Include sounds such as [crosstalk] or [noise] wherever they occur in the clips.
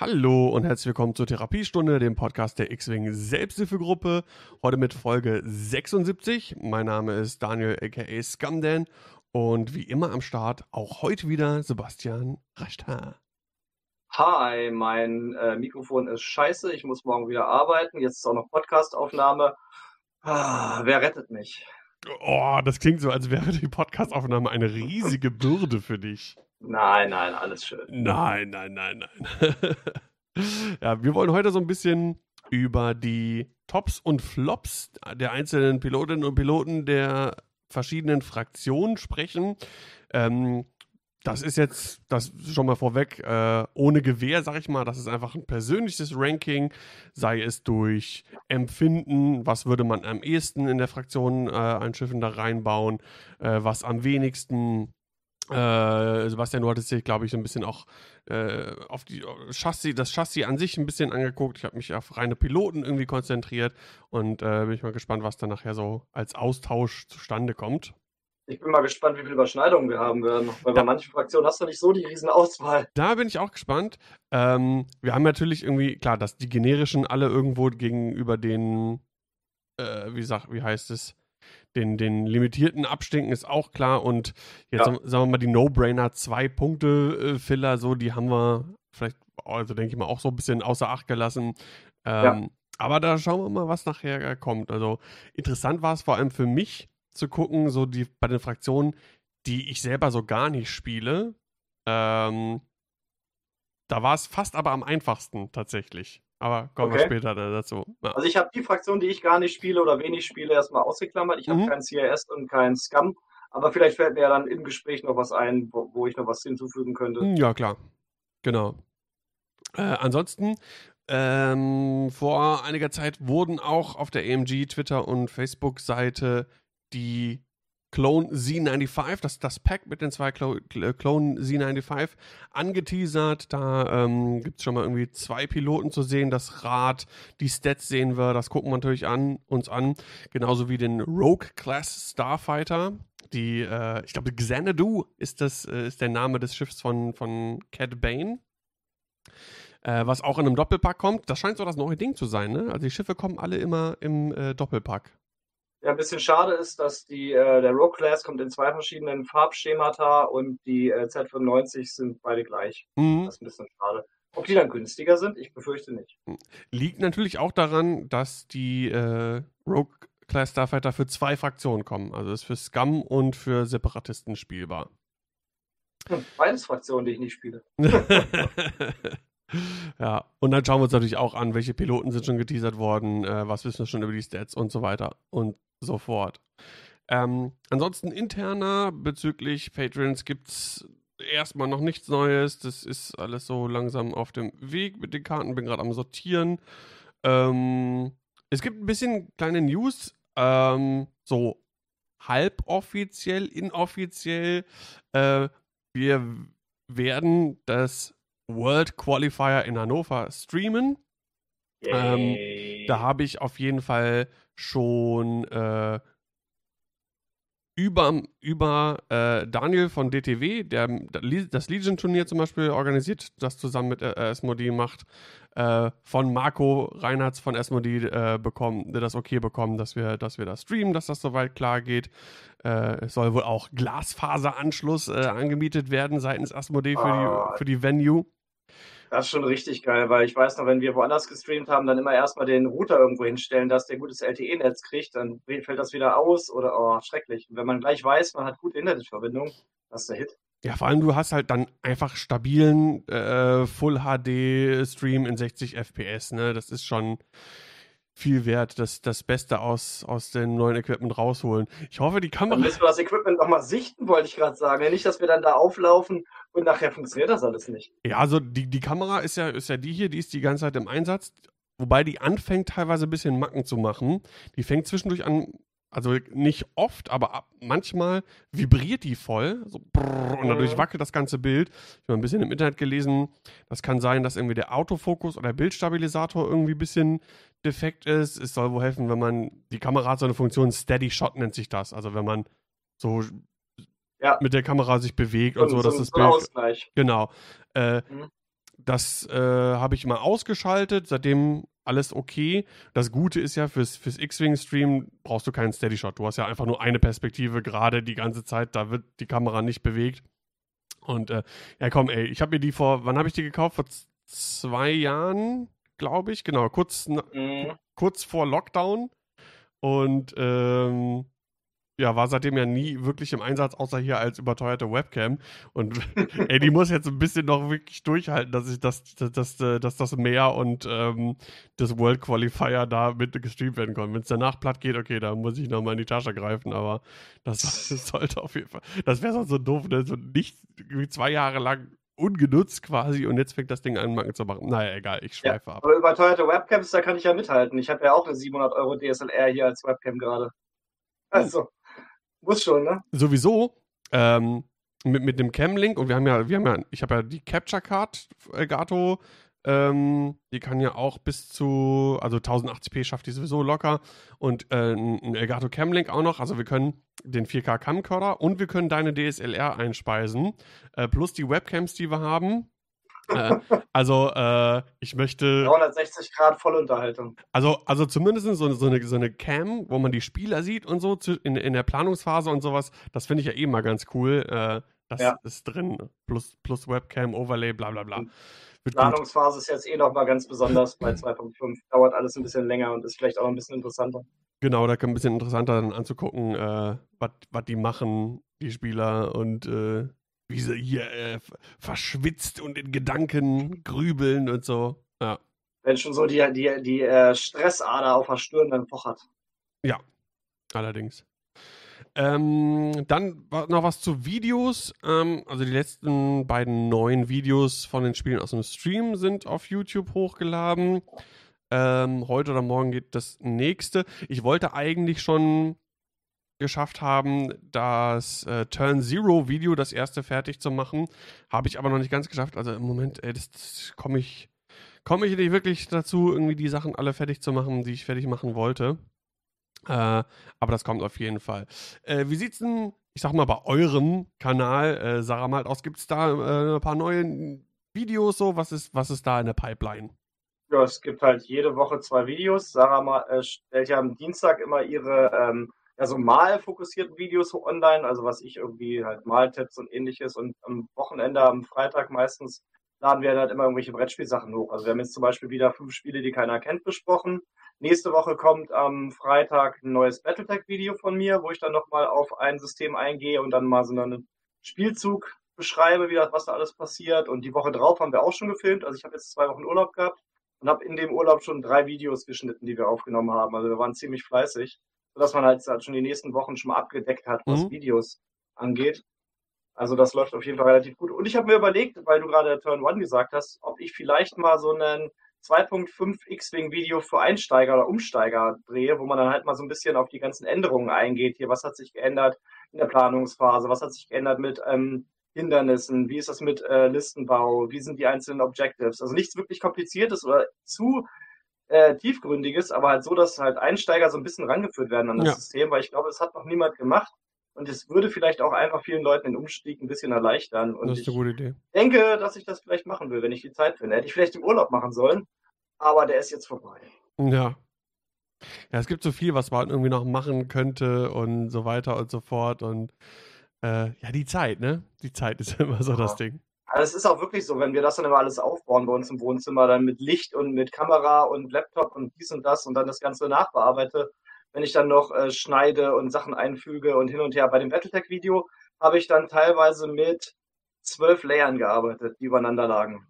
Hallo und herzlich willkommen zur Therapiestunde, dem Podcast der X-Wing Selbsthilfegruppe. Heute mit Folge 76. Mein Name ist Daniel aka Scumdan und wie immer am Start auch heute wieder Sebastian Rashtar. Hi, mein äh, Mikrofon ist scheiße, ich muss morgen wieder arbeiten. Jetzt ist auch noch Podcastaufnahme. Ah, wer rettet mich? Oh, das klingt so, als wäre die Podcastaufnahme eine riesige Bürde für dich. Nein, nein, alles schön. Nein, nein, nein, nein. [laughs] ja, wir wollen heute so ein bisschen über die Tops und Flops der einzelnen Pilotinnen und Piloten der verschiedenen Fraktionen sprechen. Ähm, das ist jetzt, das schon mal vorweg, äh, ohne Gewehr, sag ich mal. Das ist einfach ein persönliches Ranking, sei es durch Empfinden, was würde man am ehesten in der Fraktion äh, ein Schiffen da reinbauen, äh, was am wenigsten äh, Sebastian, du hattest dich, glaube ich, so ein bisschen auch äh, auf die Chassis, das Chassis an sich ein bisschen angeguckt. Ich habe mich auf reine Piloten irgendwie konzentriert und äh, bin ich mal gespannt, was dann nachher so als Austausch zustande kommt. Ich bin mal gespannt, wie viele Überschneidungen wir haben werden, weil bei manchen Fraktionen hast du nicht so die riesen Auswahl. Da bin ich auch gespannt. Ähm, wir haben natürlich irgendwie, klar, dass die generischen alle irgendwo gegenüber den, äh, wie, sag, wie heißt es, den, den limitierten Abstinken ist auch klar. Und jetzt ja. sagen wir mal, die No-Brainer Zwei-Punkte-Filler, so, die haben wir vielleicht, also denke ich mal, auch so ein bisschen außer Acht gelassen. Ähm, ja. Aber da schauen wir mal, was nachher kommt. Also interessant war es vor allem für mich zu gucken, so die bei den Fraktionen, die ich selber so gar nicht spiele. Ähm, da war es fast aber am einfachsten tatsächlich. Aber kommen okay. wir später dazu. Ja. Also ich habe die Fraktion, die ich gar nicht spiele oder wenig spiele, erstmal ausgeklammert. Ich habe mhm. kein CIS und kein Scum. Aber vielleicht fällt mir ja dann im Gespräch noch was ein, wo, wo ich noch was hinzufügen könnte. Hm, ja, klar. Genau. Äh, ansonsten, ähm, vor einiger Zeit wurden auch auf der AMG, Twitter und Facebook-Seite die Clone Z95, das, das Pack mit den zwei Clone Z95 angeteasert. Da ähm, gibt es schon mal irgendwie zwei Piloten zu sehen. Das Rad, die Stats sehen wir, das gucken wir natürlich an, uns an. Genauso wie den Rogue Class Starfighter. Die, äh, ich glaube, Xanadu ist, das, äh, ist der Name des Schiffs von, von Cat Bane. Äh, was auch in einem Doppelpack kommt. Das scheint so das neue Ding zu sein, ne? Also die Schiffe kommen alle immer im äh, Doppelpack. Ja, ein bisschen schade ist, dass die, äh, der Rogue Class kommt in zwei verschiedenen Farbschemata und die äh, Z95 sind beide gleich. Mhm. Das ist ein bisschen schade. Ob die dann günstiger sind? Ich befürchte nicht. Hm. Liegt natürlich auch daran, dass die äh, Rogue Class Starfighter für zwei Fraktionen kommen. Also ist für Scum und für Separatisten spielbar. Hm, beides Fraktionen, die ich nicht spiele. [laughs] [laughs] [laughs] ja, und dann schauen wir uns natürlich auch an, welche Piloten sind schon geteasert worden, äh, was wissen wir schon über die Stats und so weiter und sofort. Ähm, ansonsten interner bezüglich Patrons gibt es erstmal noch nichts Neues. Das ist alles so langsam auf dem Weg mit den Karten. Bin gerade am Sortieren. Ähm, es gibt ein bisschen kleine News, ähm, so halboffiziell, inoffiziell. Äh, wir werden das World Qualifier in Hannover streamen. Ähm, da habe ich auf jeden Fall schon äh, über, über äh, Daniel von DTW, der das Legion-Turnier zum Beispiel organisiert, das zusammen mit äh, Esmodi macht, äh, von Marco Reinhardt von Esmodi äh, bekommen, das okay bekommen, dass wir, dass wir das streamen, dass das soweit klar geht. Äh, es soll wohl auch Glasfaseranschluss äh, angemietet werden seitens Asmodee für, die, ah. für die Venue. Das ist schon richtig geil, weil ich weiß noch, wenn wir woanders gestreamt haben, dann immer erstmal den Router irgendwo hinstellen, dass der gutes LTE-Netz kriegt, dann fällt das wieder aus oder oh, schrecklich. Wenn man gleich weiß, man hat gute Internetverbindung, das ist der Hit. Ja, vor allem du hast halt dann einfach stabilen äh, Full HD Stream in 60 FPS, ne? Das ist schon viel wert, das, das Beste aus, aus dem neuen Equipment rausholen. Ich hoffe, die Kamera. Dann müssen wir das Equipment nochmal sichten, wollte ich gerade sagen. Ja, nicht, dass wir dann da auflaufen und nachher funktioniert das alles nicht. Ja, also die, die Kamera ist ja, ist ja die hier, die ist die ganze Zeit im Einsatz. Wobei die anfängt teilweise ein bisschen Macken zu machen. Die fängt zwischendurch an, also nicht oft, aber manchmal vibriert die voll so brrr, und dadurch mhm. wackelt das ganze Bild. Ich habe ein bisschen im Internet gelesen, das kann sein, dass irgendwie der Autofokus oder der Bildstabilisator irgendwie ein bisschen defekt ist. Es soll wohl helfen, wenn man, die Kamera hat so eine Funktion, Steady Shot nennt sich das. Also wenn man so ja. mit der Kamera sich bewegt und, und so, dass das Bild. Ausgleich. Genau. Äh, mhm. das äh, habe ich mal ausgeschaltet, seitdem alles okay. Das Gute ist ja, fürs, fürs X-Wing-Stream brauchst du keinen Steady-Shot. Du hast ja einfach nur eine Perspektive, gerade die ganze Zeit, da wird die Kamera nicht bewegt. Und äh, ja, komm, ey, ich habe mir die vor, wann habe ich die gekauft? Vor zwei Jahren, glaube ich, genau, kurz, mhm. kurz vor Lockdown. Und ähm, ja, war seitdem ja nie wirklich im Einsatz, außer hier als überteuerte Webcam. Und [laughs] ey, die muss jetzt ein bisschen noch wirklich durchhalten, dass ich das, dass, dass, dass das Meer und ähm, das World Qualifier da mit gestreamt werden können. Wenn es danach platt geht, okay, da muss ich nochmal in die Tasche greifen, aber das, das [laughs] sollte auf jeden Fall. Das wäre so doof, ne? So nicht wie zwei Jahre lang ungenutzt quasi und jetzt fängt das Ding an, Macken zu machen. Naja, egal, ich schweife ja, ab. Aber überteuerte Webcams, da kann ich ja mithalten. Ich habe ja auch eine 700 Euro DSLR hier als Webcam gerade. Also. Muss schon, ne? Sowieso. Ähm, mit, mit dem Cam-Link und wir haben ja, wir haben ja, ich habe ja die Capture Card Elgato, ähm, die kann ja auch bis zu, also 1080p schafft die sowieso locker und äh, ein Elgato Cam-Link auch noch, also wir können den 4K Camcorder und wir können deine DSLR einspeisen, äh, plus die Webcams, die wir haben, äh, [laughs] also, äh, ich möchte. 360 Grad Vollunterhaltung. Also, also zumindest so, so, eine, so eine Cam, wo man die Spieler sieht und so in, in der Planungsphase und sowas, das finde ich ja eh mal ganz cool. Äh, das ja. ist drin. Plus, plus Webcam, Overlay, bla bla bla. Die Planungsphase ist jetzt eh nochmal ganz besonders bei 2.5. Dauert alles ein bisschen länger und ist vielleicht auch ein bisschen interessanter. Genau, da kann ein bisschen interessanter dann anzugucken, äh, was die machen, die Spieler und äh, wie sie hier äh, verschwitzt und in Gedanken grübeln und so. Ja. Wenn schon so die, die, die äh, Stressader auf der Stirn dann pochert. Ja, allerdings. Ähm, dann noch was zu Videos. Ähm, also die letzten beiden neuen Videos von den Spielen aus dem Stream sind auf YouTube hochgeladen. Ähm, heute oder morgen geht das nächste. Ich wollte eigentlich schon geschafft haben, das äh, Turn Zero Video, das erste, fertig zu machen. Habe ich aber noch nicht ganz geschafft. Also im Moment, ey, das, das komme ich, komme ich nicht wirklich dazu, irgendwie die Sachen alle fertig zu machen, die ich fertig machen wollte. Äh, aber das kommt auf jeden Fall. Äh, wie sieht's denn, ich sag mal, bei eurem Kanal, äh, Sarah Malt aus, gibt es da äh, ein paar neue Videos so? Was ist, was ist da in der Pipeline? Ja, es gibt halt jede Woche zwei Videos. Sarah äh, stellt ja am Dienstag immer ihre ähm, ja, so malfokussierten Videos online, also was ich irgendwie halt Maltipps und ähnliches. Und am Wochenende, am Freitag meistens, laden wir halt immer irgendwelche Brettspielsachen hoch. Also wir haben jetzt zum Beispiel wieder fünf Spiele, die keiner kennt, besprochen. Nächste Woche kommt am Freitag ein neues Battletech-Video von mir, wo ich dann nochmal auf ein System eingehe und dann mal so einen Spielzug beschreibe, wie das, was da alles passiert. Und die Woche drauf haben wir auch schon gefilmt. Also ich habe jetzt zwei Wochen Urlaub gehabt und habe in dem Urlaub schon drei Videos geschnitten, die wir aufgenommen haben. Also wir waren ziemlich fleißig sodass man halt schon die nächsten Wochen schon mal abgedeckt hat, was mhm. Videos angeht. Also das läuft auf jeden Fall relativ gut. Und ich habe mir überlegt, weil du gerade Turn One gesagt hast, ob ich vielleicht mal so einen 2.5 X-Wing-Video für Einsteiger oder Umsteiger drehe, wo man dann halt mal so ein bisschen auf die ganzen Änderungen eingeht. Hier, was hat sich geändert in der Planungsphase? Was hat sich geändert mit ähm, Hindernissen? Wie ist das mit äh, Listenbau? Wie sind die einzelnen Objectives? Also nichts wirklich kompliziertes oder zu äh, tiefgründiges, aber halt so, dass halt Einsteiger so ein bisschen rangeführt werden an das ja. System, weil ich glaube, es hat noch niemand gemacht. Und es würde vielleicht auch einfach vielen Leuten den Umstieg ein bisschen erleichtern. Und das ist eine gute Idee. Ich denke, dass ich das vielleicht machen will, wenn ich die Zeit finde. Hätte ich vielleicht im Urlaub machen sollen, aber der ist jetzt vorbei. Ja. Ja, es gibt so viel, was man irgendwie noch machen könnte und so weiter und so fort. Und äh, ja, die Zeit, ne? Die Zeit ist [laughs] immer so ja. das Ding. Also es ist auch wirklich so, wenn wir das dann immer alles aufbauen bei uns im Wohnzimmer, dann mit Licht und mit Kamera und Laptop und dies und das und dann das Ganze nachbearbeite, wenn ich dann noch äh, schneide und Sachen einfüge und hin und her. Bei dem Battletech-Video habe ich dann teilweise mit zwölf Layern gearbeitet, die übereinander lagen.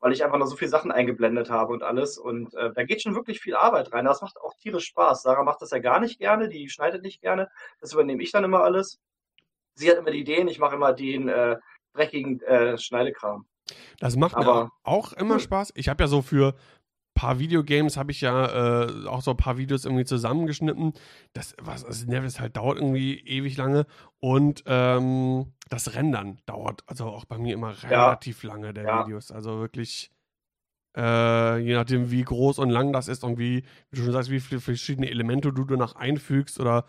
Weil ich einfach noch so viele Sachen eingeblendet habe und alles. Und äh, da geht schon wirklich viel Arbeit rein. Das macht auch tierisch Spaß. Sarah macht das ja gar nicht gerne, die schneidet nicht gerne. Das übernehme ich dann immer alles. Sie hat immer die Ideen, ich mache immer den, äh, dreckigen äh, Schneidekram. Das macht Aber, auch immer hm. Spaß. Ich habe ja so für paar Videogames habe ich ja äh, auch so ein paar Videos irgendwie zusammengeschnitten. Das, was, also das halt dauert irgendwie ewig lange und ähm, das Rendern dauert also auch bei mir immer relativ ja. lange der ja. Videos. Also wirklich äh, je nachdem, wie groß und lang das ist und wie, wie du schon sagst, wie viele verschiedene Elemente du danach einfügst oder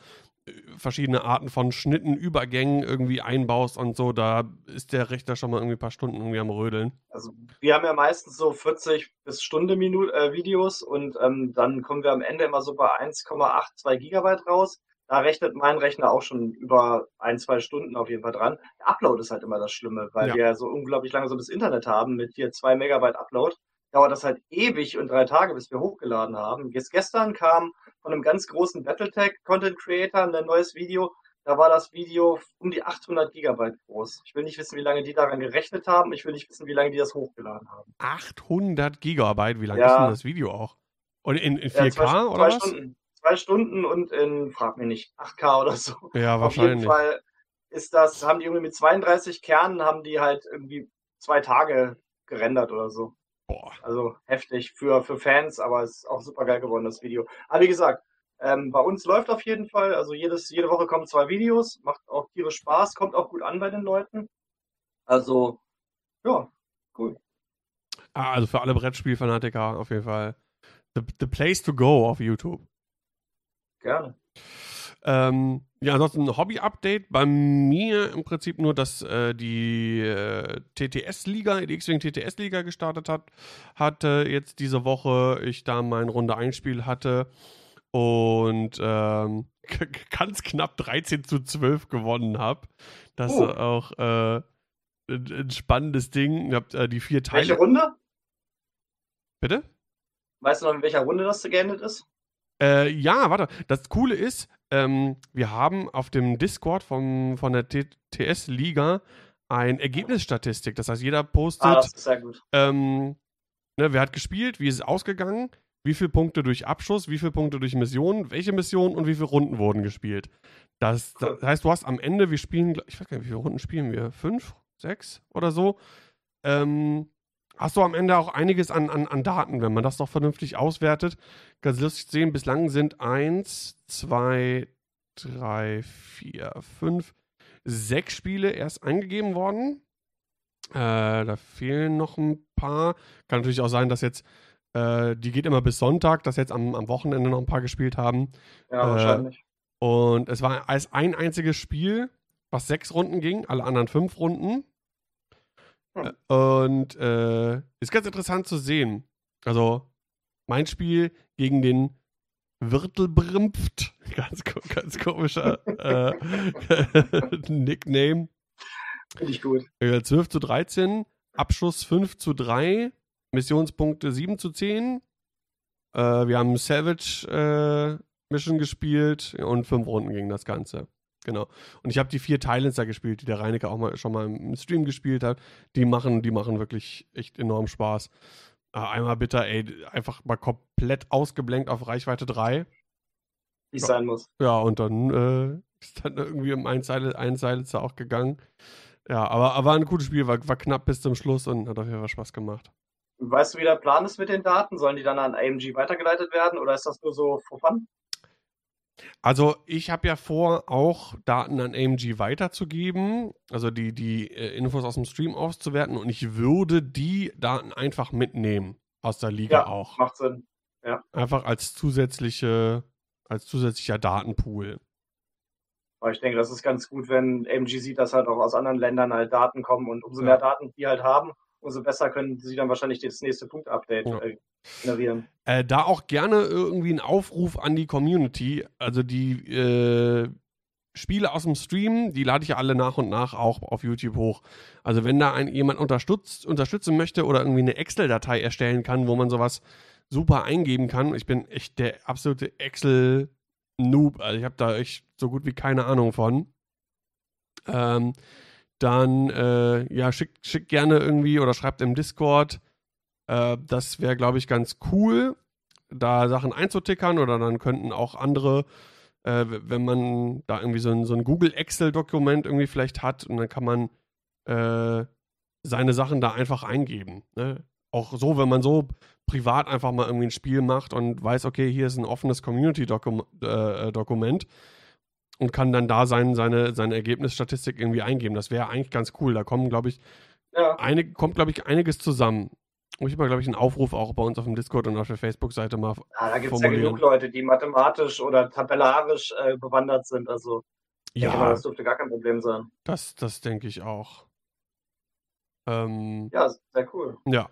verschiedene Arten von Schnitten, Übergängen irgendwie einbaust und so, da ist der Rechner schon mal irgendwie ein paar Stunden irgendwie am Rödeln. Also wir haben ja meistens so 40 bis Stunde Minute, äh, Videos und ähm, dann kommen wir am Ende immer so bei 1,82 Gigabyte raus. Da rechnet mein Rechner auch schon über ein, zwei Stunden auf jeden Fall dran. Der Upload ist halt immer das Schlimme, weil Ja. wir so unglaublich lange so das Internet haben mit hier zwei Megabyte Upload. Dauert das halt ewig und drei Tage, bis wir hochgeladen haben. Jetzt gestern kam von einem ganz großen Battletech Content Creator ein neues Video. Da war das Video um die 800 Gigabyte groß. Ich will nicht wissen, wie lange die daran gerechnet haben. Ich will nicht wissen, wie lange die das hochgeladen haben. 800 Gigabyte, wie lang Ja. ist denn das Video auch? Und in, in 4K Ja, zwei, oder zwei was? Stunden. Zwei Stunden und in, frag mich nicht, 8K oder so. Ja, Auf jeden wahrscheinlich. Fall ist das, haben die irgendwie mit 32 Kernen, haben die halt irgendwie zwei Tage gerendert oder so. Boah. Also heftig für, für Fans, aber es ist auch super geil geworden, das Video. Aber wie gesagt, ähm, bei uns läuft auf jeden Fall, also jedes, jede Woche kommen zwei Videos, macht auch tierisch Spaß, kommt auch gut an bei den Leuten. Also, ja, cool. Ah, also für alle Brettspielfanatiker auf jeden Fall. The, the place to go auf YouTube. Gerne. Ähm, ja, ansonsten ein Hobby-Update. Bei mir im Prinzip nur, dass äh, die äh, TTS-Liga, die X-Wing TTS-Liga gestartet hat, hatte jetzt diese Woche, ich da mein Runde Einspiel hatte und ähm, [laughs] ganz knapp 13 zu 12 gewonnen habe. Das Oh. ist auch äh, ein, ein spannendes Ding. Ihr habt äh, die vier Teile. Welche Runde? Bitte? Weißt du noch, in welcher Runde das geendet ist? Äh, ja, warte. Das Coole ist, ähm, wir haben auf dem Discord vom, von der TTS-Liga ein Ergebnisstatistik. Das heißt, jeder postet, Ah, das ist sehr gut. ähm, ne, wer hat gespielt, wie ist es ausgegangen, wie viele Punkte durch Abschuss, wie viele Punkte durch Mission, welche Mission und wie viele Runden wurden gespielt. Das, Cool. das heißt, du hast am Ende, wir spielen, ich weiß gar nicht, wie viele Runden spielen wir? Fünf, sechs oder so. Ähm, hast du am Ende auch einiges an, an, an Daten, wenn man das doch vernünftig auswertet. Ganz lustig sehen, bislang sind eins, zwei, drei, vier, fünf, sechs Spiele erst eingegeben worden. Äh, da fehlen noch ein paar. Kann natürlich auch sein, dass jetzt, äh, die geht immer bis Sonntag, dass jetzt am, am Wochenende noch ein paar gespielt haben. Ja, Äh, wahrscheinlich. Und es war als ein einziges Spiel, was sechs Runden ging, alle anderen fünf Runden. Hm. Und äh, ist ganz interessant zu sehen. Also, mein Spiel gegen den Wirtelbrimpft, [laughs] ganz, ganz komischer äh, [laughs] Nickname. Finde ich gut. Äh, 12 zu 13, Abschuss 5 zu 3, Missionspunkte 7 zu 10. Äh, wir haben Savage äh, Mission gespielt und fünf Runden ging das Ganze. Genau. Und ich habe die vier Thailänder gespielt, die der Reinecke auch mal schon mal im Stream gespielt hat. Die machen, die machen wirklich echt enorm Spaß. Äh, einmal bitte, ey, einfach mal komplett ausgeblenkt auf Reichweite 3. Wie es Ja. sein muss. Ja, und dann äh, [laughs] ist dann irgendwie im Einseilitzer auch gegangen. Ja, aber, aber war ein gutes Spiel, war, war knapp bis zum Schluss und hat auf jeden Fall Spaß gemacht. Weißt du, wie der Plan ist mit den Daten? Sollen die dann an AMG weitergeleitet werden oder ist das nur so for fun? Also ich habe ja vor, auch Daten an AMG weiterzugeben, also die, die äh, Infos aus dem Stream auszuwerten und ich würde die Daten einfach mitnehmen aus der Liga Ja. auch. Macht Sinn. Einfach als zusätzliche, als zusätzlicher Datenpool. Aber ich denke, das ist ganz gut, wenn AMG sieht, dass halt auch aus anderen Ländern halt Daten kommen und umso Ja. mehr Daten die halt haben, umso besser können sie dann wahrscheinlich das nächste Punkt-Update Ja. äh, generieren. Äh, da auch gerne irgendwie ein Aufruf an die Community. Also die äh, Spiele aus dem Stream, die lade ich ja alle nach und nach auch auf YouTube hoch. Also wenn da ein, jemand unterstützt, unterstützen möchte oder irgendwie eine Excel-Datei erstellen kann, wo man sowas super eingeben kann. Ich bin echt der absolute Excel-Noob. Also ich habe da echt so gut wie keine Ahnung von. Ähm, dann äh, ja, schickt schick gerne irgendwie oder schreibt im Discord. Äh, das wäre, glaube ich, ganz cool, da Sachen einzutickern oder dann könnten auch andere, äh, wenn man da irgendwie so ein, so ein Google Excel-Dokument irgendwie vielleicht hat und dann kann man äh, seine Sachen da einfach eingeben. Ne? Auch so, wenn man so privat einfach mal irgendwie ein Spiel macht und weiß, okay, hier ist ein offenes Community-Dokument äh, Dokument und kann dann da sein, seine, seine Ergebnisstatistik irgendwie eingeben. Das wäre eigentlich ganz cool. Da kommen, glaube ich, Ja, einig, kommt, glaube ich, einiges zusammen. Muss ich mal, glaube ich, einen Aufruf auch bei uns auf dem Discord und auf der Facebook-Seite mal ah, Da gibt es ja genug Leute, die mathematisch oder tabellarisch äh, bewandert sind. Also ja, mal, das dürfte gar kein Problem sein. Das, das denke ich auch. Ähm, ja, sehr cool. Ja.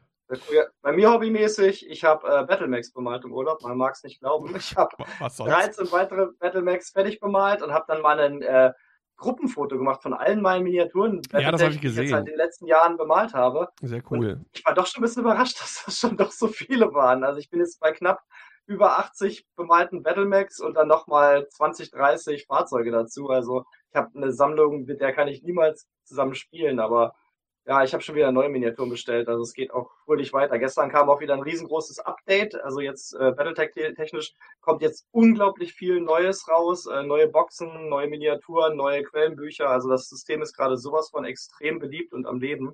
Bei mir hobbymäßig, ich habe äh, Battlemax bemalt im Urlaub, man mag es nicht glauben. [laughs] Ich habe 13 weitere Battlemax fertig bemalt und habe dann mal einen äh, Gruppenfoto gemacht von allen meinen Miniaturen, ja, das habe ich gesehen. die ich jetzt in den letzten Jahren bemalt habe. Sehr cool. Und ich war doch schon ein bisschen überrascht, [laughs] dass das schon doch so viele waren. Also ich bin jetzt bei knapp über 80 bemalten Battlemax und dann nochmal 20, 30 Fahrzeuge dazu. Also ich habe eine Sammlung, mit der kann ich niemals zusammen spielen, aber ja, ich habe schon wieder neue Miniaturen bestellt, also es geht auch fröhlich weiter. Gestern kam auch wieder ein riesengroßes Update, also jetzt äh, Battletech-technisch kommt jetzt unglaublich viel Neues raus, äh, neue Boxen, neue Miniaturen, neue Quellenbücher, also das System ist gerade sowas von extrem beliebt und am Leben.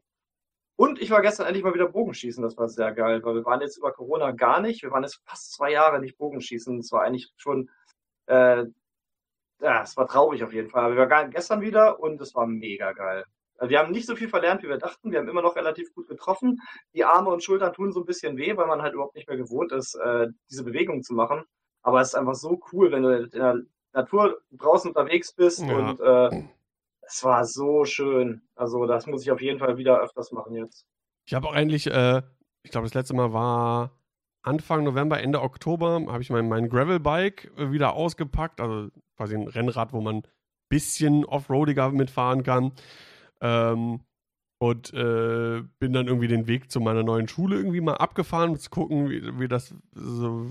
Und ich war gestern endlich mal wieder Bogenschießen, das war sehr geil, weil wir waren jetzt über Corona gar nicht, wir waren jetzt fast zwei Jahre nicht Bogenschießen, das war eigentlich schon, äh, ja, es war traurig auf jeden Fall, aber wir waren gestern wieder und es war mega geil. Also wir haben nicht so viel verlernt, wie wir dachten. Wir haben immer noch relativ gut getroffen. Die Arme und Schultern tun so ein bisschen weh, weil man halt überhaupt nicht mehr gewohnt ist, äh, diese Bewegung zu machen. Aber es ist einfach so cool, wenn du in der Natur draußen unterwegs bist ja. und äh, es war so schön. Also das muss ich auf jeden Fall wieder öfters machen jetzt. Ich habe auch eigentlich, äh, ich glaube, das letzte Mal war Anfang November, Ende Oktober, habe ich mein, mein Gravelbike wieder ausgepackt. Also quasi ein Rennrad, wo man ein bisschen offroadiger mitfahren kann. Ähm, und äh, bin dann irgendwie den Weg zu meiner neuen Schule irgendwie mal abgefahren, um zu gucken, wie, wie das so,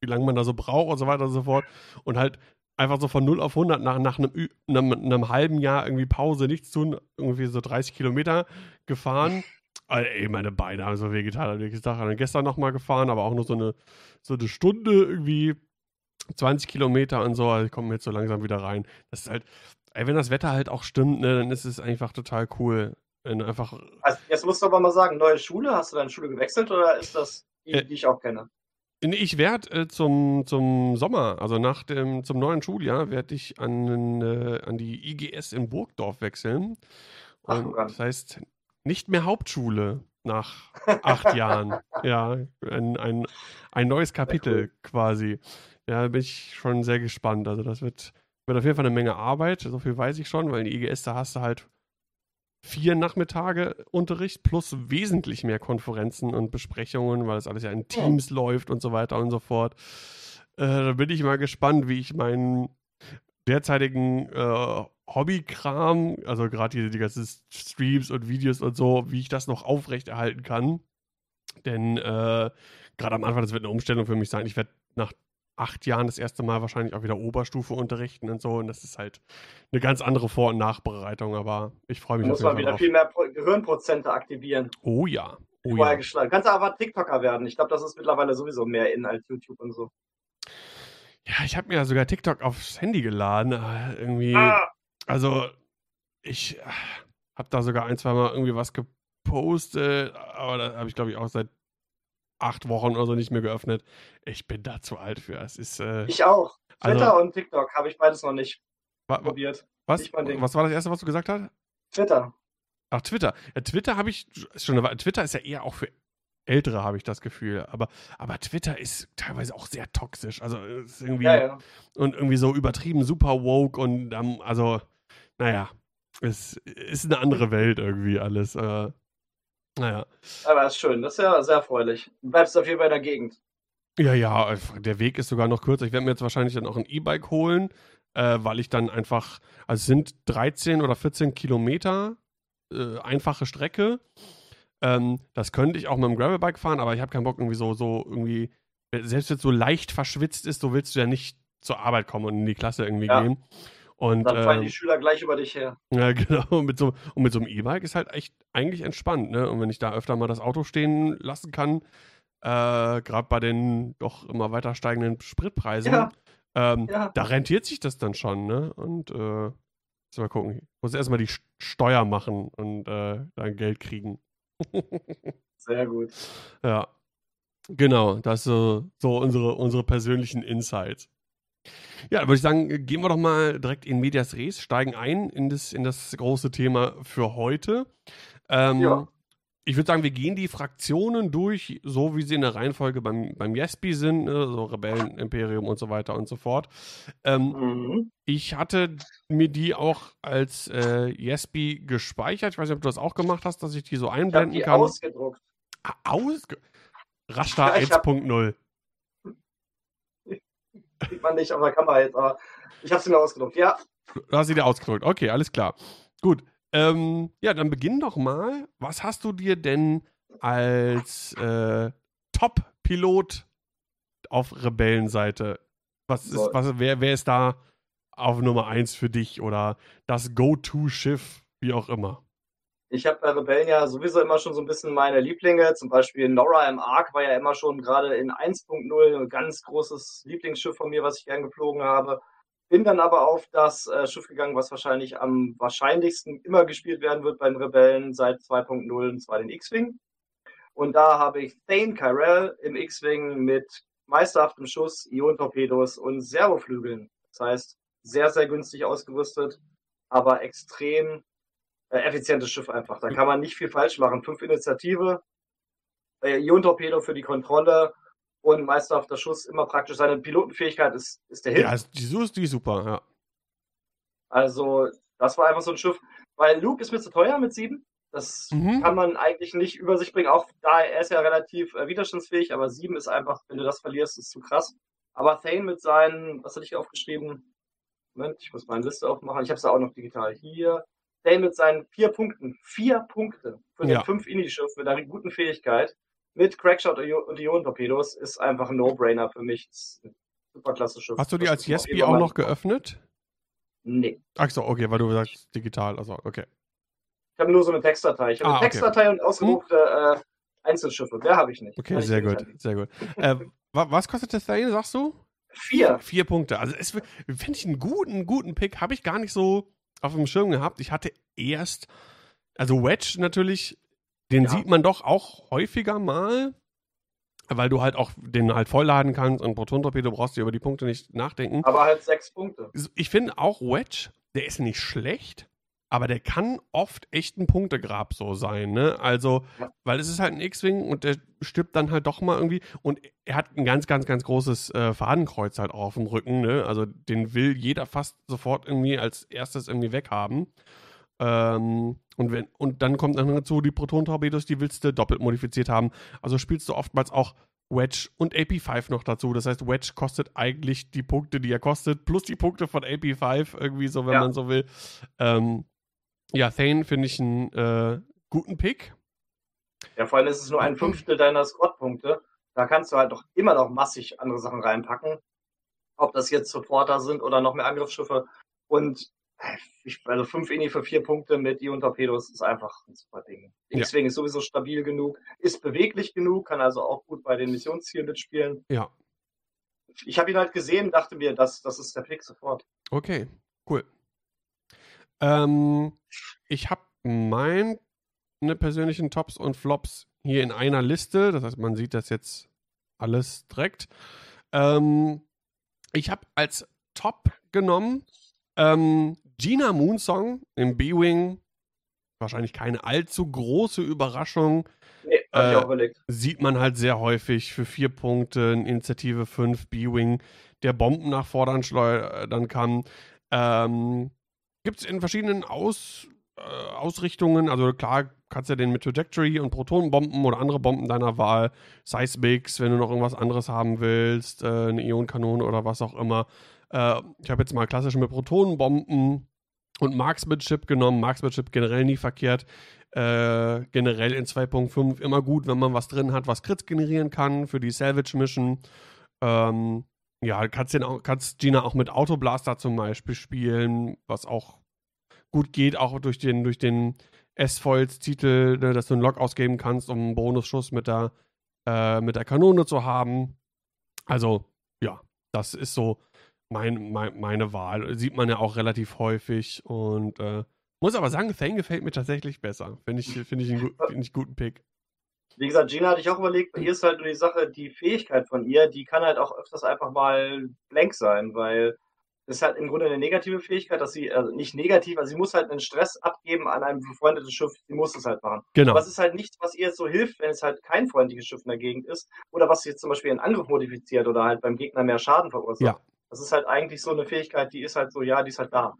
wie lange man da so braucht und so weiter und so fort. Und halt einfach so von 0 auf 100 nach, nach einem, einem, einem halben Jahr irgendwie Pause, nichts tun, irgendwie so 30 Kilometer gefahren. Also, ey, meine Beine haben so wehgetan am nächsten. Dann gestern nochmal gefahren, aber auch nur so eine, so eine Stunde irgendwie 20 Kilometer und so. Also ich komme jetzt so langsam wieder rein. Das ist halt, ey, wenn das Wetter halt auch stimmt, ne, dann ist es einfach total cool. Wenn einfach. Also jetzt musst du aber mal sagen, neue Schule, hast du deine Schule gewechselt oder ist das die, äh, die ich auch kenne? Ich werde äh, zum, zum Sommer, also nach dem, zum neuen Schuljahr, werde ich an, äh, an die IGS in Burgdorf wechseln. Und Ach, das heißt, nicht mehr Hauptschule nach acht [laughs] Jahren. Ja, ein, ein, ein neues Kapitel cool. quasi. Ja, bin ich schon sehr gespannt. Also das wird, wird auf jeden Fall eine Menge Arbeit, so viel weiß ich schon, weil in die IGS, da hast du halt vier Nachmittage Unterricht plus wesentlich mehr Konferenzen und Besprechungen, weil das alles ja in Teams ja. läuft und so weiter und so fort. Äh, da bin ich mal gespannt, wie ich meinen derzeitigen äh, Hobbykram, also gerade die, die ganzen Streams und Videos und so, wie ich das noch aufrechterhalten kann. Denn äh, gerade am Anfang, das wird eine Umstellung für mich sein. Ich werde nach acht Jahren das erste Mal wahrscheinlich auch wieder Oberstufe unterrichten und so. Und das ist halt eine ganz andere Vor- und Nachbereitung, aber ich freue mich. Da muss man wieder drauf. viel mehr Gehirnprozente aktivieren. Oh ja. Oh ja. Kannst du aber TikToker werden. Ich glaube, das ist mittlerweile sowieso mehr in als YouTube und so. Ja, ich habe mir ja sogar TikTok aufs Handy geladen. Irgendwie. Ah. Also, ich äh, habe da sogar ein, zwei Mal irgendwie was gepostet, aber da habe ich, glaube ich, auch seit acht Wochen oder so nicht mehr geöffnet. Ich bin da zu alt für. Es ist, äh, ich auch. Twitter also, und TikTok habe ich beides noch nicht wa probiert. Was? was war das erste, was du gesagt hast? Twitter. Ach, Twitter. Ja, Twitter habe ich schon. Twitter ist ja eher auch für Ältere, habe ich das Gefühl. Aber, aber Twitter ist teilweise auch sehr toxisch. Also ist irgendwie ja, ja. und irgendwie so übertrieben super woke und um, also, naja, es ist eine andere Welt irgendwie alles. Äh, naja. Aber ist schön, das ist ja sehr erfreulich. Du bleibst auf jeden Fall in der Gegend. Ja, ja, der Weg ist sogar noch kürzer. Ich werde mir jetzt wahrscheinlich dann auch ein E-Bike holen, äh, weil ich dann einfach, also es sind 13 oder 14 Kilometer äh, einfache Strecke. Ähm, das könnte ich auch mit dem Gravelbike fahren, aber ich habe keinen Bock irgendwie so, so irgendwie, selbst wenn es so leicht verschwitzt ist, so willst du ja nicht zur Arbeit kommen und in die Klasse irgendwie ja. gehen. Und, dann fallen ähm, die Schüler gleich über dich her. Ja, [laughs] genau. Und mit so, und mit so einem E-Bike ist halt echt eigentlich entspannt, ne? Und wenn ich da öfter mal das Auto stehen lassen kann, äh, gerade bei den doch immer weiter steigenden Spritpreisen, ja. Ähm, ja. da rentiert sich das dann schon, ne? Und äh, mal gucken. Ich muss erstmal die Steuer machen und äh, dann Geld kriegen. [laughs] Sehr gut. Ja. Genau, das sind so, so unsere, unsere persönlichen Insights. Ja, würde ich sagen, gehen wir doch mal direkt in Medias Res, steigen ein in das, in das große Thema für heute. Ähm, ja. ich würde sagen, wir gehen die Fraktionen durch, so wie sie in der Reihenfolge beim, beim Yesby sind, ne? so Rebellen, Imperium und so weiter und so fort. Ähm, mhm. Ich hatte mir die auch als äh, Yesby gespeichert. Ich weiß nicht, ob du das auch gemacht hast, dass ich die so einblenden ich die kann. Ausgedruckt. Ausge Rasta [laughs] ja, 1.0. Sieht man nicht auf der Kamera jetzt, aber ich habe sie mir ausgedruckt, ja. Du hast sie dir ausgedruckt, okay, alles klar. Gut. Ähm, ja, dann beginn doch mal. Was hast du dir denn als äh, Top-Pilot auf Rebellenseite? Was ist, was, wer, wer ist da auf Nummer 1 für dich oder das Go-To-Schiff, wie auch immer? Ich habe bei Rebellen ja sowieso immer schon so ein bisschen meine Lieblinge. Zum Beispiel Nora im Ark war ja immer schon gerade in 1.0 ein ganz großes Lieblingsschiff von mir, was ich gern geflogen habe. Bin dann aber auf das äh, Schiff gegangen, was wahrscheinlich am wahrscheinlichsten immer gespielt werden wird bei den Rebellen seit 2.0, und zwar den X-Wing. Und da habe ich Thane Kyrell im X-Wing mit meisterhaftem Schuss, Ion-Torpedos und Servoflügeln. Das heißt, sehr, sehr günstig ausgerüstet, aber extrem effizientes Schiff einfach. Da kann man nicht viel falsch machen. Fünf Initiative, äh, Ion-Torpedo für die Kontrolle, und meisterhafter Schuss immer praktisch. Seine Pilotenfähigkeit ist, ist der Hit. Ja, die, ist die super, ja. Also, das war einfach so ein Schiff. Weil Luke ist mir zu teuer mit sieben. Das mhm. kann man eigentlich nicht über sich bringen. Auch da, er ist ja relativ äh, widerstandsfähig, aber sieben ist einfach, wenn du das verlierst, ist zu krass. Aber Thane mit seinen, was hatte ich aufgeschrieben? Moment, ich muss meine Liste aufmachen. Ich habe es auch noch digital hier. Thane mit seinen vier Punkten. Vier Punkte für den ja. fünf Indie-Schiff mit einer guten Fähigkeit mit Crackshot und Ionentorpedos ist einfach ein No-Brainer für mich. super klasse Schiff. Hast du die als Yesby auch noch geöffnet? Nee. Ach so, okay, weil du sagst digital, also okay. Ich habe nur so eine Textdatei. Ich habe ah, eine Textdatei und ausgedruckte hm? äh, Einzelschiffe. Mehr habe ich nicht. Okay, sehr gut, sehr gut. äh, [laughs] was kostet das Thane, sagst du? Vier. Vier Punkte. Also es finde ich einen guten, guten Pick. Habe ich gar nicht so auf dem Schirm gehabt. Ich hatte erst, also Wedge natürlich den ja. sieht man doch auch häufiger mal, weil du halt auch den halt vollladen kannst und Proton-Torpedo brauchst du über die Punkte nicht nachdenken. Aber halt sechs Punkte. Ich finde auch Wedge, der ist nicht schlecht, aber der kann oft echt ein Punktegrab so sein, ne? Also, weil es ist halt ein X-Wing und der stirbt dann halt doch mal irgendwie und er hat ein ganz, ganz, ganz großes äh, Fadenkreuz halt auch auf dem Rücken, ne? Also, den will jeder fast sofort irgendwie als erstes irgendwie weghaben. Ähm, und, wenn, und dann kommt dann dazu, die Proton-Torpedos, die willst du doppelt modifiziert haben. Also spielst du oftmals auch Wedge und AP5 noch dazu. Das heißt, Wedge kostet eigentlich die Punkte, die er kostet, plus die Punkte von AP5, irgendwie so, wenn ja. man so will. Ähm, ja, Thane finde ich einen äh, guten Pick. Ja, vor allem ist es nur ein Fünftel deiner Squad-Punkte. Da kannst du halt doch immer noch massig andere Sachen reinpacken. Ob das jetzt Supporter sind oder noch mehr Angriffsschiffe. Und also fünf Inni für vier Punkte mit Ion Torpedos ist einfach ein super Ding. X-Wing ja. ist sowieso stabil genug, ist beweglich genug, kann also auch gut bei den Missionszielen mitspielen. Ja. Ich habe ihn halt gesehen, dachte mir, das, das ist der Pick sofort. Okay, cool. Ähm, ich habe meine persönlichen Tops und Flops hier in einer Liste. Das heißt, man sieht das jetzt alles direkt. Ähm, ich habe als Top genommen ähm, Gina Moonsong im B-Wing, wahrscheinlich keine allzu große Überraschung. Nee, hab ich auch überlegt. Sieht man halt sehr häufig für vier Punkte, Initiative 5 B-Wing, der Bomben nach vorne schleudern kann. Ähm, Gibt es in verschiedenen Aus, äh, Ausrichtungen, also klar kannst du ja den mit Trajectory und Protonenbomben oder andere Bomben deiner Wahl, Seismics, wenn du noch irgendwas anderes haben willst, äh, eine Ionenkanone oder was auch immer. Äh, ich habe jetzt mal klassisch mit Protonenbomben und Marksmanship genommen. Marksmanship generell nie verkehrt. Äh, generell in 2.5 immer gut, wenn man was drin hat, was Crits generieren kann für die Salvage Mission. Ähm, ja, kannst, den auch, kannst Gina auch mit Autoblaster zum Beispiel spielen, was auch gut geht, auch durch den, durch den S-Foils-Titel, ne, dass du einen Lock ausgeben kannst, um einen Bonusschuss mit der, äh, mit der Kanone zu haben. Also, ja, das ist so mein, mein, meine Wahl. Sieht man ja auch relativ häufig und äh, muss aber sagen, Thane gefällt mir tatsächlich besser. Finde ich, find ich, einen, find ich guten Pick. Wie gesagt, Gina hatte ich auch überlegt, ihr ist halt nur die Sache, die Fähigkeit von ihr, die kann halt auch öfters einfach mal blank sein, weil Das ist halt im Grunde eine negative Fähigkeit, dass sie, also nicht negativ, also sie muss halt einen Stress abgeben an einem befreundeten Schiff, sie muss es halt machen. Genau. Aber es ist halt nichts, was ihr jetzt so hilft, wenn es halt kein freundliches Schiff in der Gegend ist oder was jetzt zum Beispiel einen Angriff modifiziert oder halt beim Gegner mehr Schaden verursacht. Ja. Das ist halt eigentlich so eine Fähigkeit, die ist halt so, ja, die ist halt da.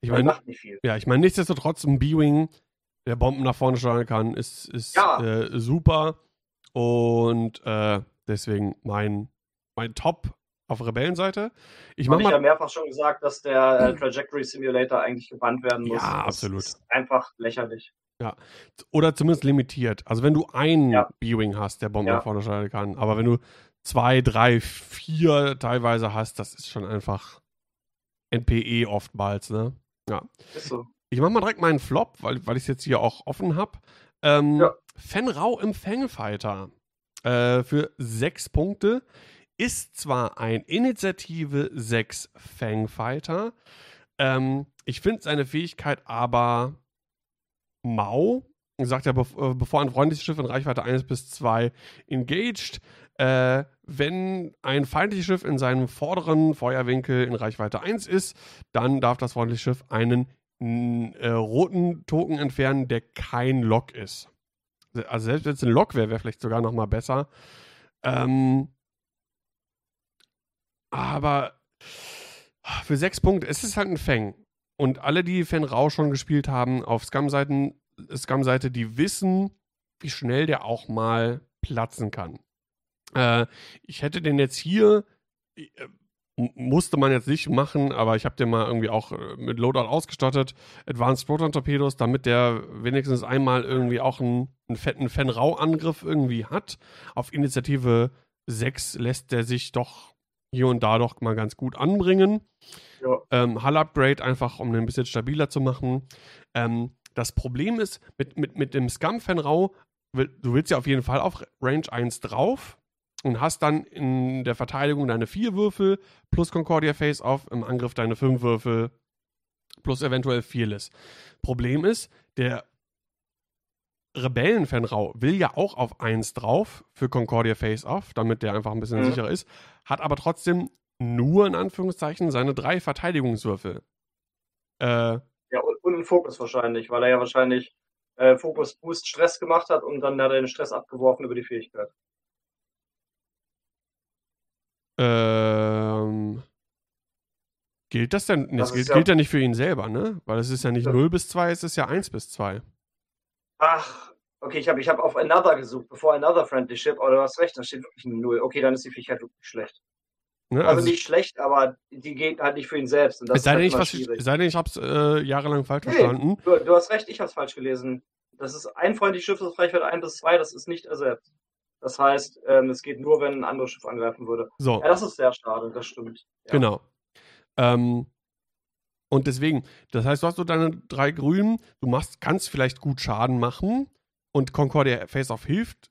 Ich meine, macht nicht viel. ja, ich meine, nichtsdestotrotz ein B-Wing, der Bomben nach vorne steuern kann, ist, ist Ja. äh, super. Und äh, deswegen mein, mein Top auf Rebellenseite. Ich habe ja mehrfach schon gesagt, dass der äh, Trajectory Simulator eigentlich gebannt werden muss. Ja, das absolut. Ist einfach lächerlich. Oder zumindest limitiert. Also wenn du einen Ja. B-Wing hast, der Bomben Ja. nach vorne steuern kann, aber wenn du zwei, drei, vier teilweise hast, das ist schon einfach NPE oftmals, ne? Ist so. Ich mach mal direkt meinen Flop, weil, weil ich es jetzt hier auch offen habe. Ähm, Ja. Fenrau im Fangfighter äh, für sechs Punkte ist zwar ein Initiative 6 Fangfighter. Ähm, ich finde seine Fähigkeit aber mau. Er sagt ja, äh, bevor ein freundliches Schiff in Reichweite 1 bis 2 engaged, äh, wenn ein feindliches Schiff in seinem vorderen Feuerwinkel in Reichweite 1 ist, dann darf das freundliche Schiff einen n- äh, roten Token entfernen, der kein Lock ist. Also selbst wenn es ein Lock wäre, wäre vielleicht sogar noch mal besser. Ähm, aber für sechs Punkte, es ist halt ein Fang. Und alle, die Fenrau schon gespielt haben auf Scum-Seiten, Scum-Seite, die wissen, wie schnell der auch mal platzen kann. Äh, ich hätte den jetzt hier, äh, musste man jetzt nicht machen, aber ich habe den mal irgendwie auch äh, mit Loadout ausgestattet. Advanced Proton Torpedos, damit der wenigstens einmal irgendwie auch einen, einen fetten Fenrau-Angriff irgendwie hat. Auf Initiative 6 lässt der sich doch hier und da doch mal ganz gut anbringen. Ja. Ähm, Hull-Upgrade einfach, um den ein bisschen stabiler zu machen. Ähm, das Problem ist, mit, mit, mit dem Scum-Fenrau, du willst ja auf jeden Fall auf Range 1 drauf und hast dann in der Verteidigung deine 4 Würfel plus Concordia Face-Off, im Angriff deine 5 Würfel plus eventuell Fearless. Problem ist, der Rebellen-Fenrau will ja auch auf 1 drauf für Concordia Face-Off, damit der einfach ein bisschen Mhm. sicherer ist, hat aber trotzdem nur in Anführungszeichen seine drei Verteidigungswürfel. Äh, Ja, und, und einen Fokus wahrscheinlich, weil er ja wahrscheinlich äh, Fokus Boost Stress gemacht hat und dann hat er den Stress abgeworfen über die Fähigkeit. Ähm, gilt das denn? Das, Das gilt, ist ja- gilt ja nicht für ihn selber, ne? Weil es ist ja nicht Ja. 0 bis 2, es ist ja 1 bis 2. Ach, okay, ich habe ich hab auf Another gesucht, bevor Another Friendly Ship, aber du hast recht, da steht wirklich eine Null. Okay, dann ist die Fähigkeit wirklich schlecht. Ne? Also, nicht schlecht, aber die geht halt nicht für ihn selbst. Und das es sei ist denn, halt ich, was, schwierig. es sei denn, ich hab's äh, jahrelang falsch Nee. verstanden. Du, du hast recht, ich habe es falsch gelesen. Das ist ein freundliches Schiff, das Reichweite 1 bis 2, das ist nicht ersetzt. Das heißt, ähm, es geht nur, wenn ein anderes Schiff angreifen würde. So. Ja, das ist sehr schade, das stimmt. Ja. Genau. Ähm, und deswegen, das heißt, du hast so deine drei Grünen, du machst, kannst vielleicht gut Schaden machen und Concordia Face-Off hilft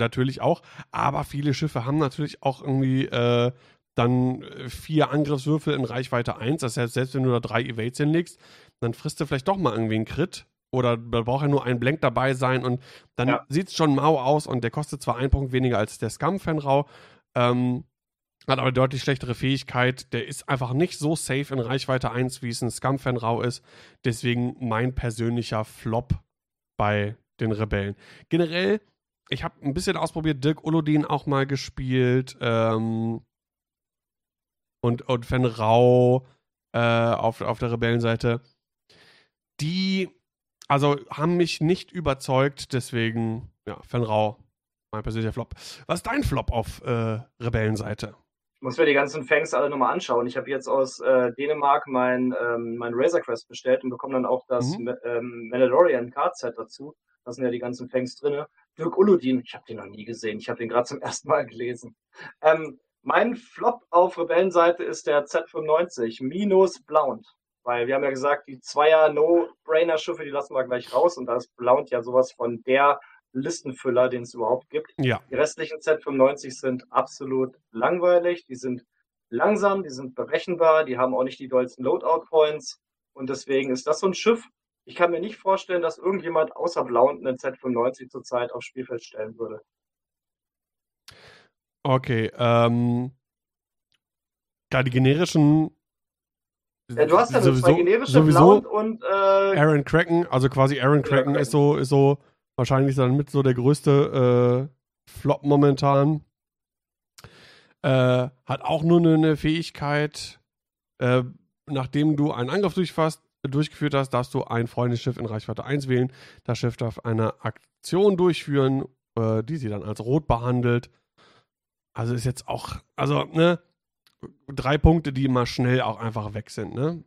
natürlich auch, aber viele Schiffe haben natürlich auch irgendwie äh, dann äh, vier Angriffswürfel in Reichweite 1, das heißt, selbst wenn du da drei Evades hinlegst, dann frisst du vielleicht doch mal irgendwie einen Crit oder da braucht ja nur ein Blank dabei sein und dann Ja. sieht es schon mau aus und der kostet zwar einen Punkt weniger als der Scum-Fenrau, ähm, hat aber deutlich schlechtere Fähigkeit. Der ist einfach nicht so safe in Reichweite 1, wie es ein Scum-Fenrau ist. Deswegen mein persönlicher Flop bei den Rebellen. Generell, ich habe ein bisschen ausprobiert, Dirk Ulodin auch mal gespielt ähm, und, und Fenrau äh, auf, auf der Rebellenseite. Die, also haben mich nicht überzeugt, deswegen, ja, Fenrau, mein persönlicher Flop. Was ist dein Flop auf äh, Rebellenseite? Ich muss mir die ganzen Fangs alle nochmal anschauen. Ich habe jetzt aus äh, Dänemark mein, ähm, mein Razor Crest bestellt und bekomme dann auch das Mhm. Ähm, Mandalorian Card Set dazu. Da sind ja die ganzen Fangs drin. Dirk Uludin, ich habe den noch nie gesehen. Ich habe den gerade zum [laughs] ersten Mal gelesen. Ähm, mein Flop auf Rebellenseite ist der Z95 minus Blount. Weil wir haben ja gesagt, die Zweier No-Brainer-Schiffe, die lassen wir gleich raus. Und da ist Blount ja sowas von der Listenfüller, den es überhaupt gibt. Ja, Die restlichen Z95 sind absolut langweilig, die sind langsam, die sind berechenbar, die haben auch nicht die dollsten Loadout-Points und deswegen ist das so ein Schiff. Ich kann mir nicht vorstellen, dass irgendjemand außer Blount einen Z95 zurzeit aufs Spielfeld stellen würde. okay. Ähm, ja, die generischen Ja, du hast ja sowieso, zwei generische, sowieso und äh, Aaron Kraken, also quasi Aaron Kraken Kraken. ist so, ist so wahrscheinlich dann mit so der größte äh, Flop momentan. Äh, hat auch nur eine, eine Fähigkeit, äh, nachdem du einen Angriff durchfasst, durchgeführt hast, darfst du ein Freundesschiff in Reichweite 1 wählen. Das Schiff darf eine Aktion durchführen, äh, die sie dann als rot behandelt. Also ist jetzt auch, also, ne, drei Punkte, die mal schnell auch einfach weg sind, ne?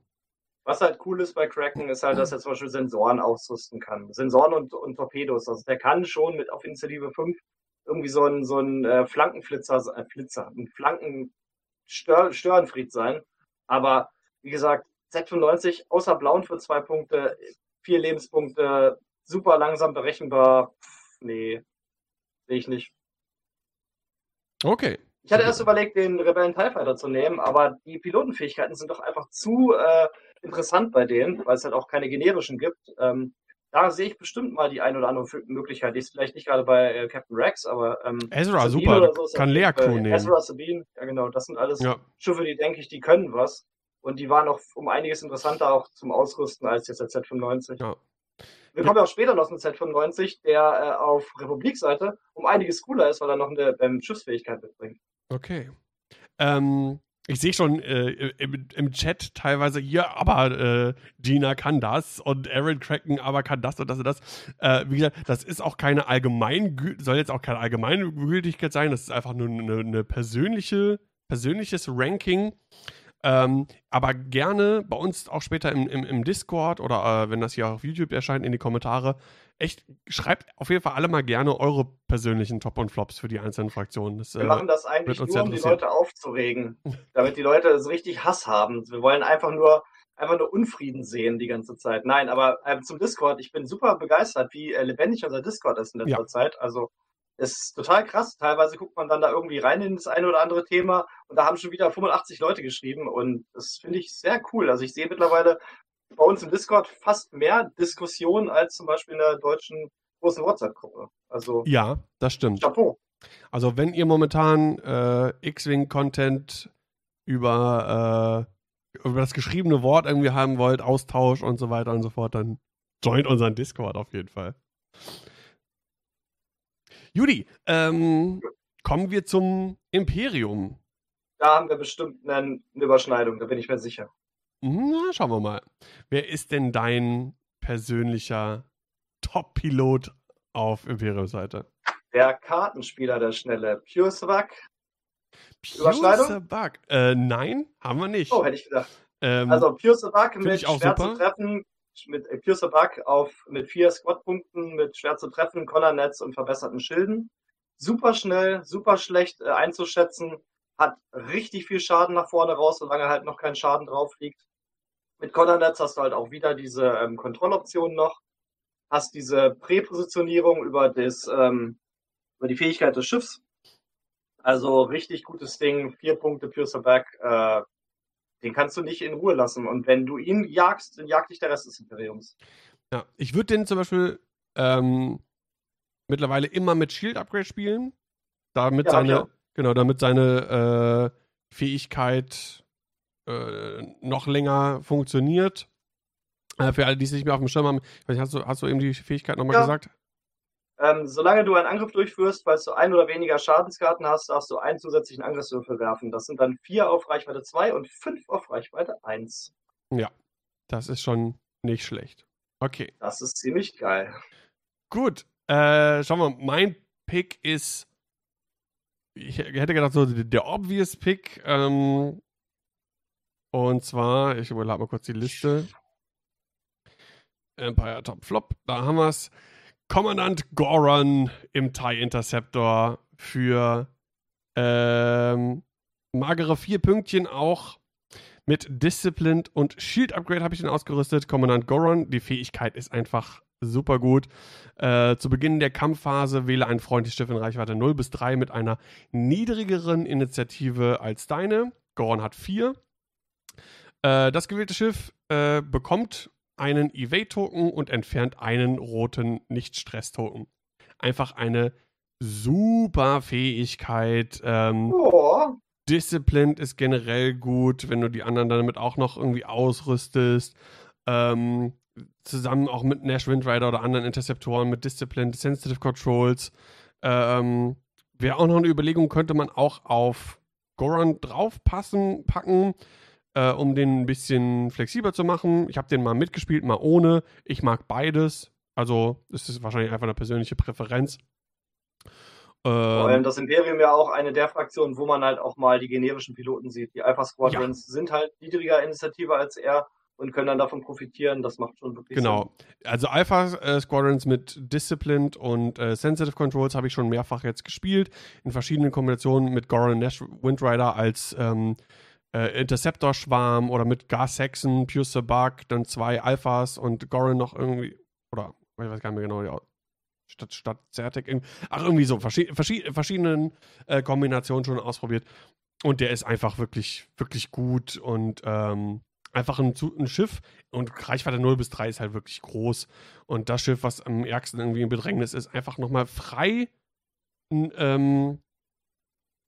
was halt cool ist bei Kraken, ist halt, dass er zum Beispiel Sensoren ausrüsten kann. Sensoren und, und Torpedos. Also der kann schon mit auf Initiative 5 irgendwie so ein, so ein äh, Flankenflitzer, äh, Flitzer, ein Flanken-Störenfried sein. Aber wie gesagt, Z95 außer Blauen für zwei Punkte, vier Lebenspunkte, super langsam berechenbar. Pff, nee, sehe ich nicht. Okay. Ich hatte erst überlegt, den Rebellen TIE Fighter zu nehmen, aber die Pilotenfähigkeiten sind doch einfach zu äh, interessant bei denen, weil es halt auch keine generischen gibt. Ähm, da sehe ich bestimmt mal die ein oder andere Möglichkeit. Die ist vielleicht nicht gerade bei äh, Captain Rex, aber ähm, Ezra, Sabine super, oder so kann Lea Crew nehmen. Ezra, Sabine, ja genau, das sind alles Ja. Schiffe, die denke ich, die können was. Und die waren auch um einiges interessanter auch zum Ausrüsten als jetzt der Z95. Ja. Wir kommen ja auch später noch zum Z95, der äh, auf Republikseite um einiges cooler ist, weil er noch eine ähm, Schiffsfähigkeit mitbringt. Okay. Ähm, ich sehe schon äh, im, im Chat teilweise hier, aber äh, Gina kann das und Aaron Kraken aber kann das und das und das. Äh, wie gesagt, das ist auch keine allgemein, soll jetzt auch keine allgemeine Gültigkeit sein, das ist einfach nur eine, eine persönliche, persönliches Ranking. Ähm, aber gerne bei uns auch später im, im, im Discord oder äh, wenn das hier auf YouTube erscheint, in die Kommentare. Echt, schreibt auf jeden Fall alle mal gerne eure persönlichen Top und Flops für die einzelnen Fraktionen. Das, Wir äh, machen das eigentlich nur, um die. Leute aufzuregen, [laughs] damit die Leute so richtig Hass haben. Wir wollen einfach nur, einfach nur Unfrieden sehen die ganze Zeit. Nein, aber ähm, zum Discord, ich bin super begeistert, wie äh, lebendig unser Discord ist in letzter Ja. Zeit. Also ist total krass. Teilweise guckt man dann da irgendwie rein in das eine oder andere Thema und da haben schon wieder 85 Leute geschrieben und das finde ich sehr cool. Also ich sehe mittlerweile bei uns im Discord fast mehr Diskussionen als zum Beispiel in der deutschen großen WhatsApp-Gruppe. Also ja, das stimmt. Chapeau. Also wenn ihr momentan äh, X-Wing-Content über, äh, über das geschriebene Wort irgendwie haben wollt, Austausch und so weiter und so fort, dann joint unseren Discord auf jeden Fall. Judy, ähm, kommen wir zum Imperium. Da haben wir bestimmt eine, eine Überschneidung, da bin ich mir sicher. Na, schauen wir mal. Wer ist denn dein persönlicher Top-Pilot auf Imperium-Seite? Der Kartenspieler, der schnelle. Pure Savak. Überschneidung? Pure Bug. Äh, nein, haben wir nicht. Oh, hätte ich gedacht. ähm, Also Pure Savak find mit schwer zu treffen, mit Pure Savak auf mit vier Squad-Punkten, mit schwer zu treffen, Connor-Netz und verbesserten Schilden. Super schnell, super schlecht äh, einzuschätzen, hat richtig viel Schaden nach vorne raus, solange halt noch kein Schaden drauf liegt. Mit Connor-Netz hast du halt auch wieder diese ähm, Kontrolloption noch, hast diese Präpositionierung über das, ähm, über die Fähigkeit des Schiffs. Also richtig gutes Ding, vier Punkte Pure Savak, äh, den kannst du nicht in Ruhe lassen. Und wenn du ihn jagst, dann jagt dich der Rest des Imperiums. Ja, ich würde den zum Beispiel ähm, mittlerweile immer mit Shield Upgrade spielen, damit Ja, seine, genau, damit seine äh, Fähigkeit äh, noch länger funktioniert. Äh, für alle, die es nicht mehr auf dem Schirm haben, weiß hast du, hast du eben die Fähigkeit nochmal Ja. gesagt? Ähm, solange du einen Angriff durchführst, falls du ein oder weniger Schadenskarten hast, darfst du einen zusätzlichen Angriffswürfel werfen. Das sind dann vier auf Reichweite 2 und fünf auf Reichweite 1. Das ist schon nicht schlecht. Okay. Das ist ziemlich geil. Gut, äh, schauen wir, mal. mein Pick ist, ich hätte gedacht, so der obvious Pick, ähm, und zwar, ich überlade mal kurz die Liste. Empire Top Flop, da haben wir es. Kommandant Goran im TIE Interceptor für ähm, magere vier Pünktchen auch. Mit Disciplined und Shield Upgrade habe ich den ausgerüstet. Kommandant Goron, die Fähigkeit ist einfach super gut. Äh, zu Beginn der Kampfphase wähle ein freundliches Schiff in Reichweite 0 bis 3 mit einer niedrigeren Initiative als deine. Goron hat 4. Äh, das gewählte Schiff äh, bekommt einen Evade-Token und entfernt einen roten Nicht-Stress-Token. Einfach eine super Fähigkeit. Ähm, Oh, Disciplined ist generell gut, wenn du die anderen damit auch noch irgendwie ausrüstest. Ähm, zusammen auch mit Nash Windrider oder anderen Interceptoren mit Disciplined, Sensitive Controls. Ähm, Wäre auch noch eine Überlegung, könnte man auch auf Goron draufpassen, packen, äh, um den ein bisschen flexibler zu machen. Ich habe den mal mitgespielt, mal ohne. Ich mag beides. Also, es ist wahrscheinlich einfach eine persönliche Präferenz. Vor allem ähm, das Imperium ja auch eine der Fraktionen, wo man halt auch mal die generischen Piloten sieht. Die Alpha Squadrons ja. sind halt niedriger Initiative als er und können dann davon profitieren. Das macht schon wirklich genau. Sinn. Genau. Also Alpha äh, Squadrons mit Disciplined und äh, Sensitive Controls habe ich schon mehrfach jetzt gespielt. In verschiedenen Kombinationen mit Goran Nash Windrider als ähm, äh, Interceptor-Schwarm oder mit Gar Saxon, Pure Sabak, dann zwei Alphas und Goran noch irgendwie. Oder ich weiß gar nicht mehr genau, statt, statt Zertek. Ach, irgendwie so, verschied, verschied, verschiedenen äh, Kombinationen schon ausprobiert. Und der ist einfach wirklich, wirklich gut und ähm, einfach ein, ein, Schiff und Reichweite 0 bis 3 ist halt wirklich groß. Und das Schiff, was am ärgsten irgendwie in Bedrängnis ist, einfach nochmal frei ähm,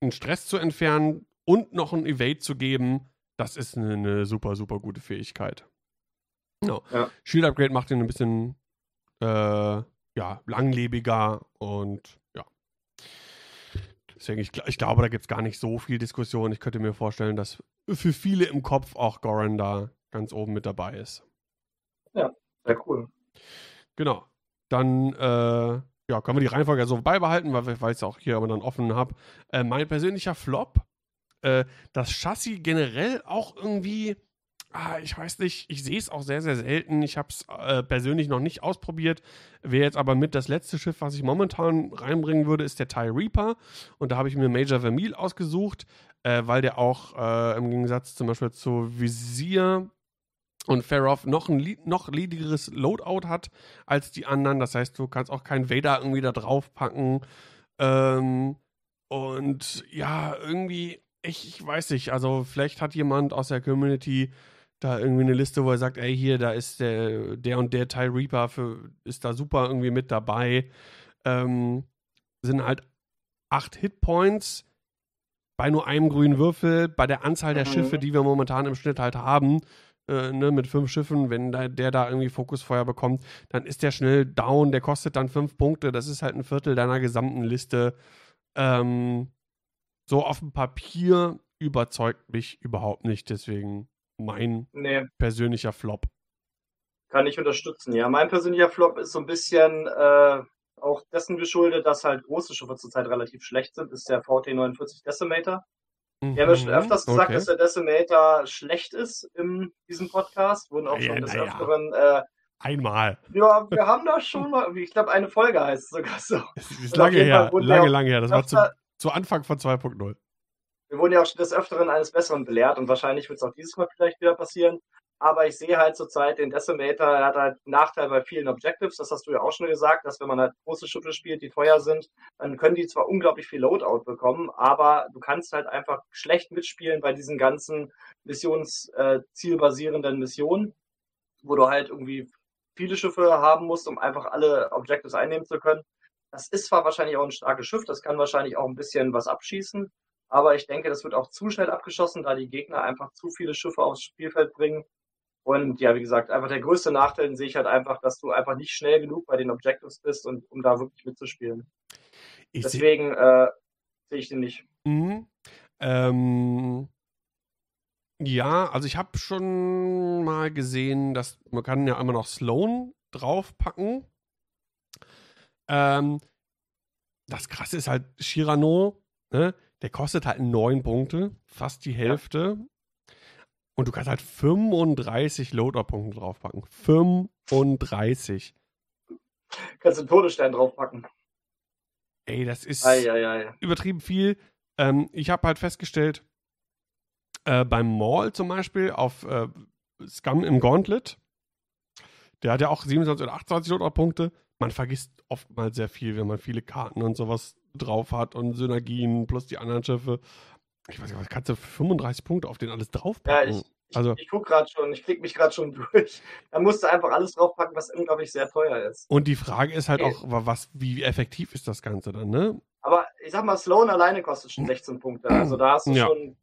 einen Stress zu entfernen und noch ein Evade zu geben, das ist eine, eine super, super gute Fähigkeit. No. Ja. Shield Upgrade macht ihn ein bisschen äh, ja, langlebiger und ja. Deswegen, ich, ich glaube, da gibt es gar nicht so viel Diskussion. Ich könnte mir vorstellen, dass für viele im Kopf auch Goran da ganz oben mit dabei ist. Ja, sehr cool. Genau. Dann äh, ja, können wir die Reihenfolge so beibehalten, weil, weil ich es auch hier aber dann offen habe. Äh, mein persönlicher Flop, äh, das Chassis generell auch irgendwie ah, ich weiß nicht, ich sehe es auch sehr, sehr selten. Ich habe es äh, persönlich noch nicht ausprobiert. Wäre jetzt aber mit das letzte Schiff, was ich momentan reinbringen würde, ist der TIE Reaper. Und da habe ich mir Major Vermeil ausgesucht, äh, weil der auch äh, im Gegensatz zum Beispiel zu Visier und Farrow noch ein noch ledigeres Loadout hat als die anderen. Das heißt, du kannst auch keinen Vader irgendwie da drauf packen. Ähm, und ja, irgendwie, ich, ich weiß nicht, also vielleicht hat jemand aus der Community da irgendwie eine Liste, wo er sagt, ey, hier, da ist der, der und der Teil Reaper für, ist da super irgendwie mit dabei. Ähm, sind halt acht Hitpoints bei nur einem grünen Würfel, bei der Anzahl der mhm. Schiffe, die wir momentan im Schnitt halt haben, äh, ne, mit fünf Schiffen, wenn da, der da irgendwie Fokusfeuer bekommt, dann ist der schnell down, der kostet dann fünf Punkte, das ist halt ein Viertel deiner gesamten Liste. Ähm, so auf dem Papier überzeugt mich überhaupt nicht, deswegen mein nee. persönlicher Flop. Kann ich unterstützen, ja. Mein persönlicher Flop ist so ein bisschen äh, auch dessen geschuldet, dass halt große Schiffe zurzeit relativ schlecht sind, ist der VT49 Decimator. Mhm. Wir haben ja schon öfters gesagt, okay. dass der Decimator schlecht ist in diesem Podcast. Wurden auch schon ja, des Öfteren. Äh, Einmal. Ja, wir haben da schon mal, ich glaube, eine Folge heißt es sogar so. Das ist lange her, lange, lange her. Das war zu, zu Anfang von 2.0 wir wurden ja auch schon des Öfteren eines Besseren belehrt und wahrscheinlich wird es auch dieses Mal vielleicht wieder passieren. Aber ich sehe halt zurzeit den Decimator, er hat halt einen Nachteil bei vielen Objectives, das hast du ja auch schon gesagt, dass wenn man halt große Schiffe spielt, die teuer sind, dann können die zwar unglaublich viel Loadout bekommen, aber du kannst halt einfach schlecht mitspielen bei diesen ganzen missionszielbasierenden äh, Missionen, wo du halt irgendwie viele Schiffe haben musst, um einfach alle Objectives einnehmen zu können. Das ist zwar wahrscheinlich auch ein starkes Schiff, das kann wahrscheinlich auch ein bisschen was abschießen, aber ich denke, das wird auch zu schnell abgeschossen, da die Gegner einfach zu viele Schiffe aufs Spielfeld bringen. Und ja, wie gesagt, einfach der größte Nachteil sehe ich halt einfach, dass du einfach nicht schnell genug bei den Objectives bist, und, um da wirklich mitzuspielen. Ich Deswegen seh äh, sehe ich den nicht. Mhm. Ähm, ja, also ich habe schon mal gesehen, dass man kann ja immer noch Sloan draufpacken. Ähm, das Krasse ist halt Shirano, ne? Der kostet halt neun Punkte, fast die Hälfte. Ja. Und du kannst halt 35 Loader-Punkte draufpacken. 35. Kannst du einen Todesstern draufpacken. Ey, das ist ei, ei, ei. übertrieben viel. Ähm, ich habe halt festgestellt, äh, beim Maul zum Beispiel auf äh, Scum im Gauntlet, der hat ja auch 27 oder 28 Loader-Punkte. Man vergisst oftmals sehr viel, wenn man viele Karten und sowas drauf hat und Synergien plus die anderen Schiffe. Ich weiß nicht, was kannst du 35 Punkte auf den alles draufpacken? Ja, ich, ich, also, ich gucke gerade schon, ich klicke mich gerade schon [laughs] durch. Da musst du einfach alles draufpacken, was unglaublich sehr teuer ist. Und die Frage ist halt okay. auch, was, wie effektiv ist das Ganze dann, ne? Aber ich sag mal, Sloan alleine kostet schon 16 Punkte. Also da hast du Ja. schon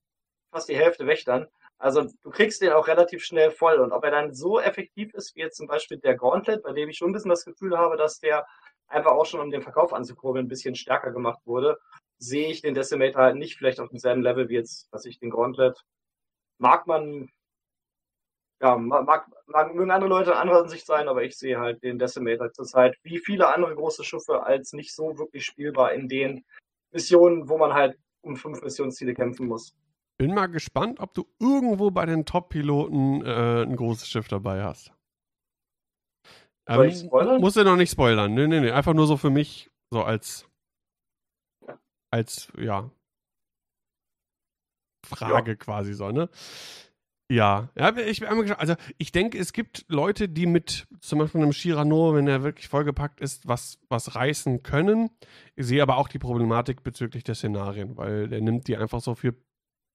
fast die Hälfte weg dann. Also du kriegst den auch relativ schnell voll. Und ob er dann so effektiv ist, wie jetzt zum Beispiel der Gauntlet, bei dem ich schon ein bisschen das Gefühl habe, dass der einfach auch schon, um den Verkauf anzukurbeln, ein bisschen stärker gemacht wurde, sehe ich den Decimator halt nicht vielleicht auf demselben Level wie jetzt, was ich den Gauntlet. Mag man, ja, mag, mag, mögen andere Leute anderer Ansicht sein, aber ich sehe halt den Decimator zurzeit wie viele andere große Schiffe als nicht so wirklich spielbar in den Missionen, wo man halt um fünf Missionsziele kämpfen muss. Bin mal gespannt, ob du irgendwo bei den Top-Piloten äh, ein großes Schiff dabei hast. Soll ich? Musst du noch nicht spoilern. Nee, nee, nee. Einfach nur so für mich, so als, als, ja, Frage quasi so, ne? Ja, ja, ich bin einmal gespannt. Also, ich denke, es gibt Leute, die mit zum Beispiel einem Shirano, wenn er wirklich vollgepackt ist, was, was reißen können. Ich sehe aber auch die Problematik bezüglich der Szenarien, weil der nimmt die einfach so viel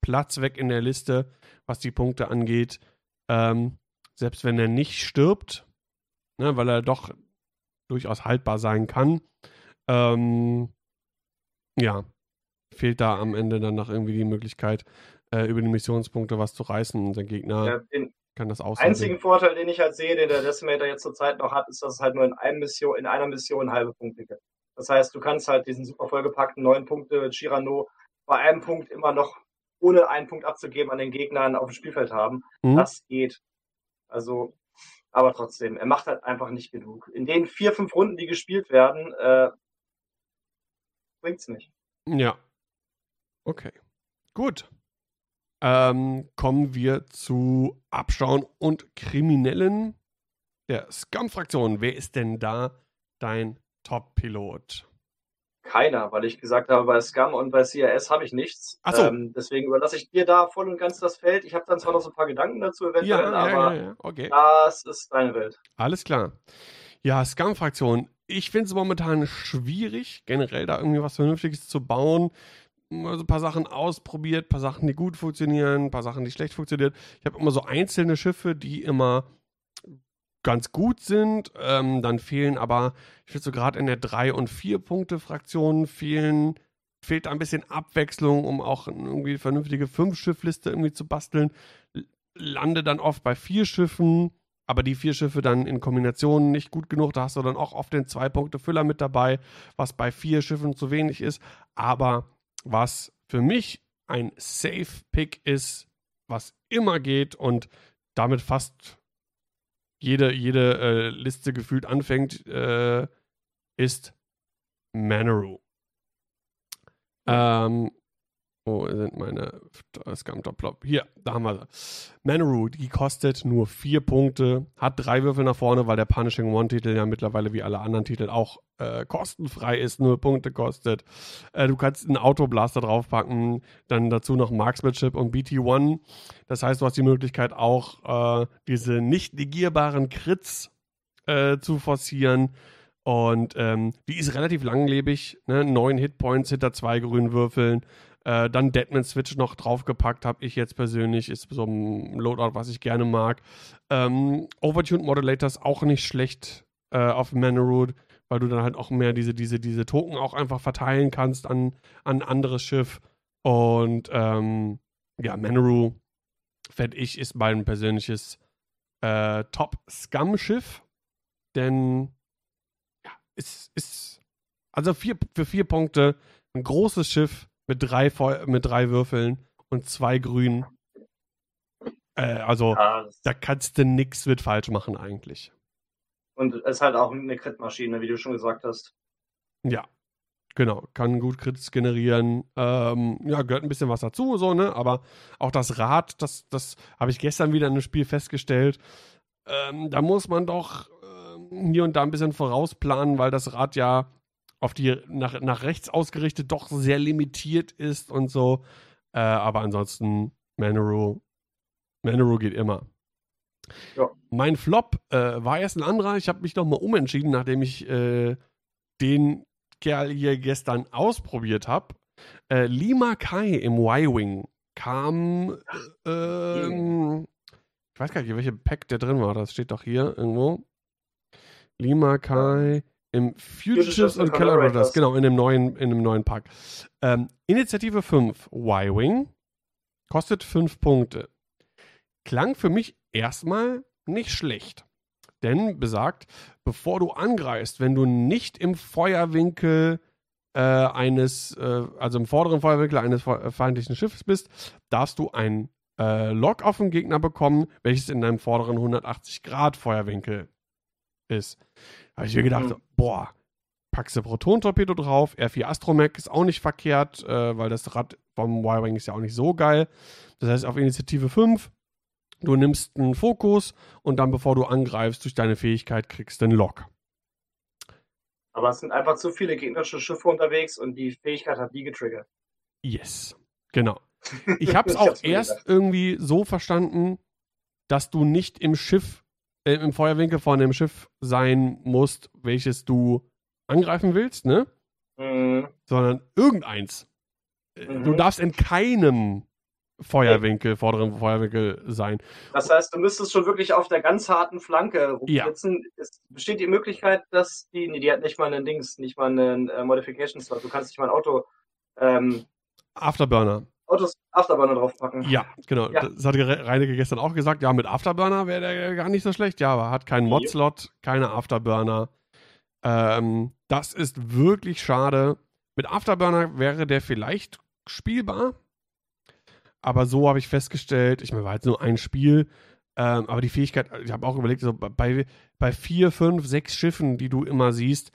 Platz weg in der Liste, was die Punkte angeht. Ähm, selbst wenn er nicht stirbt, ne, weil er doch durchaus haltbar sein kann, ähm, ja, fehlt da am Ende dann noch irgendwie die Möglichkeit, äh, über die Missionspunkte was zu reißen. Und der Gegner Ja, den kann das aushalten. einzigen Vorteil, den ich halt sehe, den der Decimator jetzt zurzeit noch hat, ist, dass es halt nur in, einem Mission, in einer Mission halbe Punkte gibt. Das heißt, du kannst halt diesen super vollgepackten neun Punkte Chirano bei einem Punkt immer noch ohne einen Punkt abzugeben an den Gegnern auf dem Spielfeld haben. Mhm. Das geht. Also, aber trotzdem, er macht halt einfach nicht genug. In den vier, fünf Runden, die gespielt werden, äh, bringt's nicht. Ja. Okay. Gut. Ähm, kommen wir zu Abschauen und Kriminellen der Scum-Fraktion. Wer ist denn da dein Top-Pilot? Keiner, weil ich gesagt habe, bei Scum und bei CRS habe ich nichts. Ach so. Ähm, deswegen überlasse ich dir da voll und ganz das Feld. Ich habe dann zwar noch so ein paar Gedanken dazu eventuell, Ja, aber ja, ja. Okay. das ist deine Welt. Alles klar. Ja, Scum-Fraktion. Ich finde es momentan schwierig, generell da irgendwie was Vernünftiges zu bauen. Also ein paar Sachen ausprobiert, ein paar Sachen, die gut funktionieren, ein paar Sachen, die schlecht funktionieren. Ich habe immer so einzelne Schiffe, die immer ganz gut sind. Ähm, dann fehlen aber, ich finde so gerade in der 3- und 4-Punkte-Fraktion fehlen, fehlt da ein bisschen Abwechslung, um auch irgendwie eine vernünftige 5-Schiff-Liste irgendwie zu basteln. Lande dann oft bei vier Schiffen, aber die vier Schiffe dann in Kombination nicht gut genug. Da hast du dann auch oft den 2-Punkte-Füller mit dabei, was bei vier Schiffen zu wenig ist. Aber was für mich ein Safe-Pick ist, was immer geht und damit fast jede, jede äh, Liste gefühlt anfängt, äh, ist Manaru. Ähm, wo sind meine Scum Top Plop? Hier, da haben wir sie. Manaru, die kostet nur vier Punkte, hat drei Würfel nach vorne, weil der Punishing One-Titel ja mittlerweile wie alle anderen Titel auch äh, kostenfrei ist, nur Punkte kostet. Äh, du kannst einen Autoblaster draufpacken, dann dazu noch Marksmanship und BT1. Das heißt, du hast die Möglichkeit auch äh, diese nicht negierbaren Crits äh, zu forcieren. Und ähm, die ist relativ langlebig, ne? neun Hitpoints hinter zwei grünen Würfeln. Äh, dann Deadman Switch noch draufgepackt, habe ich jetzt persönlich. Ist so ein Loadout, was ich gerne mag. Ähm, Overtuned Modulator ist auch nicht schlecht äh, auf Manaroot, weil du dann halt auch mehr diese, diese, diese Token auch einfach verteilen kannst an ein anderes Schiff. Und ähm, ja, Manaru, fände ich, ist mein persönliches äh, Top-Scum-Schiff. Denn ja, es ist also vier, für vier Punkte ein großes Schiff mit drei, Feu mit drei Würfeln und zwei Grünen. Äh, also, Ja, da kannst du nichts mit falsch machen, eigentlich. und es ist halt auch eine Crit-Maschine, wie du schon gesagt hast. Ja, genau. Kann gut Crits generieren. Ähm, ja, gehört ein bisschen was dazu, so, ne? Aber auch das Rad, das, das habe ich gestern wieder in einem Spiel festgestellt. Ähm, da muss man doch ähm, hier und da ein bisschen vorausplanen, weil das Rad ja auf die nach, nach rechts ausgerichtet doch sehr limitiert ist und so. Äh, aber ansonsten, Manaru, Manaru geht immer. Ja. Mein Flop äh, war erst ein anderer. Ich habe mich nochmal umentschieden, nachdem ich äh, den Kerl hier gestern ausprobiert habe. Äh, Lima Kai im Y-Wing kam, äh, ähm, ich weiß gar nicht, welche Pack der drin war. Das steht doch hier irgendwo. Lima Kai Im Fugitives und Collaborators, genau, in dem neuen, in dem neuen Pack. Ähm, Initiative 5, Y-Wing, kostet 5 Punkte. Klang für mich erstmal nicht schlecht. Denn besagt, bevor du angreifst, wenn du nicht im Feuerwinkel äh, eines, äh, also im vorderen Feuerwinkel eines feindlichen Schiffes bist, darfst du ein äh, Lock auf den Gegner bekommen, welches in deinem vorderen 180 Grad Feuerwinkel ist. Habe ich mir gedacht, mhm. boah, packst du Proton-Torpedo drauf, R4 Astromech ist auch nicht verkehrt, äh, weil das Rad vom Y-Wing ist ja auch nicht so geil. Das heißt, auf Initiative 5, du nimmst einen Fokus und dann, bevor du angreifst, durch deine Fähigkeit kriegst du einen Lock. Aber es sind einfach zu viele gegnerische Schiffe unterwegs und die Fähigkeit hat die getriggert. Yes, genau. [laughs] Ich habe es auch erst gedacht. irgendwie so verstanden, dass du nicht im Schiff, im Feuerwinkel von dem Schiff sein musst, welches du angreifen willst, ne? Mhm. Sondern irgendeins. Äh, mhm. Du darfst in keinem Feuerwinkel, vorderen Feuerwinkel sein. Das heißt, du müsstest schon wirklich auf der ganz harten Flanke rumsitzen. Ja. Es besteht die Möglichkeit, dass die, nee, die hat nicht mal einen Dings, nicht mal einen äh, Modification Slot. Du kannst nicht mal ein Auto. Ähm, Afterburner. Autos Afterburner draufpacken. Ja, genau. Ja. Das hat Reinecke gestern auch gesagt. Ja, mit Afterburner wäre der gar nicht so schlecht. Ja, aber hat keinen Mod-Slot, keine Afterburner. Ähm, das ist wirklich schade. Mit Afterburner wäre der vielleicht spielbar. Aber so habe ich festgestellt, ich meine, war jetzt nur ein Spiel, ähm, aber die Fähigkeit, ich habe auch überlegt, so bei, bei vier, fünf, sechs Schiffen, die du immer siehst,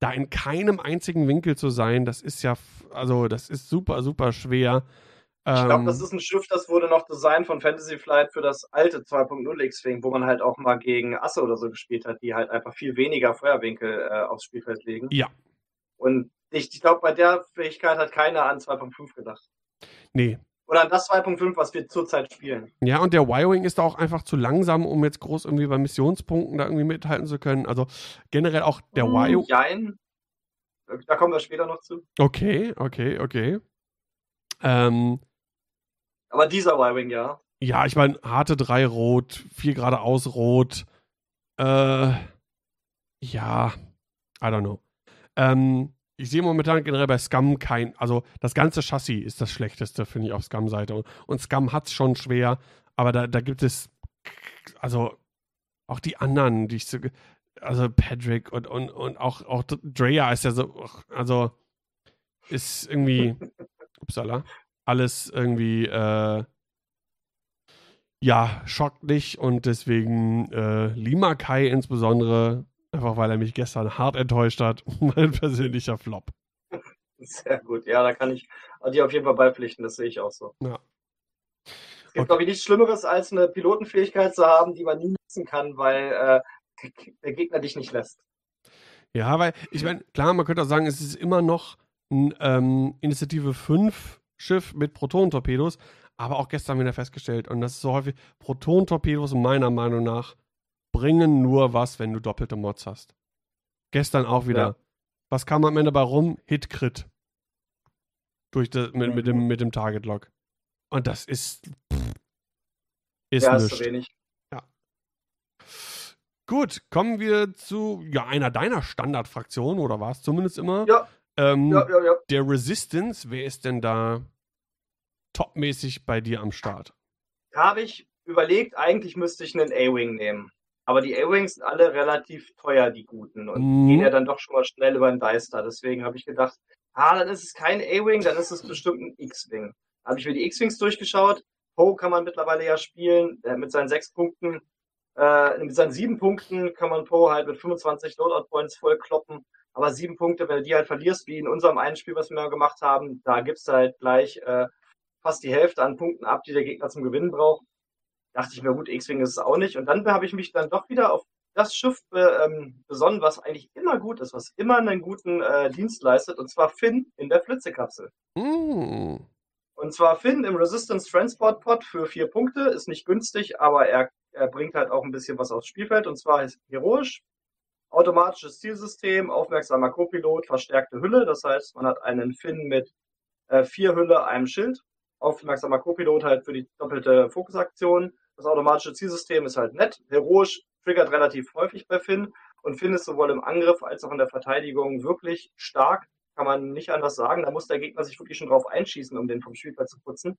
da in keinem einzigen Winkel zu sein, das ist ja, also das ist super, super schwer. Ich glaube, ähm, das ist ein Schiff, das wurde noch designt von Fantasy Flight für das alte 2.0 X-Wing, wo man halt auch mal gegen Asse oder so gespielt hat, die halt einfach viel weniger Feuerwinkel äh, aufs Spielfeld legen. Ja. Und ich, ich glaube, bei der Fähigkeit hat keiner an 2.5 gedacht. Nee. Oder an das 2.5, was wir zurzeit spielen. Ja, und der Y-Wing ist auch einfach zu langsam, um jetzt groß irgendwie bei Missionspunkten da irgendwie mithalten zu können. Also generell auch der hm, Y-Wing. Jein. Da kommen wir später noch zu. Okay, okay, okay. Ähm, aber dieser Y-Wing, ja. Ja, ich meine, harte 3 rot, 4 geradeaus rot. Äh, ja, I don't know. Ähm, ich sehe momentan generell bei Scum kein, also das ganze Chassis ist das schlechteste, finde ich, auf Scum-Seite. Und, und Scum hat es schon schwer, aber da, da gibt es, also auch die anderen, die ich so, also Patrick und, und, und auch, auch Drea ist ja so, also ist irgendwie, [laughs] upsala, alles irgendwie, äh, ja, schockt dich und deswegen äh, Lima Kai insbesondere, einfach weil er mich gestern hart enttäuscht hat, [laughs] mein persönlicher Flop. Sehr gut, ja, da kann ich dir auf jeden Fall beipflichten, das sehe ich auch so. Ja. Es gibt, okay. glaube ich, nichts Schlimmeres, als eine Pilotenfähigkeit zu haben, die man nie nutzen kann, weil äh, der Gegner dich nicht lässt. Ja, weil, ich meine, klar, man könnte auch sagen, es ist immer noch ein ähm, Initiative 5 Schiff mit Proton-Torpedos, aber auch gestern wieder festgestellt, und das ist so häufig, Proton-Torpedos meiner Meinung nach bringen nur was, wenn du doppelte Mods hast. Gestern auch wieder. Ja. Was kam am Ende bei rum? Hit-Crit. Durch das, mit, mit, dem, mit dem Target-Log. Und das ist. Pff, ist ja, ist wenig. Ja. Gut, kommen wir zu ja, einer deiner Standardfraktionen, oder war es zumindest immer? Ja. Ähm, ja, ja, ja. Der Resistance, wer ist denn da topmäßig bei dir am Start? Habe ich überlegt, eigentlich müsste ich einen A-Wing nehmen. Aber die A-Wings sind alle relativ teuer, die guten. Und mhm. gehen ja dann doch schon mal schnell über den Deister. Deswegen habe ich gedacht, ah, dann ist es kein A-Wing, dann ist es bestimmt ein X-Wing. Habe ich mir die X-Wings durchgeschaut. Poe kann man mittlerweile ja spielen. Äh, mit seinen sechs Punkten, äh, mit seinen sieben Punkten kann man Poe halt mit 25 Loadout-Points voll kloppen. Aber sieben Punkte, wenn du die halt verlierst, wie in unserem einen Spiel, was wir mal gemacht haben, da gibst du halt gleich äh, fast die Hälfte an Punkten ab, die der Gegner zum Gewinnen braucht. Dachte ich mir, gut, X-Wing ist es auch nicht. Und dann habe ich mich dann doch wieder auf das Schiff ähm, besonnen, was eigentlich immer gut ist, was immer einen guten äh, Dienst leistet, und zwar Finn in der Flitzekapsel. Mm. Und zwar Finn im Resistance Transport Pod für vier Punkte, ist nicht günstig, aber er, er bringt halt auch ein bisschen was aufs Spielfeld, und zwar heroisch, automatisches Zielsystem, aufmerksamer Copilot, verstärkte Hülle. Das heißt, man hat einen Finn mit äh, vier Hülle, einem Schild. Aufmerksamer Copilot halt für die doppelte Fokusaktion. Das automatische Zielsystem ist halt nett, heroisch, triggert relativ häufig bei Finn. Und Finn ist sowohl im Angriff als auch in der Verteidigung wirklich stark. Kann man nicht anders sagen. Da muss der Gegner sich wirklich schon drauf einschießen, um den vom Spielplatz zu putzen.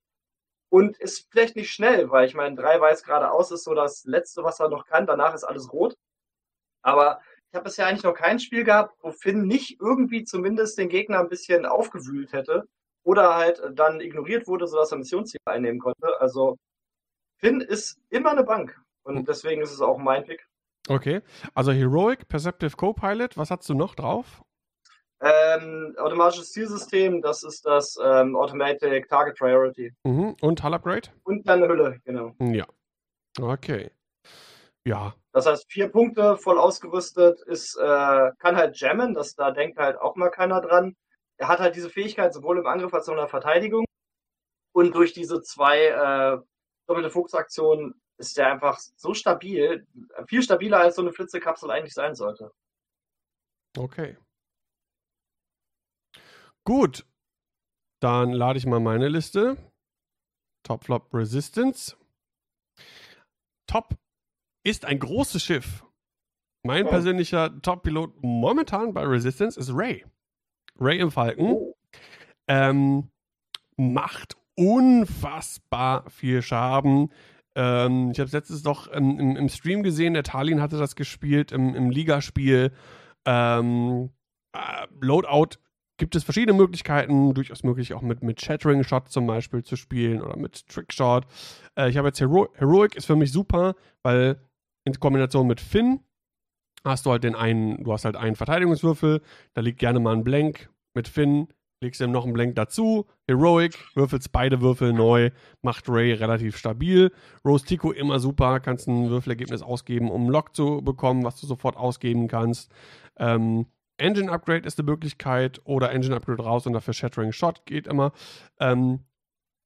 Und ist vielleicht nicht schnell, weil ich meine, drei weiß geradeaus ist so das Letzte, was er noch kann. Danach ist alles rot. Aber ich habe bisher eigentlich noch kein Spiel gehabt, wo Finn nicht irgendwie zumindest den Gegner ein bisschen aufgewühlt hätte oder halt dann ignoriert wurde, sodass er Missionsziele einnehmen konnte. Also Finn ist immer eine Bank und hm. deswegen ist es auch mein Pick. Okay, also Heroic, Perceptive Copilot, was hast du noch drauf? Ähm, automatisches Zielsystem, das ist das ähm, Automatic Target Priority. Mhm. Und Hull Upgrade? Und dann eine Hülle, genau. Ja. Okay. Ja. Das heißt, vier Punkte, voll ausgerüstet, ist, äh, kann halt jammen, das, da denkt halt auch mal keiner dran. Er hat halt diese Fähigkeit sowohl im Angriff als auch in der Verteidigung. Und durch diese zwei äh, doppelte Fuchsaktionen ist der einfach so stabil, viel stabiler als so eine Flitzekapsel eigentlich sein sollte. Okay. Gut. Dann lade ich mal meine Liste. Top Flop Resistance. Top ist ein großes Schiff. Mein oh. persönlicher Top-Pilot momentan bei Resistance ist Ray. Ray im Falken. Oh. Ähm, macht unfassbar viel Schaden. Ähm, ich habe es letztes doch im, im, im, Stream gesehen, der Talin hatte das gespielt im, im Ligaspiel. Ähm, äh, Loadout gibt es verschiedene Möglichkeiten, durchaus möglich auch mit, mit Shattering Shot zum Beispiel zu spielen oder mit Trickshot. Äh, ich habe jetzt Hero Heroic ist für mich super, weil in Kombination mit Finn hast du halt den einen, du hast halt einen Verteidigungswürfel, da liegt gerne mal ein Blank mit Finn, legst ihm noch einen Blank dazu, Heroic, würfelst beide Würfel neu, macht Ray relativ stabil. Rose Tico immer super, kannst ein Würfelergebnis ausgeben, um Lock zu bekommen, was du sofort ausgeben kannst. Ähm, Engine Upgrade ist eine Möglichkeit oder Engine Upgrade raus und dafür Shattering Shot geht immer. Ähm,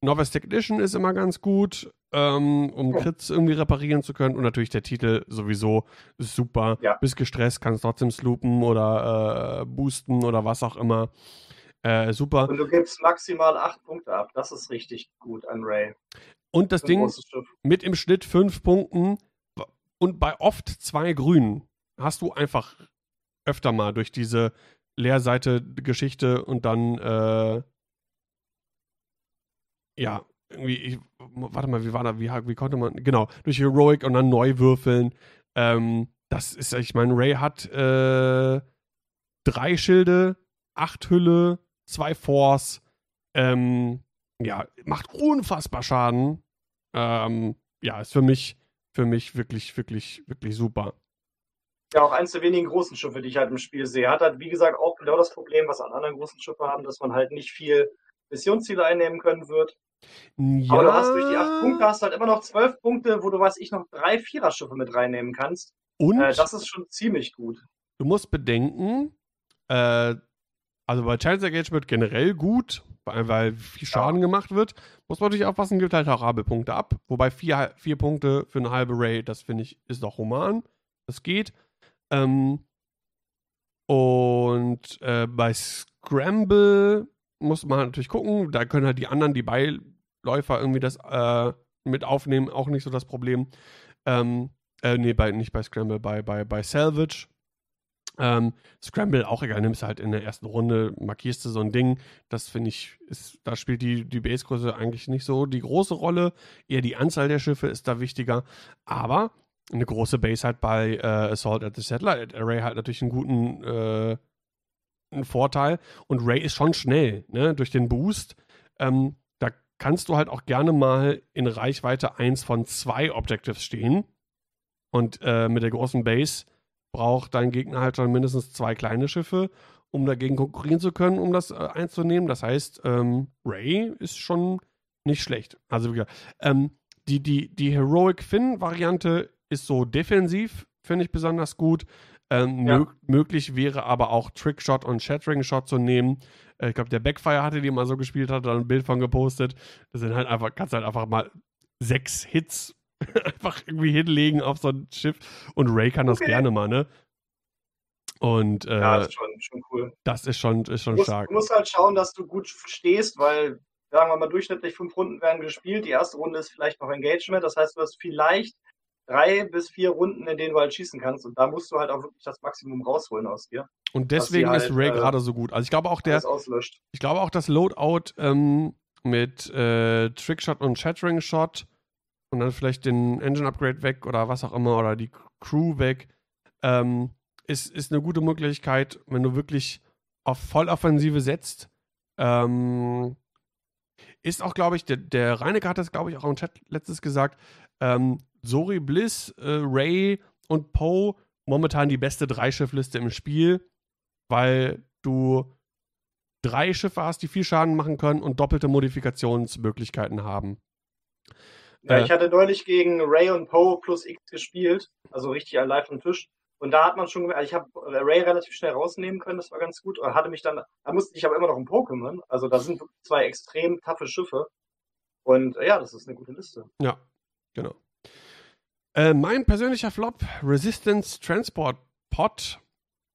Novice Technician ist immer ganz gut, ähm, um. Crits irgendwie reparieren zu können. Und natürlich der Titel sowieso ist super. Ja. Bist gestresst, kannst trotzdem sloopen oder äh, boosten oder was auch immer. Äh, super. Und du gibst maximal acht Punkte ab. Das ist richtig gut an Ray. Und das Ding mit im Schnitt fünf Punkten und bei oft zwei Grünen hast du einfach öfter mal durch diese Leerseite-Geschichte und dann äh, ja, irgendwie, ich, warte mal, wie war da, wie, wie konnte man, genau, durch Heroic und dann neu würfeln. Ähm, das ist, ich meine, Ray hat äh, drei Schilde, acht Hülle, zwei Force. Ähm, ja, macht unfassbar Schaden. Ähm, ja, ist für mich, für mich wirklich, wirklich, wirklich super. Ja, auch eins der wenigen großen Schiffe, die ich halt im Spiel sehe. Hat halt, wie gesagt, auch genau das Problem, was alle anderen großen Schiffe haben, dass man halt nicht viel Missionsziele einnehmen können wird. Ja. Aber du hast durch die acht Punkte hast halt immer noch zwölf Punkte, wo du, weiß ich, noch drei Viererschiffe mit reinnehmen kannst. Und äh, das ist schon ziemlich gut. Du musst bedenken, äh, also bei Challenge Engagement generell gut, weil, viel Schaden ja. gemacht wird. Muss man natürlich aufpassen, gibt halt Harabelpunkte ab. Wobei vier, vier Punkte für eine halbe Ray, das finde ich, ist doch human. Das geht. Ähm, und äh, bei Scramble muss man natürlich gucken. Da können halt die anderen, die Beiläufer irgendwie das äh, mit aufnehmen, auch nicht so das Problem. Ähm, äh, nee, bei, nicht bei Scramble, bei, bei, bei Salvage. Ähm, Scramble auch egal, nimmst du halt in der ersten Runde, markierst du so ein Ding. Das finde ich, ist, da spielt die, die Basegröße eigentlich nicht so die große Rolle. Eher die Anzahl der Schiffe ist da wichtiger. Aber eine große Base halt bei äh, Assault at the Satellite Array halt natürlich einen guten äh, ein Vorteil. Und Ray ist schon schnell, ne? Durch den Boost. Ähm, da kannst du halt auch gerne mal in Reichweite 1 von 2 Objectives stehen. Und äh, mit der großen Base braucht dein Gegner halt schon mindestens zwei kleine Schiffe, um dagegen konkurrieren zu können, um das äh, einzunehmen. Das heißt, ähm, Ray ist schon nicht schlecht. Also, wie ähm, die, die, die Heroic Finn-Variante ist so defensiv, finde ich besonders gut. Ähm, ja. mög möglich wäre aber auch Trickshot und Shattering Shot zu nehmen. Äh, ich glaube, der Backfire hatte, die mal so gespielt hat, da ein Bild von gepostet. Das sind halt einfach, kannst halt einfach mal sechs Hits [laughs] einfach irgendwie hinlegen auf so ein Schiff. Und Ray kann das okay. gerne mal, ne? Und äh, ja, das ist schon, schon cool. Das ist schon, ist schon du musst, stark. Du musst halt schauen, dass du gut stehst, weil, sagen wir mal, durchschnittlich fünf Runden werden gespielt. Die erste Runde ist vielleicht noch Engagement. Das heißt, du hast vielleicht drei bis vier Runden, in denen du halt schießen kannst. Und da musst du halt auch wirklich das Maximum rausholen aus dir. Und deswegen halt, ist Ray äh, gerade so gut. Also ich glaube auch der, ich glaube auch das Loadout ähm, mit äh, Trickshot und Shattering Shot und dann vielleicht den Engine Upgrade weg oder was auch immer oder die Crew weg, ähm, ist, ist eine gute Möglichkeit, wenn du wirklich auf Volloffensive setzt. Ähm, ist auch, glaube ich, der, der Reinecke hat das, glaube ich, auch im Chat letztes gesagt, ähm, Sori Bliss, äh, Ray und Poe momentan die beste Dreischiffliste im Spiel, weil du drei Schiffe hast, die viel Schaden machen können und doppelte Modifikationsmöglichkeiten haben. Ja, Äh. ich hatte neulich gegen Ray und Poe plus X gespielt, also richtig live am Tisch. Und da hat man schon gemerkt, also ich habe Ray relativ schnell rausnehmen können, das war ganz gut. Und hatte mich dann, da musste ich aber immer noch ein Poe kümmern. Also da sind zwei extrem taffe Schiffe. Und äh, ja, das ist eine gute Liste. Ja, genau. Äh, mein persönlicher Flop, Resistance Transport Pod.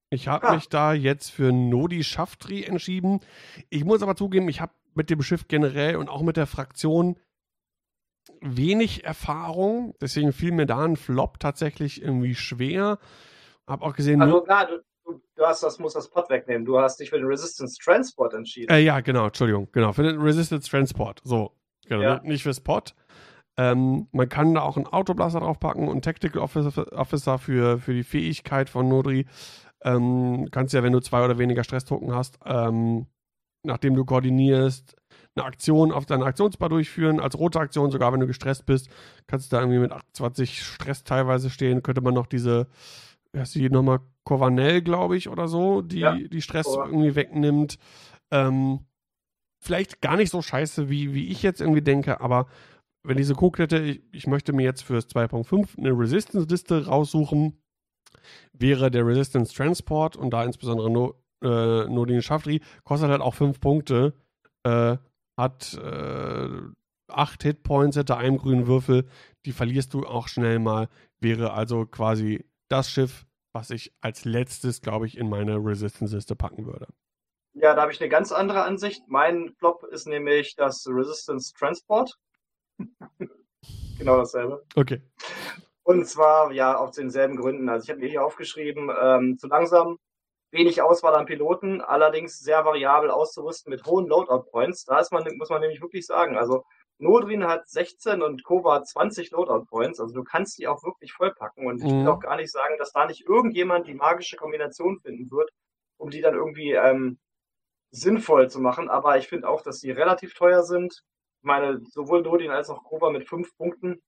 Ich habe Ah. mich da jetzt für Nodi Shaftri entschieden. Ich muss aber zugeben, ich habe mit dem Schiff generell und auch mit der Fraktion wenig Erfahrung. Deswegen fiel mir da ein Flop tatsächlich irgendwie schwer. Hab auch gesehen, Also klar, du, du, du hast das, musst das Pod wegnehmen. Du hast dich für den Resistance Transport entschieden. Äh, ja, genau, Entschuldigung, genau, für den Resistance Transport. So, genau, Ja. nicht fürs Pod. Ähm, man kann da auch einen Autoblaster draufpacken und Tactical Officer, für, für die Fähigkeit von Nodri. Ähm, kannst ja, wenn du zwei oder weniger Stresstoken hast, ähm, nachdem du koordinierst, eine Aktion auf deiner Aktionsbar durchführen, als rote Aktion, sogar wenn du gestresst bist, kannst du da irgendwie mit 28 Stress teilweise stehen, könnte man noch diese, wie heißt die nochmal, Covanel, glaube ich, oder so, die, Ja, die Stress Cova. irgendwie wegnimmt. Ähm, vielleicht gar nicht so scheiße, wie, wie ich jetzt irgendwie denke, aber wenn ich so geguckt hätte, ich, ich möchte mir jetzt fürs 2.5 eine Resistance-Liste raussuchen, wäre der Resistance Transport und da insbesondere no, äh, Nodin Shaftri, kostet halt auch 5 Punkte, äh, hat äh, 8 Hitpoints hinter einem grünen Würfel, die verlierst du auch schnell mal, wäre also quasi das Schiff, was ich als letztes, glaube ich, in meine Resistance-Liste packen würde. Ja, da habe ich eine ganz andere Ansicht. Mein Flop ist nämlich das Resistance Transport. [laughs] genau dasselbe. Okay. Und zwar ja aus denselben Gründen. Also ich habe mir hier aufgeschrieben, ähm, zu langsam, wenig Auswahl an Piloten, allerdings sehr variabel auszurüsten mit hohen Loadout Points. Da ist man, muss man nämlich wirklich sagen, also Nodrin hat 16 und Kova 20 Loadout Points, also du kannst die auch wirklich vollpacken und ich Mhm. will auch gar nicht sagen, dass da nicht irgendjemand die magische Kombination finden wird, um die dann irgendwie ähm, sinnvoll zu machen, aber ich finde auch, dass die relativ teuer sind. Ich meine, sowohl Nodrin als auch Kova mit 5 Punkten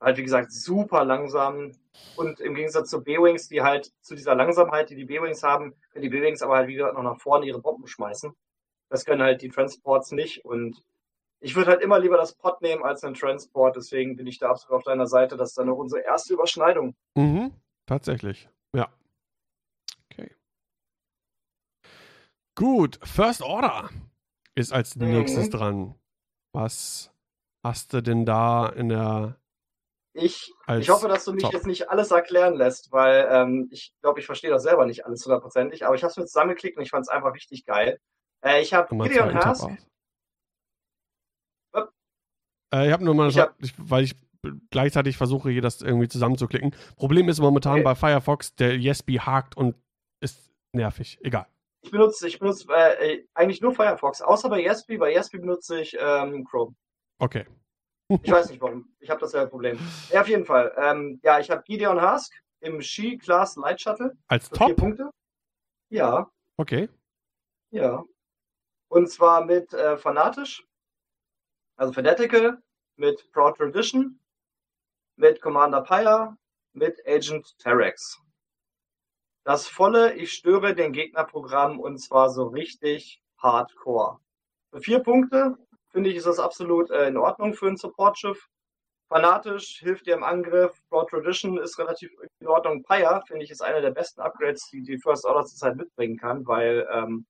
halt wie gesagt super langsam und im Gegensatz zu B-Wings, die halt zu dieser Langsamkeit, die die B-Wings haben, können die B-Wings aber halt wie gesagt noch nach vorne ihre Bomben schmeißen. Das können halt die Transports nicht und ich würde halt immer lieber das Pod nehmen als einen Transport, deswegen bin ich da absolut auf deiner Seite. Das ist dann auch unsere erste Überschneidung. Mhm, tatsächlich. Ja. Okay. Gut, First Order ist als Mhm. nächstes dran. Was hast du denn da in der Ich, ich hoffe, dass du mich Top? jetzt nicht alles erklären lässt, weil ähm, ich glaube, ich verstehe das selber nicht alles hundertprozentig, aber ich habe es mir zusammengeklickt und ich fand es einfach richtig geil. Äh, ich habe Gideon Hask? Upp. Äh, ich habe nur mal, Ich hab- ich, weil ich gleichzeitig versuche, hier das irgendwie zusammenzuklicken. Problem ist momentan Okay. bei Firefox, der Yesby hakt und ist nervig. Egal. Ich benutze, ich benutze äh, äh, eigentlich nur Firefox, außer bei Yesby. Bei Yesby benutze ich ähm, Chrome. Okay. Ich weiß nicht warum. Ich habe dasselbe Problem. Ja, auf jeden Fall. Ähm, ja, ich habe Gideon Hask im Ski-Class Light Shuttle Als für vier Top? Punkte. Ja, Okay. ja. Und zwar mit äh, Fanatisch, also Fanatical, mit Proud Tradition, mit Commander Pyre, mit Agent Terex. Das volle Ich störe den Gegnerprogramm und zwar so richtig hardcore. Für vier Punkte finde ich, ist das absolut äh, in Ordnung für ein Supportschiff. Fanatisch hilft dir im Angriff. Broad Tradition ist relativ in Ordnung. Pyre, finde ich, ist einer der besten Upgrades, die die First Order zurzeit mitbringen kann, weil ähm,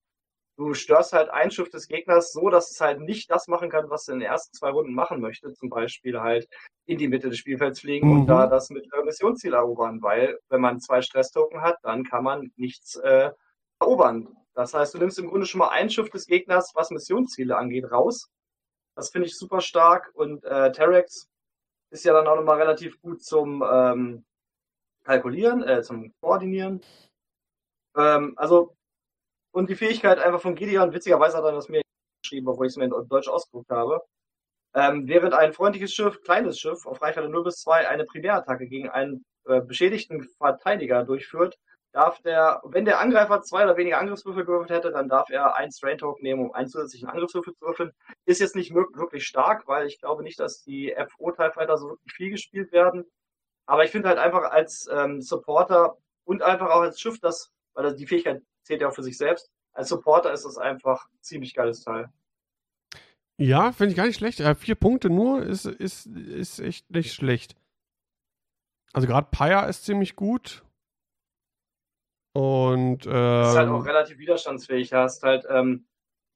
du störst halt ein Schiff des Gegners so, dass es halt nicht das machen kann, was es in den ersten zwei Runden machen möchte. Zum Beispiel halt in die Mitte des Spielfelds fliegen Mhm. und da das mit Missionsziel erobern, weil wenn man zwei Stresstoken hat, dann kann man nichts äh, erobern. Das heißt, du nimmst im Grunde schon mal ein Schiff des Gegners, was Missionsziele angeht, raus. Das finde ich super stark und äh, Terex ist ja dann auch nochmal relativ gut zum ähm, Kalkulieren, äh, zum Koordinieren. Ähm, also, und die Fähigkeit einfach von Gideon, witzigerweise hat er das mir geschrieben, obwohl ich es mir in Deutsch ausgedruckt habe. Ähm, während ein freundliches Schiff, kleines Schiff, auf Reichweite 0 bis 2 eine Primärattacke gegen einen äh, beschädigten Verteidiger durchführt, darf der, wenn der Angreifer zwei oder weniger Angriffswürfel gewürfelt hätte, dann darf er einen Strain Token nehmen, um einen zusätzlichen Angriffswürfel zu würfeln. Ist jetzt nicht wirklich stark, weil ich glaube nicht, dass die FO TIE Fighter so wirklich viel gespielt werden. Aber ich finde halt einfach als ähm, Supporter und einfach auch als Schiff, das, weil das, die Fähigkeit zählt ja auch für sich selbst, als Supporter ist das einfach ein ziemlich geiles Teil. Ja, finde ich gar nicht schlecht. Äh, vier Punkte nur ist, ist, ist echt nicht schlecht. Also gerade Paya ist ziemlich gut. Und ähm, ist halt auch ähm, relativ widerstandsfähig. Du hast halt ähm,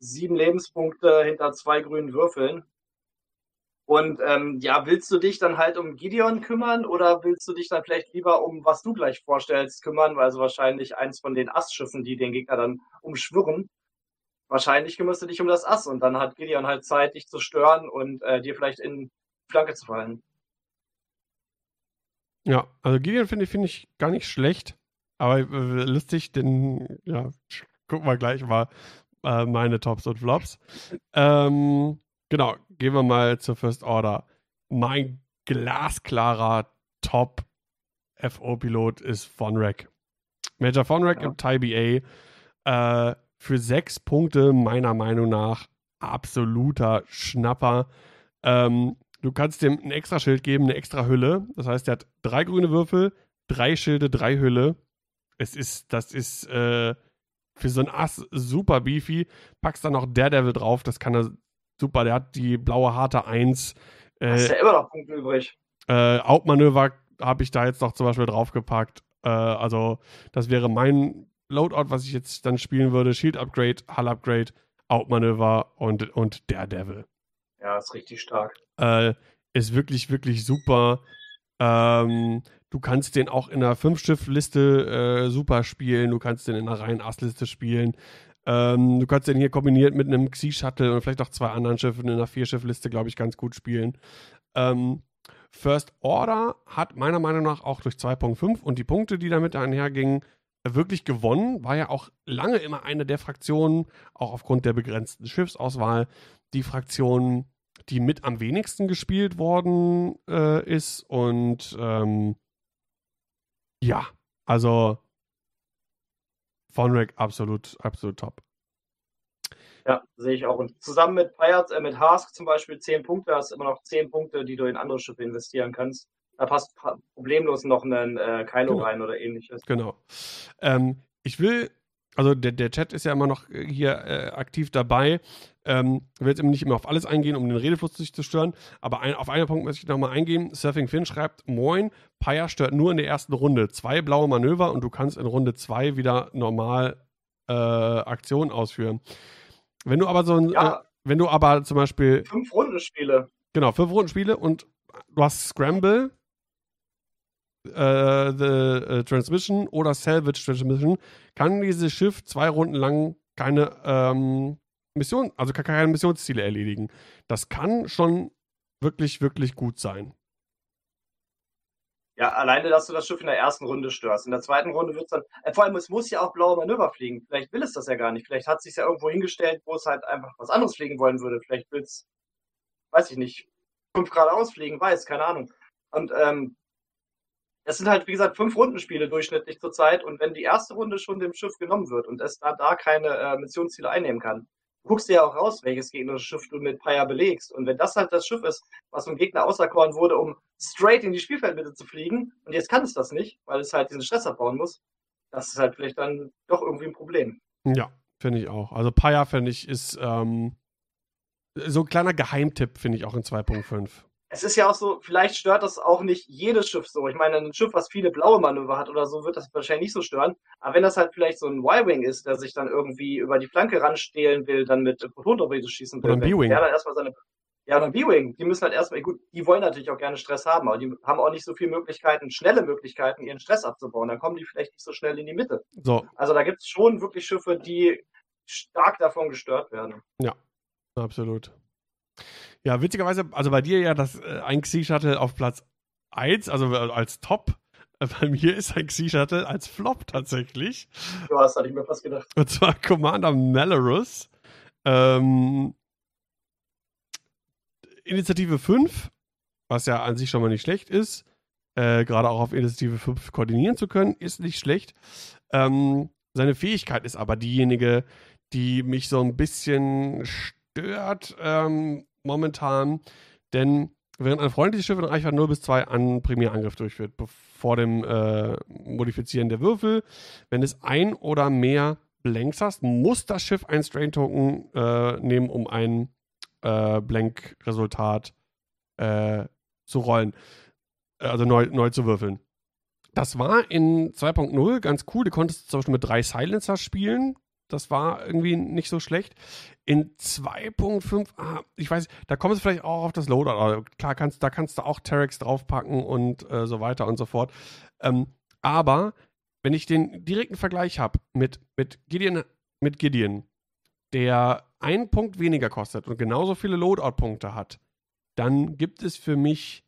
sieben Lebenspunkte hinter zwei grünen Würfeln. Und ähm, ja, willst du dich dann halt um Gideon kümmern oder willst du dich dann vielleicht lieber um, was du gleich vorstellst, kümmern? Also wahrscheinlich eins von den Assschiffen, die den Gegner dann umschwirren. Wahrscheinlich kümmerst du dich um das Ass und dann hat Gideon halt Zeit, dich zu stören und äh, dir vielleicht in die Flanke zu fallen. Ja, also Gideon finde ich, find ich gar nicht schlecht. Aber äh, lustig, denn, ja, gucken wir gleich mal äh, meine Tops und Flops. Ähm, genau, gehen wir mal zur First Order. Mein glasklarer Top FO-Pilot ist Von Rack. Major Von Rack ja. im TIE BA. Äh, für sechs Punkte meiner Meinung nach absoluter Schnapper. Ähm, du kannst dem ein extra Schild geben, eine extra Hülle. Das heißt, er hat drei grüne Würfel, drei Schilde, drei Hülle. Es ist, das ist äh, für so ein Ass super beefy. Packst dann noch Daredevil drauf, das kann er super. Der hat die blaue harte 1. Äh, Hast ja immer noch Punkte übrig. Äh, Outmanöver habe ich da jetzt noch zum Beispiel draufgepackt. Äh, also, das wäre mein Loadout, was ich jetzt dann spielen würde, Shield Upgrade, Hull Upgrade, Outmanöver und, und Daredevil. Ja, ist richtig stark. Äh, ist wirklich, wirklich super. Ähm, du kannst den auch in einer Fünf-Schiff-Liste äh, super spielen. Du kannst den in einer reinen Ass-Liste spielen. Ähm, du kannst den hier kombiniert mit einem Xi-Shuttle und vielleicht auch zwei anderen Schiffen in einer Vier-Schiff-Liste, glaube ich, ganz gut spielen. Ähm, First Order hat meiner Meinung nach auch durch 2.5 und die Punkte, die damit einhergingen, wirklich gewonnen. War ja auch lange immer eine der Fraktionen, auch aufgrund der begrenzten Schiffsauswahl, die Fraktion, die mit am wenigsten gespielt worden äh, ist. Und ähm, ja, also Vonrek absolut, absolut top. Ja, sehe ich auch. Und zusammen mit Pirates, äh, mit Hask zum Beispiel 10 Punkte, hast du immer noch 10 Punkte, die du in andere Schiffe investieren kannst da passt problemlos noch ein äh, Kylo genau. rein oder ähnliches. Genau. Ähm, ich will, also der, der Chat ist ja immer noch äh, hier äh, aktiv dabei. Ähm, ich will jetzt nicht immer auf alles eingehen, um den Redefluss nicht zu stören, aber ein, auf einen Punkt möchte ich nochmal eingehen. Surfing Finn schreibt, Moin, Paya stört nur in der ersten Runde. Zwei blaue Manöver und du kannst in Runde zwei wieder normal äh, Aktionen ausführen. Wenn du aber so ein, ja. äh, wenn du aber zum Beispiel. Fünf Runden Spiele. Genau, fünf Runden Spiele und du hast Scramble, äh, The uh, Transmission oder Salvage Transmission kann dieses Schiff zwei Runden lang keine ähm, Mission, also keine Missionsziele erledigen. Das kann schon wirklich, wirklich gut sein. Ja, alleine, dass du das Schiff in der ersten Runde störst. In der zweiten Runde wird es dann, äh, vor allem, es muss ja auch blaue Manöver fliegen. Vielleicht will es das ja gar nicht. Vielleicht hat es sich ja irgendwo hingestellt, wo es halt einfach was anderes fliegen wollen würde. Vielleicht will es, weiß ich nicht, fünf Grad ausfliegen, weiß, keine Ahnung. Und ähm, es sind halt, wie gesagt, fünf Rundenspiele durchschnittlich zurzeit. Und wenn die erste Runde schon dem Schiff genommen wird und es da, da keine äh, Missionsziele einnehmen kann, guckst du ja auch raus, welches gegnerische Schiff du mit Paya belegst. Und wenn das halt das Schiff ist, was vom Gegner auserkoren wurde, um straight in die Spielfeldmitte zu fliegen, und jetzt kann es das nicht, weil es halt diesen Stress abbauen muss, das ist halt vielleicht dann doch irgendwie ein Problem. Ja, finde ich auch. Also Paya, finde ich, ist ähm, so ein kleiner Geheimtipp, finde ich auch in 2.5 es ist ja auch so, vielleicht stört das auch nicht jedes Schiff so. Ich meine, ein Schiff, was viele blaue Manöver hat oder so, wird das wahrscheinlich nicht so stören. Aber wenn das halt vielleicht so ein Y-Wing ist, der sich dann irgendwie über die Flanke ranstehlen will, dann mit Protontorpedos schießen will, oder ein B-Wing. Ja, dann erstmal seine. Ja, ein B-Wing. Die müssen halt erstmal, gut, die wollen natürlich auch gerne Stress haben, aber die haben auch nicht so viele Möglichkeiten, schnelle Möglichkeiten, ihren Stress abzubauen. Dann kommen die vielleicht nicht so schnell in die Mitte. So. Also da gibt es schon wirklich Schiffe, die stark davon gestört werden. Ja, absolut. Ja, witzigerweise, also bei dir ja das äh, ein Xi-Shuttle auf Platz 1, also äh, als Top. Äh, bei mir ist ein Xi-Shuttle als Flop tatsächlich. Du hast, hatte ich mir fast gedacht. Und zwar Commander Malorus. Ähm, Initiative 5, was ja an sich schon mal nicht schlecht ist. Äh, Gerade auch auf Initiative 5 koordinieren zu können, ist nicht schlecht. Ähm, seine Fähigkeit ist aber diejenige, die mich so ein bisschen stört ähm, momentan. Denn während ein freundliches Schiff in Reichweite 0 bis 2 einen Primärangriff durchführt, vor dem äh, Modifizieren der Würfel, wenn es ein oder mehr Blanks hast, muss das Schiff ein Strain-Token äh, nehmen, um ein äh, Blank-Resultat äh, zu rollen. Also neu, neu zu würfeln. Das war in 2.0 ganz cool. Du konntest zum Beispiel mit drei Silencer spielen. Das war irgendwie nicht so schlecht. In 2.5, ah, ich weiß, da kommt es vielleicht auch auf das Loader. Klar, kannst, da kannst du auch Terex draufpacken und äh, so weiter und so fort. Ähm, aber wenn ich den direkten Vergleich habe mit, mit, Gideon, mit Gideon, der einen Punkt weniger kostet und genauso viele Loadout-Punkte hat, dann gibt es für mich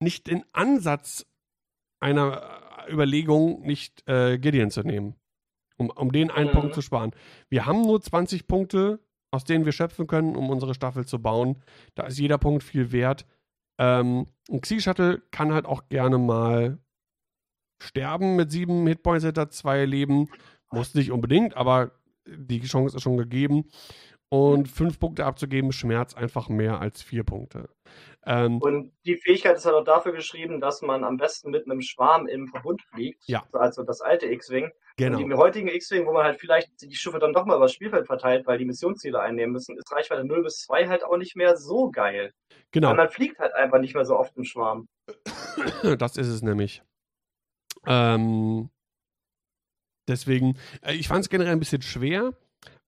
nicht den Ansatz einer Überlegung, nicht äh, Gideon zu nehmen, um, um den einen mhm. Punkt zu sparen. Wir haben nur 20 Punkte, aus denen wir schöpfen können, um unsere Staffel zu bauen. Da ist jeder Punkt viel wert. Ähm, ein Xi-Shuttle kann halt auch gerne mal sterben mit sieben Hitpoints hinter zwei Leben. Muss nicht unbedingt, aber die Chance ist schon gegeben. Und fünf Punkte abzugeben, schmerzt einfach mehr als vier Punkte. Ähm, und die Fähigkeit ist halt auch dafür geschrieben, dass man am besten mit einem Schwarm im Verbund fliegt. Ja. Also das alte X-Wing. Genau. Und die heutigen X-Wing, wo man halt vielleicht die Schiffe dann doch mal über das Spielfeld verteilt, weil die Missionsziele einnehmen müssen, ist Reichweite 0 bis 2 halt auch nicht mehr so geil. Genau. Weil man fliegt halt einfach nicht mehr so oft im Schwarm. [coughs] Das ist es nämlich. Ähm, deswegen, äh, ich fand es generell ein bisschen schwer,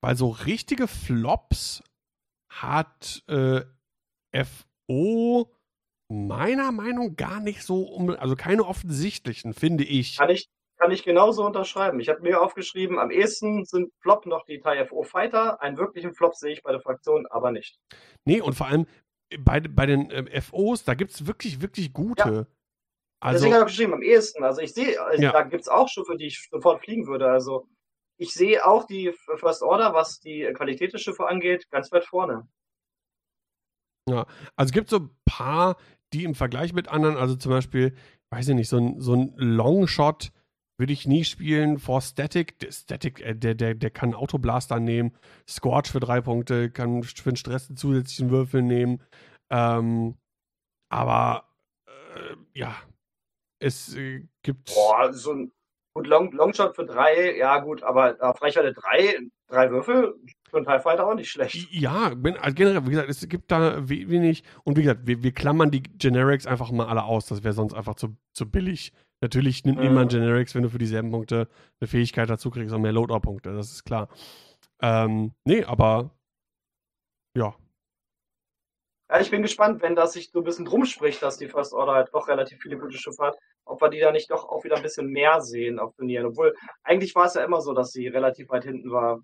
weil so richtige Flops hat äh, FO meiner Meinung gar nicht so, um, also keine offensichtlichen, finde ich. Kann ich, kann ich genauso unterschreiben. Ich habe mir aufgeschrieben, am ehesten sind Flop noch die TIE-FO Fighter. Einen wirklichen Flop sehe ich bei der Fraktion aber nicht. Nee, und vor allem bei, bei den äh, FOs, da gibt es wirklich, wirklich gute. Ja. Also, Deswegen habe ich geschrieben, am ehesten. Also ich sehe, also ja. da gibt es auch Schiffe, die ich sofort fliegen würde. Also ich sehe auch die First Order, was die Qualität des Schiffes angeht, ganz weit vorne. Ja, also es gibt so ein paar, die im Vergleich mit anderen, also zum Beispiel, weiß ich nicht, so ein, so ein Longshot würde ich nie spielen vor Static. Der Static, äh, der, der, der kann Autoblaster nehmen, Scorch für drei Punkte, kann für den Stress einen zusätzlichen Würfel nehmen. Ähm, aber äh, ja, es äh, gibt. Boah, so ein gut Long, Longshot für drei, ja gut, aber auf Reichweite drei, drei Würfel für einen TIE Fighter auch nicht schlecht. Ja, bin, also generell, wie gesagt, es gibt da wenig. Und wie gesagt, wir, wir klammern die Generics einfach mal alle aus. Das wäre sonst einfach zu, zu billig. Natürlich nimmt mhm. niemand Generics, wenn du für dieselben Punkte eine Fähigkeit dazu kriegst und mehr Loadout-Punkte, das ist klar. Ähm, nee, aber ja, ja, ich bin gespannt, wenn das sich so ein bisschen drum spricht, dass die First Order halt doch relativ viele gute Schiffe hat, ob wir die da nicht doch auch wieder ein bisschen mehr sehen auf Turnieren. Obwohl, eigentlich war es ja immer so, dass sie relativ weit hinten war.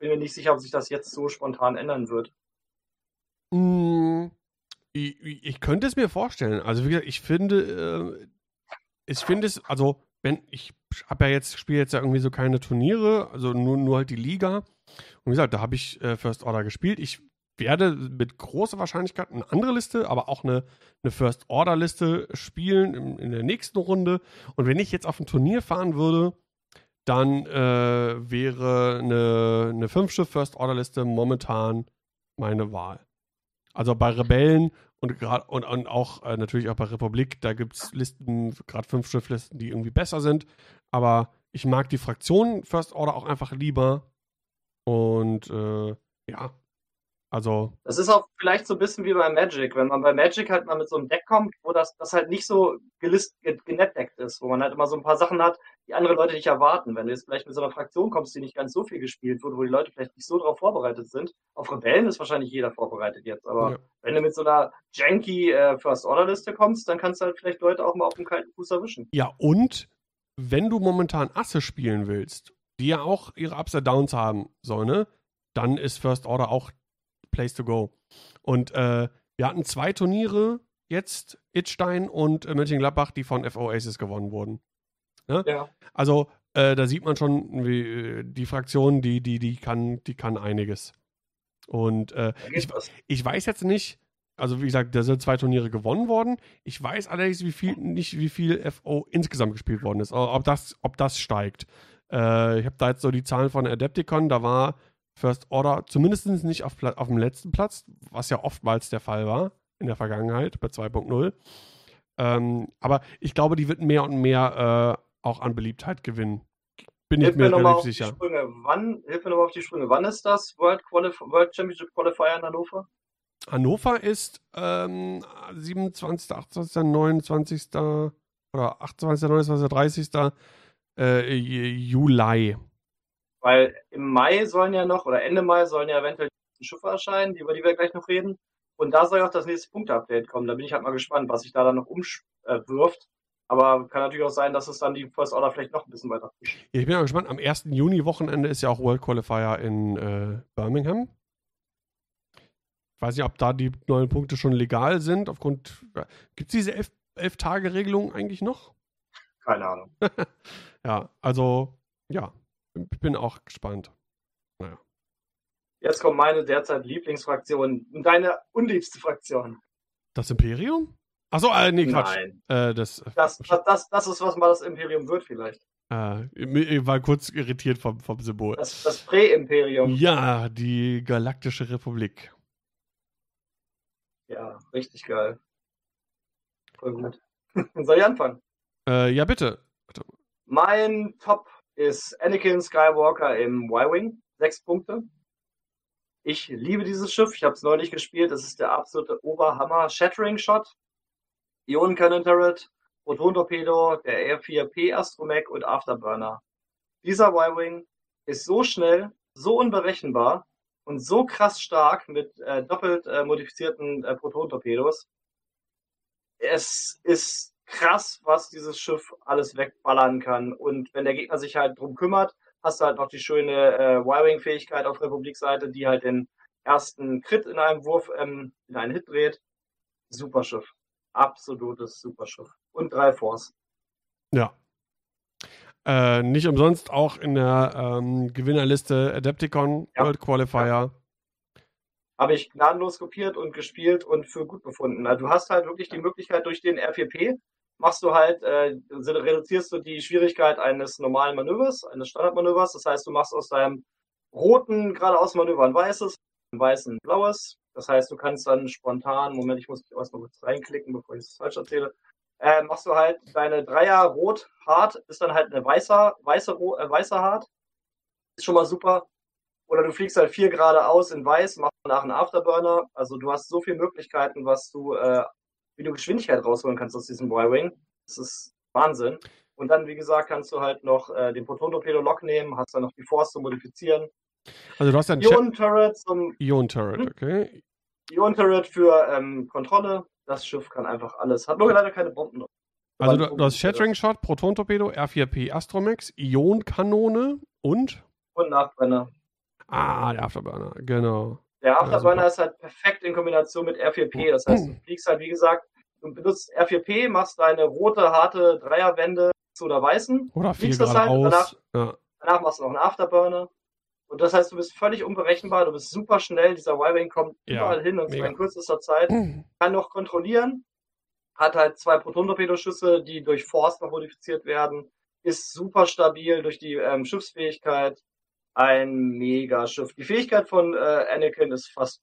Bin mir nicht sicher, ob sich das jetzt so spontan ändern wird. Mm, ich, ich, könnte es mir vorstellen. Also, wie gesagt, ich finde, äh, ich finde es, also, wenn, ich habe ja jetzt, spiele jetzt ja irgendwie so keine Turniere, also nur, nur halt die Liga. Und wie gesagt, da habe ich äh, First Order gespielt. Ich werde mit großer Wahrscheinlichkeit eine andere Liste, aber auch eine, eine First-Order-Liste spielen in, in, der nächsten Runde. Und wenn ich jetzt auf ein Turnier fahren würde, dann äh, wäre eine, eine fünfte First-Order-Liste momentan meine Wahl. Also bei Rebellen und, grad, und, und auch äh, natürlich auch bei Republik, da gibt es Listen, gerade fünf Schifflisten, die irgendwie besser sind. Aber ich mag die Fraktion First Order auch einfach lieber. Und äh, ja, also. Das ist auch vielleicht so ein bisschen wie bei Magic, wenn man bei Magic halt mal mit so einem Deck kommt, wo das, das halt nicht so gelist, genetdeckt ist, wo man halt immer so ein paar Sachen hat, die andere Leute nicht erwarten. Wenn du jetzt vielleicht mit so einer Fraktion kommst, die nicht ganz so viel gespielt wurde, wo die Leute vielleicht nicht so darauf vorbereitet sind. Auf Rebellen ist wahrscheinlich jeder vorbereitet jetzt, aber ja. wenn du mit so einer janky äh, First-Order-Liste kommst, dann kannst du halt vielleicht Leute auch mal auf dem kalten Fuß erwischen. Ja, und wenn du momentan Asse spielen willst, die ja auch ihre Ups und Downs haben, so, ne? Dann ist First Order auch Place to go. Und äh, wir hatten zwei Turniere jetzt, Itstein und äh, Mönchengladbach, die von FO Aces gewonnen wurden. Ne? Ja. Also äh, da sieht man schon, wie äh, die Fraktion, die, die, die kann, die kann einiges. Und äh, ich, ich weiß jetzt nicht, also wie gesagt, da sind zwei Turniere gewonnen worden. Ich weiß allerdings wie viel, nicht, wie viel FO insgesamt gespielt worden ist, ob das, ob das steigt. Äh, ich habe da jetzt so die Zahlen von Adepticon, da war First Order zumindest nicht auf, auf dem letzten Platz, was ja oftmals der Fall war in der Vergangenheit bei 2.0. Ähm, aber ich glaube, die wird mehr und mehr äh, auch an Beliebtheit gewinnen. Bin ich Hilf mir mir nochmal relativ auf die sicher. Sprünge. Wann, hilf mir nochmal auf die Sprünge. Wann ist das World, Qualif World Championship Qualifier in Hannover? Hannover ist ähm, 27., 28., 29. oder 28., 29., 30. Äh, Ju- Juli. Weil im Mai sollen ja noch, oder Ende Mai sollen ja eventuell die Schiffe erscheinen, über die wir gleich noch reden. Und da soll ja auch das nächste Punkte-Update kommen. Da bin ich halt mal gespannt, was sich da dann noch umwirft. Aber kann natürlich auch sein, dass es dann die First Order vielleicht noch ein bisschen weiter pusht. Ich bin mal gespannt. Am 1. Juni-Wochenende ist ja auch World Qualifier in äh, Birmingham. Ich weiß nicht, ob da die neuen Punkte schon legal sind. Aufgrund. Gibt es diese elf, elf Tage-Regelung eigentlich noch? Keine Ahnung. [laughs] Ja, also, ja. Ich bin auch gespannt. Jetzt kommt meine derzeit Lieblingsfraktion. Deine unliebste Fraktion. Das Imperium? Achso, äh, nee, Quatsch. Nein. Äh, das, Das, das, das, das ist, was mal das Imperium wird vielleicht. Äh, ich war kurz irritiert vom, vom Symbol. Das, das Prä-Imperium. Ja, die Galaktische Republik. Ja, richtig geil. Voll gut. [laughs] Soll ich anfangen? Äh, ja, bitte. Mein Top ist Anakin Skywalker im Y-Wing. Sechs Punkte. Ich liebe dieses Schiff. Ich habe es neulich gespielt. Das ist der absolute Oberhammer. Shattering Shot, Ionen Cannon Turret, Proton Torpedo, der R4P Astromech und Afterburner. Dieser Y-Wing ist so schnell, so unberechenbar und so krass stark mit äh, doppelt äh, modifizierten äh, Proton-Torpedos. Es ist krass, was dieses Schiff alles wegballern kann. Und wenn der Gegner sich halt drum kümmert, hast du halt noch die schöne äh, Wiring-Fähigkeit auf Republikseite, die halt den ersten Crit in einem Wurf ähm, in einen Hit dreht. Super Schiff. Absolutes Superschiff. Und drei Force. Ja. Äh, nicht umsonst auch in der ähm, Gewinnerliste Adepticon Ja. World Qualifier. Habe ich gnadenlos kopiert und gespielt und für gut befunden. Also du hast halt wirklich die Möglichkeit durch den R4P machst du halt, äh, reduzierst du die Schwierigkeit eines normalen Manövers, eines Standardmanövers. Das heißt, du machst aus deinem roten geradeaus Manöver ein weißes, ein weißen ein blaues. Das heißt, du kannst dann spontan, Moment, ich muss mich erstmal kurz reinklicken, bevor ich es falsch erzähle, äh, machst du halt deine Dreier rot hart, ist dann halt eine weißer, weiße, äh, weißer hart. Ist schon mal super. Oder du fliegst halt vier geradeaus in weiß, machst danach einen Afterburner. Also du hast so viele Möglichkeiten, was du, äh, wie du Geschwindigkeit rausholen kannst aus diesem Y-Wing. Das ist Wahnsinn. Und dann, wie gesagt, kannst du halt noch äh, den Proton-Torpedo-Lock nehmen, hast dann noch die Force zu modifizieren. Also du hast Chat- Ion-Turret zum Ion Turret, Hm? okay. Ion-Turret für ähm, Kontrolle. Das Schiff kann einfach alles. Hat nur leider keine Bomben. drauf. Also du, du hast Shattering Shot, Proton-Torpedo, R4P Astromex, Ionkanone und Und Nachbrenner. Ah, der Afterburner, genau. Der Afterburner super. ist halt perfekt in Kombination mit R4P. Das heißt, du fliegst halt, wie gesagt, du benutzt R4P, machst deine rote, harte Dreierwände zu der weißen. Oder Fliegst das halt geradeaus. Ja. Danach machst du noch einen Afterburner. Und das heißt, du bist völlig unberechenbar, du bist super schnell. Dieser Y-Wing kommt Ja, überall hin und in kürzester Zeit. [clears throat] Kann noch kontrollieren. Hat halt zwei Proton-Torpedoschüsse, die durch Force noch modifiziert werden. Ist super stabil durch die ähm, Schiffsfähigkeit. Ein Mega-Schiff. Die Fähigkeit von äh, Anakin ist fast.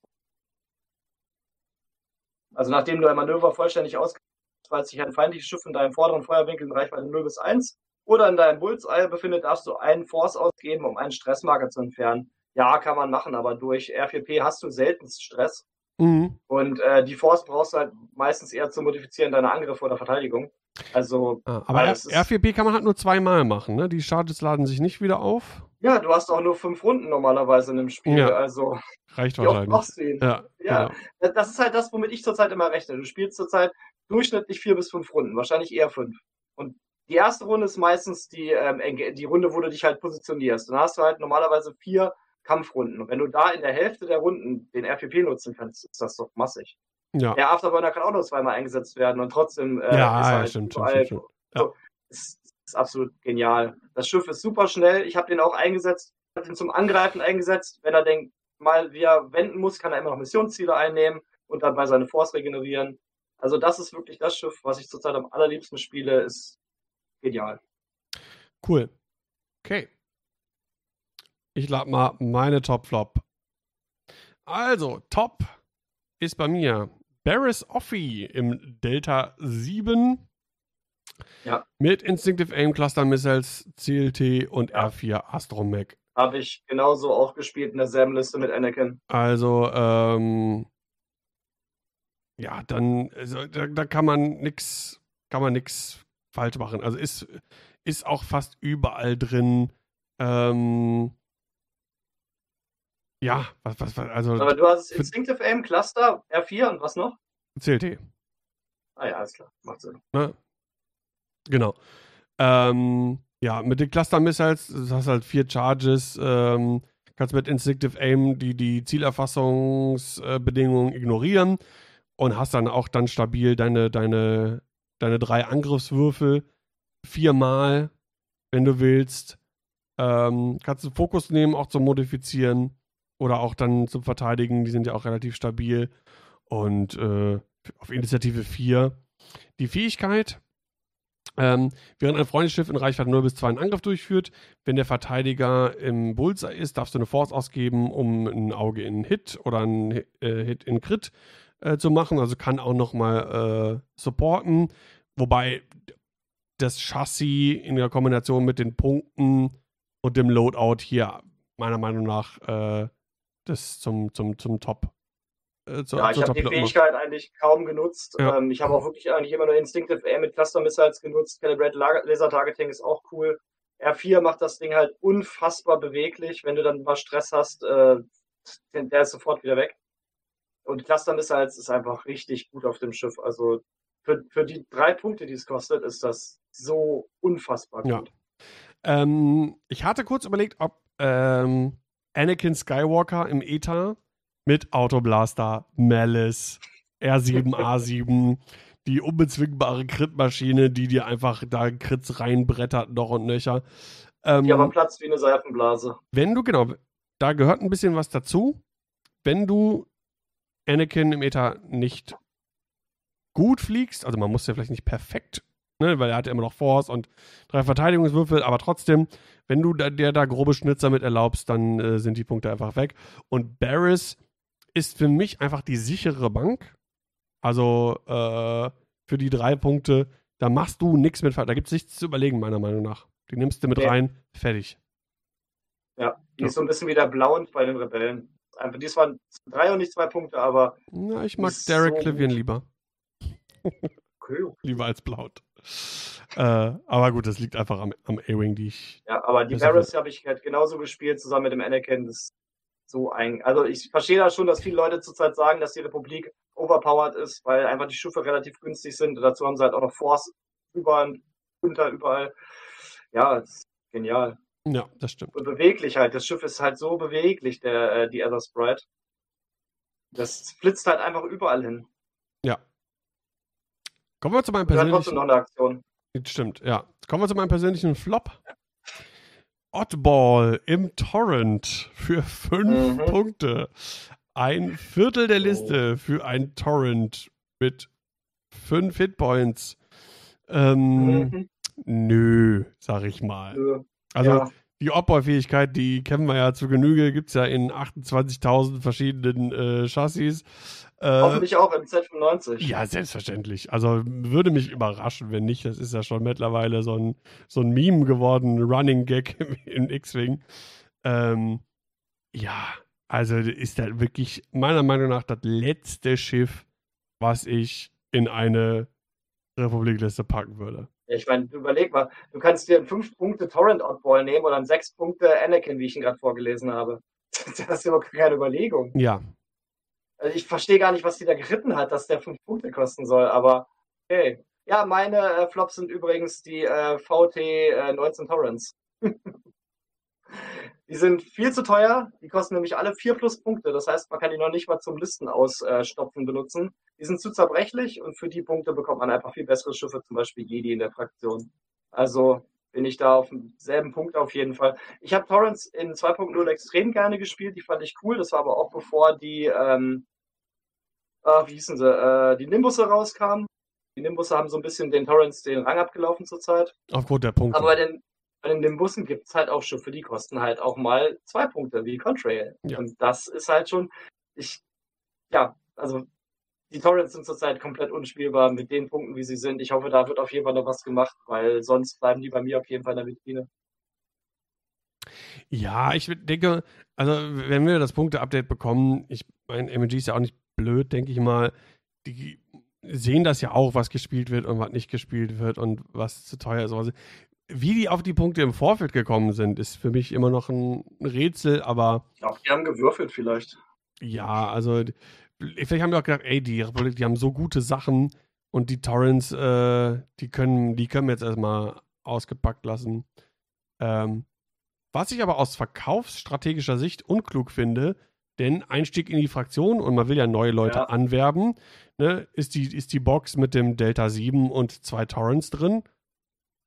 Also nachdem du ein Manöver vollständig ausgeführt hast, falls sich ein feindliches Schiff in deinem vorderen Feuerwinkel in Reichweite 0 bis 1 oder in deinem Bullseye befindet, darfst du einen Force ausgeben, um einen Stressmarker zu entfernen. Ja, kann man machen, aber durch R4P hast du selten Stress. Mhm. Und äh, die Force brauchst du halt meistens eher zum Modifizieren deiner Angriffe oder Verteidigung. Also, Ah, aber Weil R es ist- R4P kann man halt nur zweimal machen, ne? Die Charges laden sich nicht wieder auf. ja, du hast auch nur fünf Runden normalerweise in einem Spiel. Ja. Also, Reicht wahrscheinlich. du ihn? Ja, Ja. genau. Das ist halt das, womit ich zurzeit immer rechne. Du spielst zurzeit durchschnittlich vier bis fünf Runden, wahrscheinlich eher fünf. Und die erste Runde ist meistens die, ähm, die Runde, wo du dich halt positionierst. Dann hast du halt normalerweise vier Kampfrunden. Und wenn du da in der Hälfte der Runden den R4P nutzen kannst, ist das doch massig. Ja, Der Afterburner kann auch noch zweimal eingesetzt werden und trotzdem äh, ja, ist ja halt stimmt, stimmt, überall stimmt, stimmt. so, ist, ist absolut genial. Das Schiff ist super schnell. Ich habe den auch eingesetzt, habe ihn zum Angreifen eingesetzt. Wenn er denkt, mal wie er wenden muss, kann er immer noch Missionsziele einnehmen und dabei seine Force regenerieren. Also das ist wirklich das Schiff, was ich zurzeit am allerliebsten spiele, ist genial. Cool. Okay. Ich lade mal meine Top-Flop. Also, Top ist bei mir Barris Offi im Delta 7. Ja. Mit Instinctive Aim Cluster Missiles, CLT und Ja. R4 Astromech. Habe ich genauso auch gespielt in derselben Liste mit Anakin. Also, ähm, ja, dann, also, da, da kann man nix, kann man nix falsch machen. Also ist, ist auch fast überall drin. Ähm, ja, was, was, was also Aber du hast Instinctive Aim, Cluster, R4 und was noch? CLT, Ah ja, alles klar. Macht Sinn. ne? Genau. Ähm, ja, mit den Cluster Missiles, du hast halt vier Charges, ähm, kannst mit Instinctive Aim die, die Zielerfassungsbedingungen ignorieren und hast dann auch dann stabil deine, deine, deine drei Angriffswürfel viermal, wenn du willst. Ähm, kannst du Fokus nehmen, auch zum Modifizieren oder auch dann zum Verteidigen. Die sind ja auch relativ stabil. Und äh, auf Initiative 4 die Fähigkeit, ähm, während ein Freundesschiff in Reichweite 0 bis 2 einen Angriff durchführt, wenn der Verteidiger im Bullseye ist, darfst du eine Force ausgeben, um ein Auge in Hit oder ein äh, Hit in Crit äh, zu machen. Also kann auch nochmal äh, supporten. Wobei das Chassis in der Kombination mit den Punkten und dem Loadout hier meiner Meinung nach äh, das zum, zum, zum Top. Äh, zu, Ja, ich habe die. Fähigkeit eigentlich kaum genutzt. Ja. Ähm, ich habe auch wirklich eigentlich immer nur Instinctive Aim mit Cluster Missiles genutzt. Calibrated Laser Targeting ist auch cool. R4 macht das Ding halt unfassbar beweglich. Wenn du dann mal Stress hast, äh, der ist sofort wieder weg. Und Cluster Missiles ist einfach richtig gut auf dem Schiff. Also für, für die drei Punkte, die es kostet, ist das so unfassbar Ja. gut. Ähm, ich hatte kurz überlegt, ob ähm, Anakin Skywalker im ETA mit Autoblaster, Malice, R7A7, [laughs] die unbezwingbare Crit-Maschine, die dir einfach da Crits reinbrettert, noch und nöcher. Ähm, Die aber platzt wie eine Seifenblase. wenn du, genau, da gehört ein bisschen was dazu. Wenn du Anakin im ETA nicht gut fliegst, also man muss ja vielleicht nicht perfekt, ne, weil er hat ja immer noch Force und drei Verteidigungswürfel, aber trotzdem, wenn du da, der da grobe Schnitzer mit erlaubst, dann äh, sind die Punkte einfach weg. Und Barris ist für mich einfach die sichere Bank. Also äh, für die drei Punkte, da machst du nichts mit, da gibt es nichts zu überlegen, meiner Meinung nach. Die nimmst du mit Nee. rein, fertig. Ja, die Ja. ist so ein bisschen wie der Blauend bei den Rebellen. Einfach, dies waren drei und nicht zwei Punkte, aber Na, ich mag Derek so Clivian lieber. okay. Lieber als Blaut. Äh, aber gut, das liegt einfach am, am A-Wing, die ich. Ja, aber die Barris habe ich halt genauso gespielt, zusammen mit dem Anakin. Das ist so ein. Also ich verstehe da schon, dass viele Leute zurzeit sagen, dass die Republik overpowered ist, weil einfach die Schiffe relativ günstig sind. Und dazu haben sie halt auch noch Force über und unter überall. Ja, das ist genial. Ja, das stimmt. Und beweglich halt. Das Schiff ist halt so beweglich, der, äh, die Ether Sprite. Das flitzt halt einfach überall hin. Kommen wir zu meinem persönlichen. noch eine Aktion. Stimmt, ja. Kommen wir zu meinem persönlichen Flop. Oddball im Torrent für fünf Mhm. Punkte. Ein Viertel der Oh. Liste für ein Torrent mit fünf Hitpoints. Ähm, Mhm. Nö, sag ich mal. Nö. Also ja. Die Oddball-Fähigkeit, die kennen wir ja zu Genüge, gibt es ja in 28.000 verschiedenen äh, Chassis. Äh, Hoffentlich auch im Z95. ja, selbstverständlich. Also würde mich überraschen, wenn nicht. Das ist ja schon mittlerweile so ein, so ein Meme geworden, Running Gag [laughs] im X-Wing. Ähm, ja, also ist das wirklich meiner Meinung nach das letzte Schiff, was ich in eine Republikliste packen würde. Ich meine, überleg mal, du kannst dir einen 5 Punkte Torrent Oddball nehmen oder einen 6 Punkte Anakin, wie ich ihn gerade vorgelesen habe. [laughs] Das ist überhaupt keine Überlegung. Ja, Also ich verstehe gar nicht, was die da geritten hat, dass der 5 Punkte kosten soll, aber okay. Ja, meine äh, Flops sind übrigens die äh, VT äh, 19 Torrents. [laughs] Die sind viel zu teuer. Die kosten nämlich alle vier plus Punkte. Das heißt, man kann die noch nicht mal zum Listen ausstopfen benutzen. Die sind zu zerbrechlich und für die Punkte bekommt man einfach viel bessere Schiffe, zum Beispiel Jedi in der Fraktion. Also bin ich da auf demselben Punkt auf jeden Fall. Ich habe Torrents in 2.0 extrem gerne gespielt. Die fand ich cool. Das war aber auch bevor die, ähm, äh, wie hießen sie, äh, die Nimbusse rauskamen. Die Nimbusse haben so ein bisschen den Torrents den Rang abgelaufen zurzeit. Aufgrund der Punkte. Aber bei den, bei den Nimbussen gibt es halt auch Schiffe, die kosten halt auch mal zwei Punkte, wie Contrail. Ja. Und das ist halt schon, ich, ja, also die Torrents sind zurzeit komplett unspielbar mit den Punkten, wie sie sind. Ich hoffe, da wird auf jeden Fall noch was gemacht, weil sonst bleiben die bei mir auf jeden Fall in der Vitrine. Ja, ich denke, also wenn wir das Punkte-Update bekommen, ich meine, MG ist ja auch nicht blöd, denke ich mal. Die sehen das ja auch, was gespielt wird und was nicht gespielt wird und was zu teuer ist. Wie die auf die Punkte im Vorfeld gekommen sind, ist für mich immer noch ein Rätsel, aber. Glaube, die haben gewürfelt vielleicht. Ja, also vielleicht haben wir auch gedacht, ey, die Republik, die haben so gute Sachen und die Torrents, äh, die können, die können wir jetzt erstmal ausgepackt lassen. Ähm, was ich aber aus verkaufsstrategischer Sicht unklug finde, denn Einstieg in die Fraktion und man will ja neue Leute ja. anwerben, ne, ist, die, ist die Box mit dem Delta 7 und zwei Torrents drin.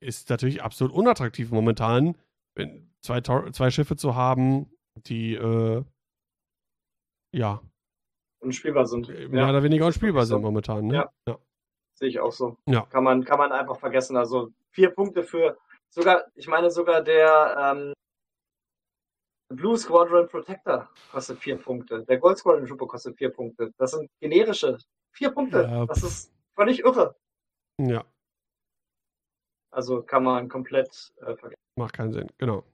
Ist natürlich absolut unattraktiv momentan, wenn zwei, zwei Schiffe zu haben, die äh, ja unspielbar sind. Äh, mehr ja. oder weniger unspielbar sind momentan. Ne? Ja. ja. Sehe ich auch so. Ja. Kann, man, kann man einfach vergessen. Also vier Punkte für sogar, ich meine sogar der ähm, Blue Squadron Protector kostet vier Punkte. Der Gold Squadron Trooper kostet vier Punkte. Das sind generische vier Punkte. Ja. Das ist völlig irre. Ja. Also kann man komplett äh, vergessen. Macht keinen Sinn, genau.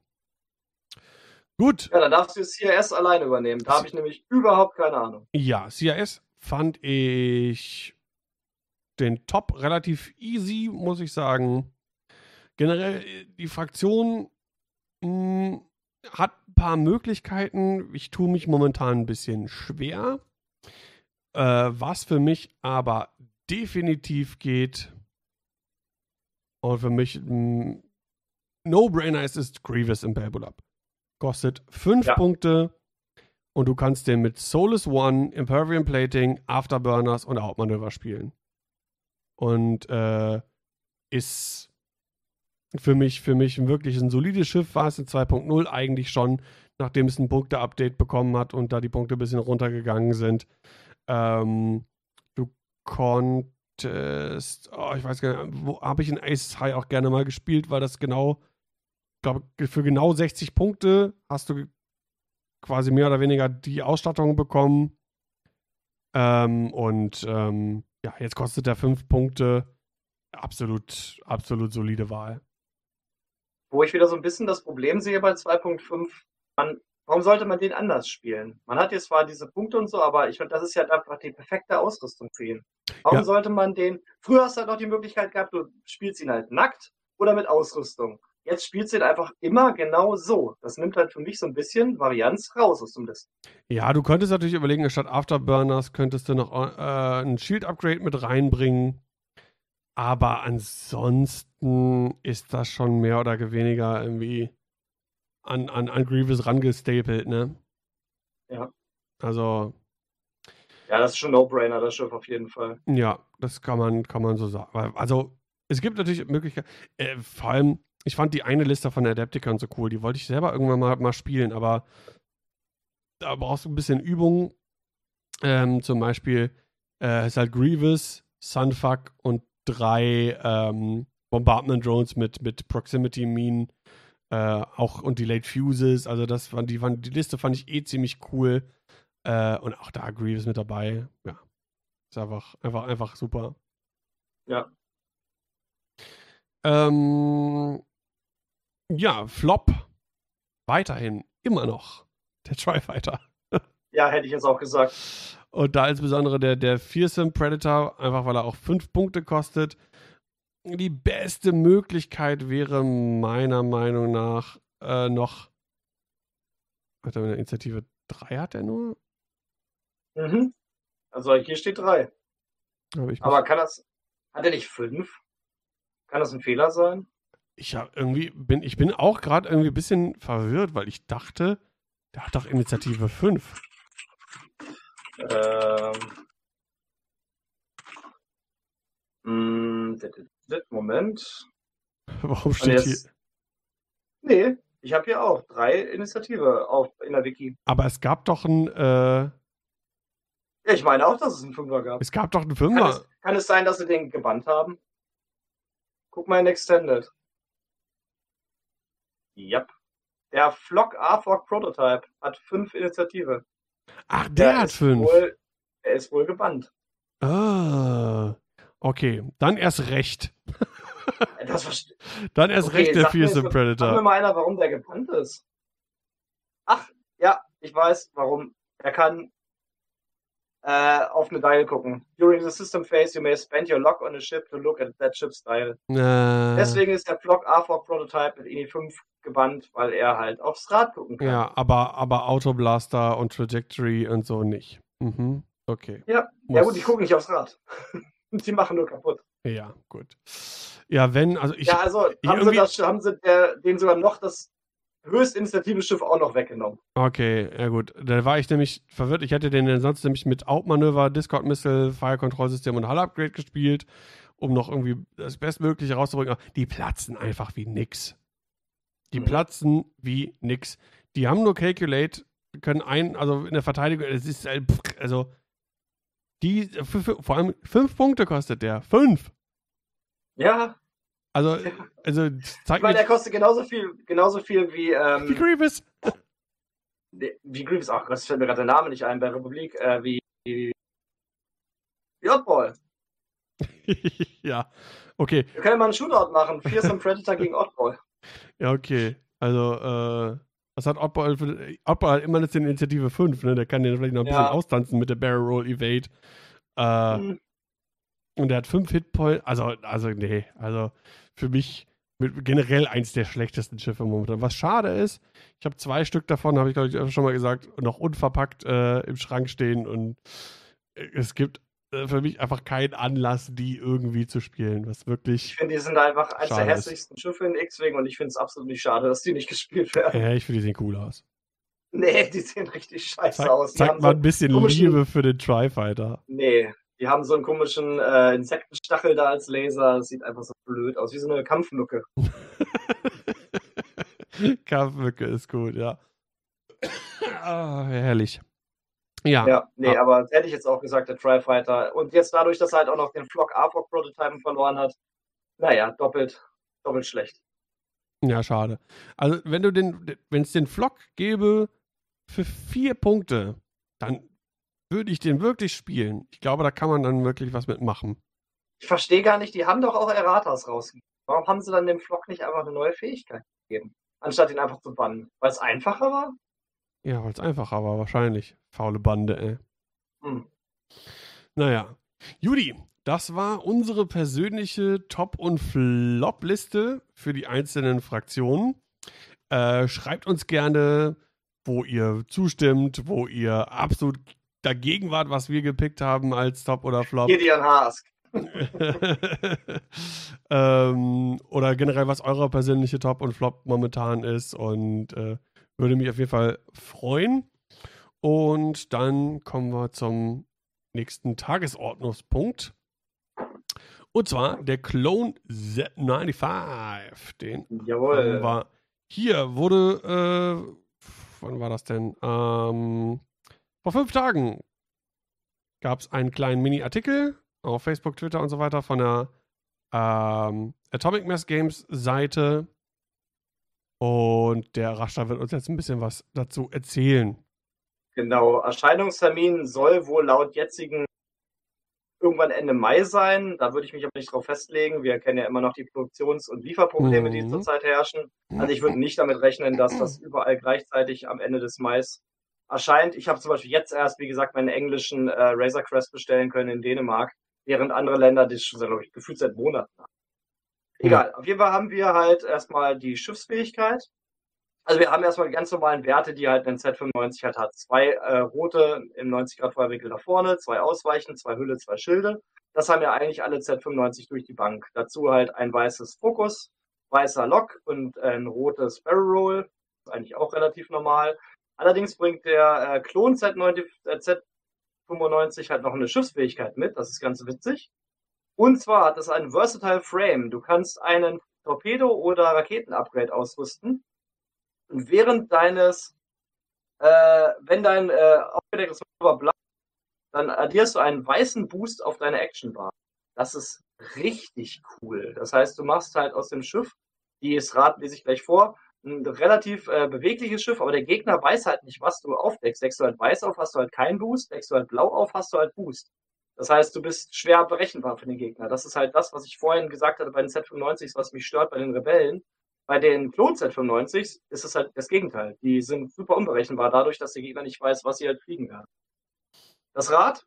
Gut. Ja, dann darfst du CIS alleine übernehmen. Da habe ich nämlich überhaupt keine Ahnung. Ja, CIS fand ich den Top relativ easy, muss ich sagen. Generell, die Fraktion mh, hm, hat ein paar Möglichkeiten. Ich tue mich momentan ein bisschen schwer. Äh, was für mich aber definitiv geht und für mich hm, No-Brainer ist, ist Grievous im Babylab kostet 5 ja. Punkte und du kannst den mit Soulless One, Impervium Plating, Afterburners und Hauptmanöver spielen. Und äh, ist für mich, für mich wirklich ein solides Schiff, war es in 2.0 eigentlich schon, nachdem es ein Punkte-Update bekommen hat und da die Punkte ein bisschen runtergegangen sind. Ähm, du konntest, oh, ich weiß gar nicht, wo habe ich in Ace High auch gerne mal gespielt, weil das genau glaube, für genau 60 Punkte hast du quasi mehr oder weniger die Ausstattung bekommen. Ähm, und ähm, ja, jetzt kostet er 5 Punkte. Absolut, absolut solide Wahl. Wo ich wieder so ein bisschen das Problem sehe bei 2.5, warum sollte man den anders spielen? Man hat jetzt zwar diese Punkte und so, aber ich finde, das ist ja einfach die perfekte Ausrüstung für ihn. Warum ja. sollte man den, früher hast du halt noch die Möglichkeit gehabt, du spielst ihn halt nackt oder mit Ausrüstung. Jetzt spielt sie einfach immer genau so. Das nimmt halt für mich so ein bisschen Varianz raus aus dem Listen. Ja, du könntest natürlich überlegen, statt Afterburners könntest du noch äh, ein Shield-Upgrade mit reinbringen. Aber ansonsten ist das schon mehr oder weniger irgendwie an, an, an Grievous rangestapelt, ne? Ja. Also. Ja, das ist schon No-Brainer, das Schiff auf jeden Fall. Ja, das kann man, kann man so sagen. Also, es gibt natürlich Möglichkeiten, äh, vor allem, ich fand die eine Liste von Adepticon so cool. Die wollte ich selber irgendwann mal, mal spielen, aber da brauchst du ein bisschen Übung. Ähm, zum Beispiel äh, ist halt Grievous, Sunfuck und drei ähm, Bombardment Drones mit, mit Proximity Minen. Äh, auch und Delayed Fuses. Also das fand die, die Liste fand ich eh ziemlich cool. Äh, und auch da Grievous mit dabei. Ja. Ist einfach, einfach, einfach super. Ja. Ähm, ja, Flop. Weiterhin immer noch der Tri-Fighter. Ja, hätte ich jetzt auch gesagt. Und da insbesondere der, der Fearsome Predator, einfach weil er auch fünf Punkte kostet. Die beste Möglichkeit wäre meiner Meinung nach äh, noch. Hat er eine Initiative 3 hat er nur? Mhm. Also hier steht 3. Aber, Aber kann das. Hat er nicht 5? Kann das ein Fehler sein? Ich hab irgendwie bin, ich bin auch gerade irgendwie ein bisschen verwirrt, weil ich dachte, der hat doch Initiative 5. Ähm. Mm, Moment. [laughs] Warum steht hier? jetzt, nee, ich habe hier auch drei Initiative auf, in der Wiki. Aber es gab doch ein, äh, Ja, ich meine auch, dass es einen Fünfer gab. es gab doch einen Kann Fünfer. es, kann es sein, dass sie den gebannt haben? Guck mal in Extended. Yep. Der Flock A-Flock Prototype hat fünf Initiative. Ach, der hat ist fünf. Wohl, er ist wohl gebannt. Ah, okay, dann erst recht. Das Dann erst Okay, recht der Fearsome jetzt- Sag mir Predator. mal einer, warum der gebannt ist. Ach, ja, ich weiß, warum. Er kann äh, auf eine Dial gucken. During the system phase, you may spend your lock on a ship to look at that ship's dial. Äh, Deswegen ist der Flock A-Flock Prototype mit INI 5 gebannt, weil er halt aufs Rad gucken kann. ja, aber, aber Autoblaster und Trajectory und so nicht. Mhm, okay. Ja, Muss- ja gut, ich gucke nicht aufs Rad. [laughs] [laughs] Die machen nur kaputt. Ja, gut. Ja, wenn, also ich, ja, also ich haben sie, irgendwie- das, haben sie der, sogar noch das höchst initiative Schiff auch noch weggenommen. Okay, ja gut. Da war ich nämlich verwirrt. Ich hätte den sonst nämlich mit Outmanöver, Discord Missile, Fire Control System und Hull Upgrade gespielt, um noch irgendwie das Bestmögliche rauszubringen. Aber die platzen einfach wie nix. Die Mhm. platzen wie nix. Die haben nur Calculate, können ein, also in der Verteidigung, es ist, äh, also, die, f- f- vor allem fünf Punkte kostet der. Fünf! Ja, Also, Ja. also, ich zeig meine, der kostet genauso viel, genauso viel wie, wie ähm, Grievous. wie Grievous, ach es fällt mir gerade der Name nicht ein, bei Republik, äh, wie, wie, wie Oddball. [laughs] ja, okay. Wir können ja mal einen Shootout machen. Fearsome Predator gegen Oddball. [laughs] Ja, okay. Also, äh, was hat Oddball für. Oddball hat immer eine Initiative 5, ne? Der kann den vielleicht noch ein bisschen Ja. austanzen mit der Barrel Roll Evade. Äh, Hm, und der hat 5 Hitpoints. Also, also, nee. Also, für mich generell eins der schlechtesten Schiffe momentan. Was schade ist, ich habe zwei Stück davon, habe ich glaube ich schon mal gesagt, noch unverpackt äh, im Schrank stehen und äh, es gibt für mich einfach keinen Anlass, die irgendwie zu spielen, was Ich wirklich. finde, die sind einfach eines der hässlichsten Schiffe in X-Wing und ich finde es absolut nicht schade, dass die nicht gespielt werden. Ja, ich finde, die sehen cool aus. Nee, die sehen richtig scheiße Zeig, aus. Die zeigt mal so, ein bisschen Liebe für den Tri-Fighter. nee, die haben so einen komischen äh, Insektenstachel da als Laser. Das sieht einfach so blöd aus, wie so eine Kampfmücke. [laughs] Kampfmücke ist gut, ja. ah, herrlich. Ja, Ja, nee, Ah. aber das hätte ich jetzt auch gesagt, der Tri-Fighter. Und jetzt dadurch, dass er halt auch noch den Flock A-Flock Prototypen verloren hat, naja, doppelt, doppelt schlecht. ja, schade. Also, wenn du den, wenn es den Flock gäbe für vier Punkte, dann würde ich den wirklich spielen. Ich glaube, da kann man dann wirklich was mitmachen. Ich verstehe gar nicht, die haben doch auch Erratas rausgegeben. Warum haben sie dann dem Flock nicht einfach eine neue Fähigkeit gegeben? Anstatt ihn einfach zu bannen. Weil es einfacher war? Ja, weil es einfacher war, wahrscheinlich. Faule Bande, ey. Hm. Naja. Judy, das war unsere persönliche Top- und Flop-Liste für die einzelnen Fraktionen. Äh, schreibt uns gerne, wo ihr zustimmt, wo ihr absolut dagegen wart, was wir gepickt haben als Top oder Flop. Gideon Hask. [laughs] ähm, oder generell, was euer persönliche Top und Flop momentan ist. Und äh, würde mich auf jeden Fall freuen. Und dann kommen wir zum nächsten Tagesordnungspunkt. Und zwar der Clone Z95. Den Jawohl. wir. Hier wurde, äh, wann war das denn? Ähm, vor fünf Tagen gab es einen kleinen Mini-Artikel auf Facebook, Twitter und so weiter von der ähm, Atomic Mass Games Seite. Und der Rascher wird uns jetzt ein bisschen was dazu erzählen. Genau. Erscheinungstermin soll wohl laut jetzigen irgendwann Ende Mai sein. Da würde ich mich aber nicht drauf festlegen. Wir kennen ja immer noch die Produktions- und Lieferprobleme, die Mhm. zurzeit herrschen. Also ich würde nicht damit rechnen, dass das überall gleichzeitig am Ende des Mais erscheint. Ich habe zum Beispiel jetzt erst, wie gesagt, meinen englischen äh, Razor Crest bestellen können in Dänemark, während andere Länder das schon, glaube ich, gefühlt seit Monaten haben. Egal. Auf jeden Fall haben wir halt erstmal die Schiffsfähigkeit. Also wir haben erstmal die ganz normalen Werte, die halt ein Z95 halt hat. Zwei äh, rote im 90 Grad Feuerwinkel nach vorne, zwei Ausweichen, zwei Hülle, zwei Schilde. Das haben ja eigentlich alle Z95 durch die Bank. Dazu halt ein weißes Fokus weißer Lock und ein rotes Barrel Roll. Eigentlich auch relativ normal. Allerdings bringt der äh, Klon Z90, äh, Z95 halt noch eine Schiffsfähigkeit mit. Das ist ganz witzig. Und zwar hat es einen Versatile Frame. Du kannst einen Torpedo- oder Raketenupgrade ausrüsten. Und während deines, äh, wenn dein äh, aufgedecktes Manöver blau, dann addierst du einen weißen Boost auf deine Actionbar. Das ist richtig cool. Das heißt, du machst halt aus dem Schiff, die ist Rad lese ich gleich vor, ein relativ äh, bewegliches Schiff, aber der Gegner weiß halt nicht, was du aufdeckst. Deckst du halt weiß auf, hast du halt keinen Boost, deckst du halt blau auf, hast du halt Boost. Das heißt, du bist schwer berechenbar für den Gegner. Das ist halt das, was ich vorhin gesagt hatte bei den Z95s, was mich stört bei den Rebellen. Bei den Klon Z95s ist es halt das Gegenteil. Die sind super unberechenbar dadurch, dass der Gegner nicht weiß, was sie halt fliegen werden. Das Rad,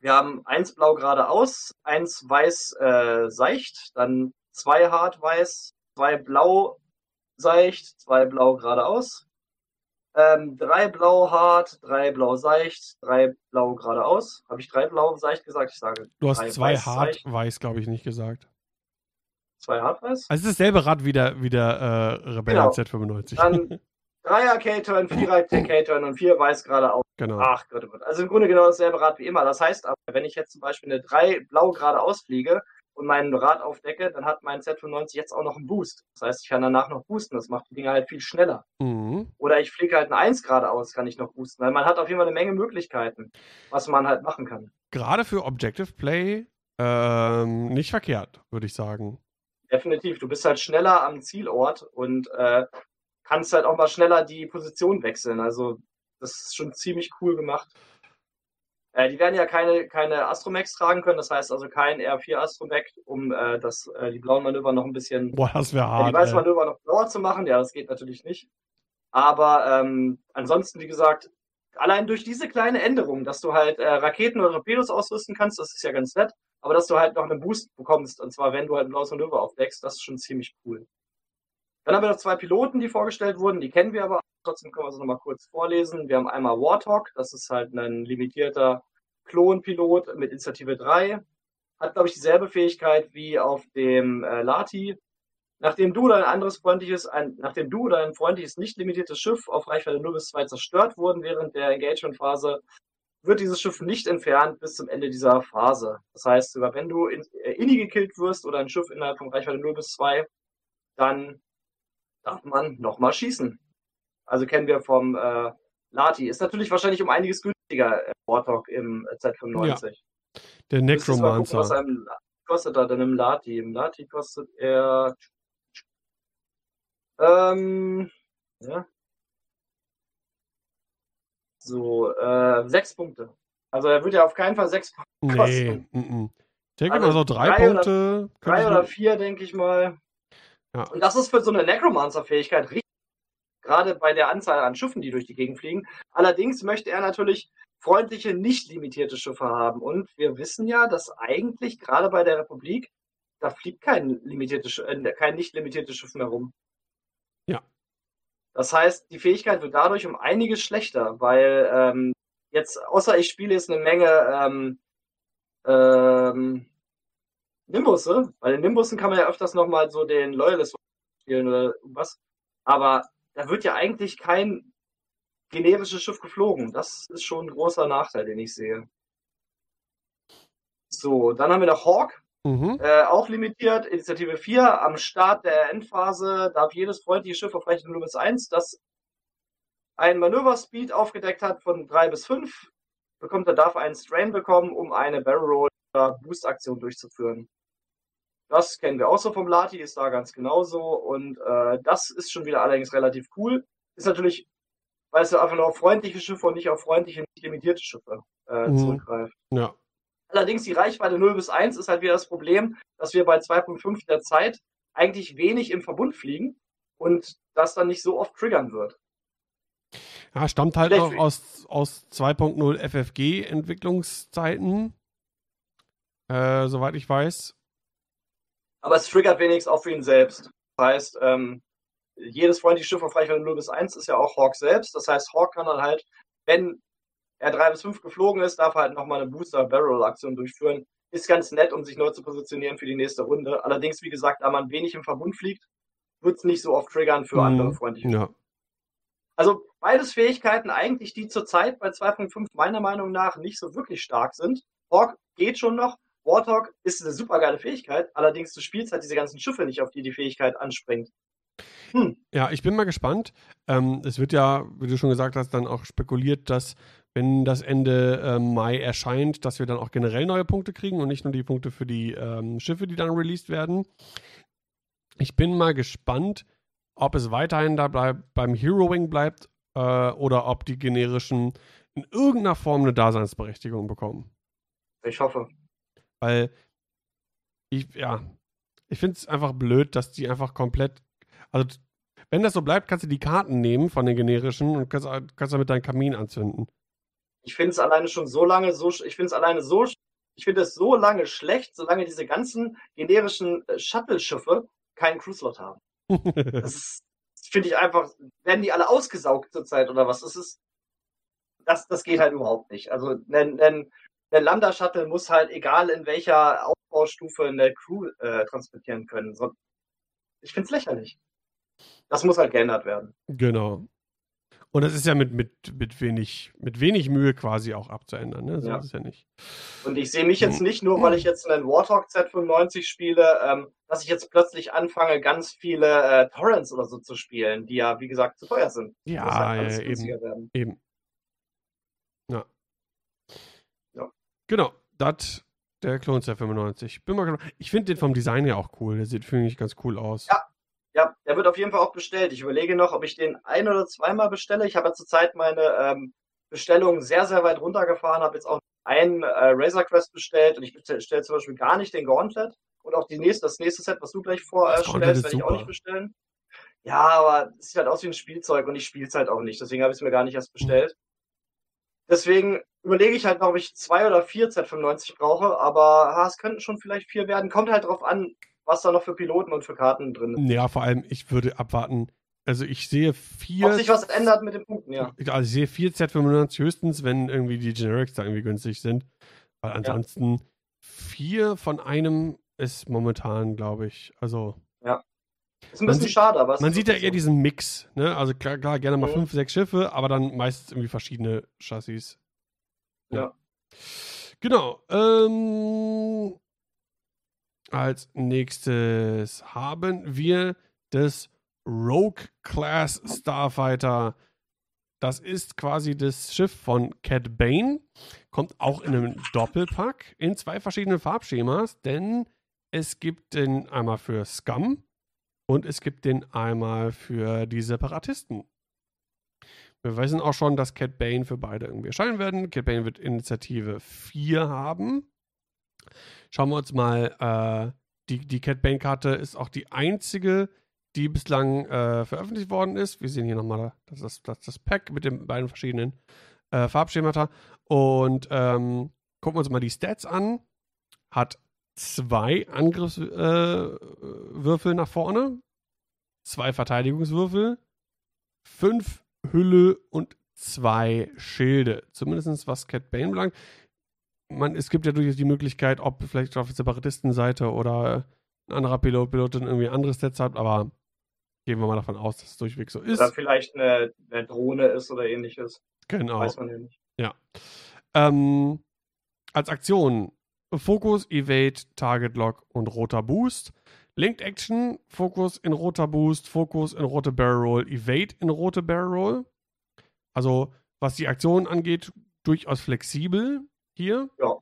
wir haben eins blau geradeaus, eins weiß äh, seicht, dann zwei hart weiß, zwei blau seicht, zwei blau geradeaus, ähm, drei blau hart, drei blau seicht, drei blau geradeaus. Habe ich drei blau seicht gesagt? Ich sage. Du hast zwei weiß, hart seicht. weiß, glaube ich, nicht gesagt. Zwei hart weiß? Also es ist dasselbe Rad wie der, wie der äh, Rebellion genau. Z95. Dann Dreier K-Turn, Vierer [laughs] K-Turn und vier weiß geradeaus. Genau. Ach Gott, oh Gott. Also im Grunde genau dasselbe Rad wie immer. Das heißt aber, wenn ich jetzt zum Beispiel eine drei blau geradeaus fliege, und mein Rad aufdecke, dann hat mein Z95 jetzt auch noch einen Boost. Das heißt, ich kann danach noch boosten. Das macht die Dinger halt viel schneller. Mhm. Oder ich fliege halt eine 1 geradeaus, kann ich noch boosten. Weil man hat auf jeden Fall eine Menge Möglichkeiten, was man halt machen kann. Gerade für Objective Play ähm, nicht verkehrt, würde ich sagen. Definitiv. Du bist halt schneller am Zielort und äh, kannst halt auch mal schneller die Position wechseln. Also das ist schon ziemlich cool gemacht. Äh, die werden ja keine, keine Astromex tragen können, das heißt also kein R4 Astromech, um äh, das, äh, die blauen Manöver noch ein bisschen, Boah, das wäre hart, die weißen Manöver noch blauer zu machen. Ja, das geht natürlich nicht. Aber ähm, ansonsten, wie gesagt, allein durch diese kleine Änderung, dass du halt äh, Raketen oder Torpedos ausrüsten kannst, das ist ja ganz nett, aber dass du halt noch einen Boost bekommst, und zwar wenn du halt ein blaues Manöver aufdeckst, das ist schon ziemlich cool. Dann haben wir noch zwei Piloten, die vorgestellt wurden, die kennen wir aber, trotzdem können wir sie nochmal kurz vorlesen. Wir haben einmal Warthog, das ist halt ein limitierter Klonpilot mit Initiative 3. Hat, glaube ich, dieselbe Fähigkeit wie auf dem äh, Lati. Nachdem du oder ein anderes freundliches, ein, nachdem du oder ein freundliches, nicht limitiertes Schiff auf Reichweite 0 bis 2 zerstört wurden während der Engagement-Phase, wird dieses Schiff nicht entfernt bis zum Ende dieser Phase. Das heißt, sogar wenn du in, äh, inni gekillt wirst oder ein Schiff innerhalb von Reichweite 0 bis 2, dann darf man nochmal schießen. Also kennen wir vom äh, Lati. Ist natürlich wahrscheinlich um einiges günstiger äh, Warthog im Z95. Ja. Der Necromancer. Was einem kostet er denn im Lati? Im Lati kostet er. Ähm, ja. So, äh, sechs Punkte. Also er wird ja auf keinen Fall sechs Punkte kosten. Nee, m -m. Ich denke also mal so drei, drei Punkte. Oder, drei oder vier, denke ich mal. Ja. Und das ist für so eine Necromancer-Fähigkeit richtig, gerade bei der Anzahl an Schiffen, die durch die Gegend fliegen. Allerdings möchte er natürlich freundliche, nicht limitierte Schiffe haben. Und wir wissen ja, dass eigentlich gerade bei der Republik, da fliegt kein, limitierte, äh, kein nicht limitiertes Schiff mehr rum. Ja. Das heißt, die Fähigkeit wird dadurch um einiges schlechter, weil ähm, jetzt, außer ich spiele jetzt eine Menge ähm, ähm, Nimbusse, bei den Nimbussen kann man ja öfters nochmal so den Loyalist spielen oder was. Aber da wird ja eigentlich kein generisches Schiff geflogen. Das ist schon ein großer Nachteil, den ich sehe. So, dann haben wir noch Hawk. Mhm. Äh, auch limitiert, Initiative 4. Am Start der Endphase darf jedes freundliche Schiff auf Rechnung 0 bis 1, das ein Manöverspeed aufgedeckt hat von 3 bis 5, bekommt er darf einen Strain bekommen, um eine Barrel Roll oder Boost Aktion durchzuführen. Das kennen wir auch so vom Lati, ist da ganz genauso. Und äh, das ist schon wieder allerdings relativ cool. Ist natürlich, weil es einfach nur auf freundliche Schiffe und nicht auf freundliche, nicht limitierte Schiffe äh, mhm. zurückgreift. Ja. Allerdings die Reichweite 0 bis 1 ist halt wieder das Problem, dass wir bei 2.5 der Zeit eigentlich wenig im Verbund fliegen und das dann nicht so oft triggern wird. Ja, stammt halt Vielleicht noch aus, aus 2.0 FFG-Entwicklungszeiten, äh, soweit ich weiß. Aber es triggert wenigstens auch für ihn selbst. Das heißt, ähm, jedes freundliche Schiff auf Reichweite 0 bis 1 ist ja auch Hawk selbst. Das heißt, Hawk kann dann halt, wenn er 3 bis 5 geflogen ist, darf er halt nochmal eine Booster-Barrel-Aktion durchführen, ist ganz nett, um sich neu zu positionieren für die nächste Runde. Allerdings, wie gesagt, da man wenig im Verbund fliegt, wird es nicht so oft triggern für mhm. andere freundliche. Ja. Also beides Fähigkeiten eigentlich, die zurzeit bei 2.5 meiner Meinung nach nicht so wirklich stark sind. Hawk geht schon noch. Warthog ist eine super geile Fähigkeit, allerdings du spielst halt diese ganzen Schiffe nicht, auf die die Fähigkeit anspringt. Hm. Ja, ich bin mal gespannt. Ähm, es wird ja, wie du schon gesagt hast, dann auch spekuliert, dass wenn das Ende äh, Mai erscheint, dass wir dann auch generell neue Punkte kriegen und nicht nur die Punkte für die ähm, Schiffe, die dann released werden. Ich bin mal gespannt, ob es weiterhin da bleib, beim Heroing bleibt äh, oder ob die generischen in irgendeiner Form eine Daseinsberechtigung bekommen. Ich hoffe. Weil ich, ja, ich finde es einfach blöd, dass die einfach komplett, also wenn das so bleibt, kannst du die Karten nehmen von den generischen und kannst, kannst damit deinen Kamin anzünden. Ich finde es alleine schon so lange so, ich finde es alleine so, ich finde es so lange schlecht, solange diese ganzen generischen äh, Shuttle-Schiffe keinen Cruise-Lot haben. [laughs] das finde ich einfach, werden die alle ausgesaugt zurzeit oder was? Das ist, das, das geht halt überhaupt nicht. Also, ein, ein, ein Lambda-Shuttle muss halt, egal in welcher Aufbaustufe, eine Crew äh, transportieren können. So, ich finde es lächerlich. Das muss halt geändert werden. Genau. Und das ist ja mit, mit, mit, wenig, mit wenig Mühe quasi auch abzuändern. Ne? So ja. ist ja nicht. Und ich sehe mich jetzt nicht nur, weil ich jetzt einen Warthog Z95 spiele, ähm, dass ich jetzt plötzlich anfange, ganz viele äh, Torrents oder so zu spielen, die ja, wie gesagt, zu teuer sind. Ja, halt ja eben. Eben. Ja. ja. Genau, das der Clone Z95. Bin mal. Ich finde den vom Design her auch cool. Der sieht, finde ich, ganz cool aus. Ja, ja, der wird auf jeden Fall auch bestellt. Ich überlege noch, ob ich den ein- oder zweimal bestelle. Ich habe ja zurzeit meine ähm, Bestellung sehr, sehr weit runtergefahren, habe jetzt auch einen äh, Razor Quest bestellt und ich bestelle zum Beispiel gar nicht den Gauntlet. Und auch die nächste, das nächste Set, was du gleich vorstellst, äh, werde ich auch nicht bestellen. Ja, aber es sieht halt aus wie ein Spielzeug und ich spiele es halt auch nicht. Deswegen habe ich es mir gar nicht erst bestellt. Deswegen überlege ich halt noch, ob ich zwei oder vier Z95 brauche, aber ha, es könnten schon vielleicht vier werden. Kommt halt drauf an, was da noch für Piloten und für Karten drin ist. Ja, vor allem, ich würde abwarten. Also ich sehe vier. Ob sich was ändert mit den Punkten, ja. Also ich sehe vier Z95 höchstens, wenn irgendwie die Generics da irgendwie günstig sind. Weil ansonsten ja. vier von einem ist momentan, glaube ich, also. Ja. Ist ein bisschen sieht, schade, aber. Man sieht ja eher diesen Mix, ne? Also klar, klar gerne mal mhm. fünf, sechs Schiffe, aber dann meistens irgendwie verschiedene Chassis. Ja. ja. Genau. Ähm, als nächstes haben wir das Rogue Class Starfighter. Das ist quasi das Schiff von Cat Bane. Kommt auch in einem Doppelpack in zwei verschiedenen Farbschemas, denn es gibt den einmal für Scum und es gibt den einmal für die Separatisten. Wir wissen auch schon, dass Cat Bane für beide irgendwie erscheinen werden. Cat Bane wird Initiative 4 haben. Schauen wir uns mal, äh, die, die Cat Bane-Karte ist auch die einzige, die bislang äh, veröffentlicht worden ist. Wir sehen hier nochmal das, das, das, das Pack mit den beiden verschiedenen äh, Farbschemata. Und ähm, gucken wir uns mal die Stats an. Hat zwei Angriffswürfel äh, nach vorne, zwei Verteidigungswürfel, fünf Hülle und zwei Schilde. Zumindest was Cat Bane belangt man, es gibt ja durchaus die Möglichkeit, ob vielleicht auf der Separatistenseite oder ein anderer Pilot, Pilotin irgendwie andere Sets hat, aber gehen wir mal davon aus, dass es durchweg so ist. Oder vielleicht eine, eine Drohne ist oder ähnliches. Genau. Weiß man ja nicht. Ja. Ähm, als Aktion Fokus, Evade, Target Lock und roter Boost. Linked Action, Fokus in roter Boost, Fokus in rote Barrel Roll, Evade in rote Barrel Roll. Also, was die Aktion angeht, durchaus flexibel hier. Ja.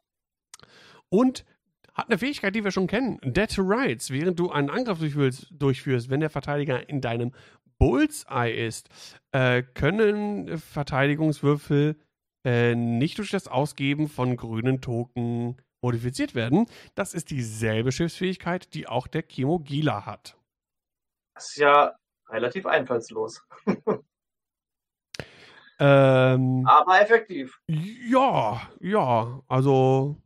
Und hat eine Fähigkeit, die wir schon kennen. Dead to Rights. Während du einen Angriff durchführst, durchführst wenn der Verteidiger in deinem Bullseye ist, äh, können Verteidigungswürfel äh, nicht durch das Ausgeben von grünen Token modifiziert werden. Das ist dieselbe Schiffsfähigkeit, die auch der Kimo Gila hat. Das ist ja relativ einfallslos. [laughs] Ähm, Aber effektiv. Ja, ja, also.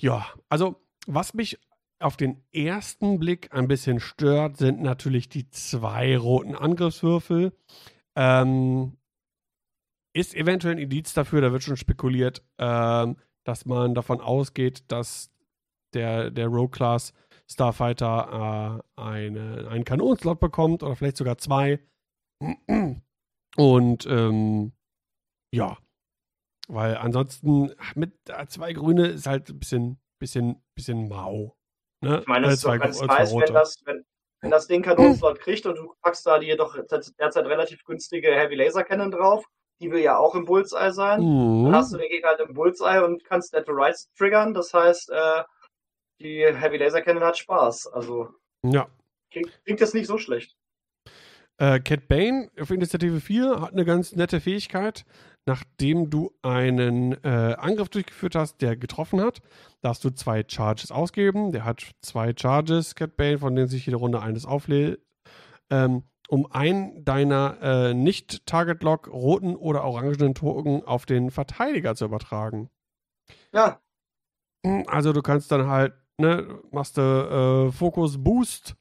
Ja, also, was mich auf den ersten Blick ein bisschen stört, sind natürlich die zwei roten Angriffswürfel. Ähm, ist eventuell ein Indiz dafür, da wird schon spekuliert, ähm, dass man davon ausgeht, dass der, der Rogue Class Starfighter äh, eine, einen Kanonenslot bekommt oder vielleicht sogar zwei. Und ähm, ja, weil ansonsten mit zwei Grüne ist halt ein bisschen, bisschen, bisschen mau. Ne? Ich meine, es ist doch ganz nice, wenn das, wenn, wenn das Ding Kanonenslot kriegt und du packst da die doch derzeit relativ günstige Heavy Laser Cannon drauf, die will ja auch im Bullseye sein. Mhm. Dann hast du den Gegner halt im Bullseye und kannst Dead to Rights triggern. Das heißt, äh, die Heavy Laser Cannon hat Spaß. Also ja. klingt, klingt das nicht so schlecht. Äh, Cat Bane auf Initiative 4 hat eine ganz nette Fähigkeit. Nachdem du einen äh, Angriff durchgeführt hast, der getroffen hat, darfst du zwei Charges ausgeben. Der hat zwei Charges, Cat Bane, von denen sich jede Runde eines auflädt. Ähm, um einen deiner äh, nicht-Target-Lock roten oder orangenen Token auf den Verteidiger zu übertragen. Ja. Also du kannst dann halt, ne, machst du äh, Fokus Boost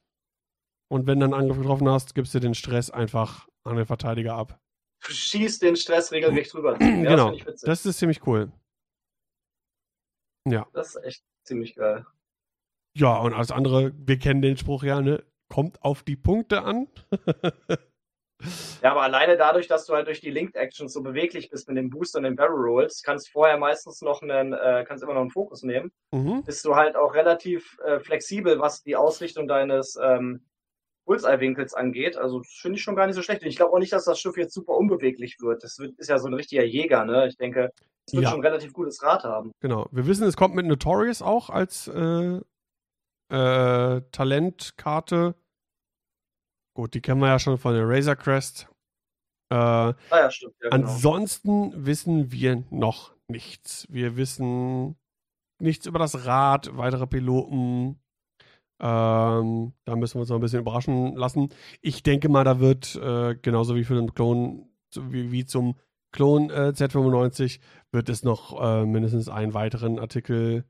und wenn du einen Angriff getroffen hast, gibst du den Stress einfach an den Verteidiger ab. Du schießt den Stress regelrecht rüber. [clears throat] Ja, genau, das, das ist ziemlich cool. Ja. Das ist echt ziemlich geil. Ja, und alles andere, wir kennen den Spruch ja, ne? Kommt auf die Punkte an. ja, aber alleine dadurch, dass du halt durch die Linked Actions so beweglich bist mit dem Booster und den Barrel Rolls, kannst vorher meistens noch einen, äh, kannst immer noch einen Fokus nehmen. Mhm. Bist du halt auch relativ äh, flexibel, was die Ausrichtung deines ähm, Bullseye-Winkels angeht. Also finde ich schon gar nicht so schlecht. Und ich glaube auch nicht, dass das Schiff jetzt super unbeweglich wird. Das wird, ist ja so ein richtiger Jäger, ne? Ich denke, es wird ja. schon ein relativ gutes Rad haben. Genau. Wir wissen, es kommt mit Notorious auch als äh, äh, Talentkarte. Gut, die kennen wir ja schon von der Razor Crest. Äh, ah ja, stimmt. Ja, genau. Ansonsten wissen wir noch nichts. Wir wissen nichts über das Rad, weitere Piloten, ähm, da müssen wir uns noch ein bisschen überraschen lassen. Ich denke mal, da wird äh, genauso wie für den Klon, wie, wie zum Klon äh, Z95, wird es noch äh, mindestens einen weiteren Artikel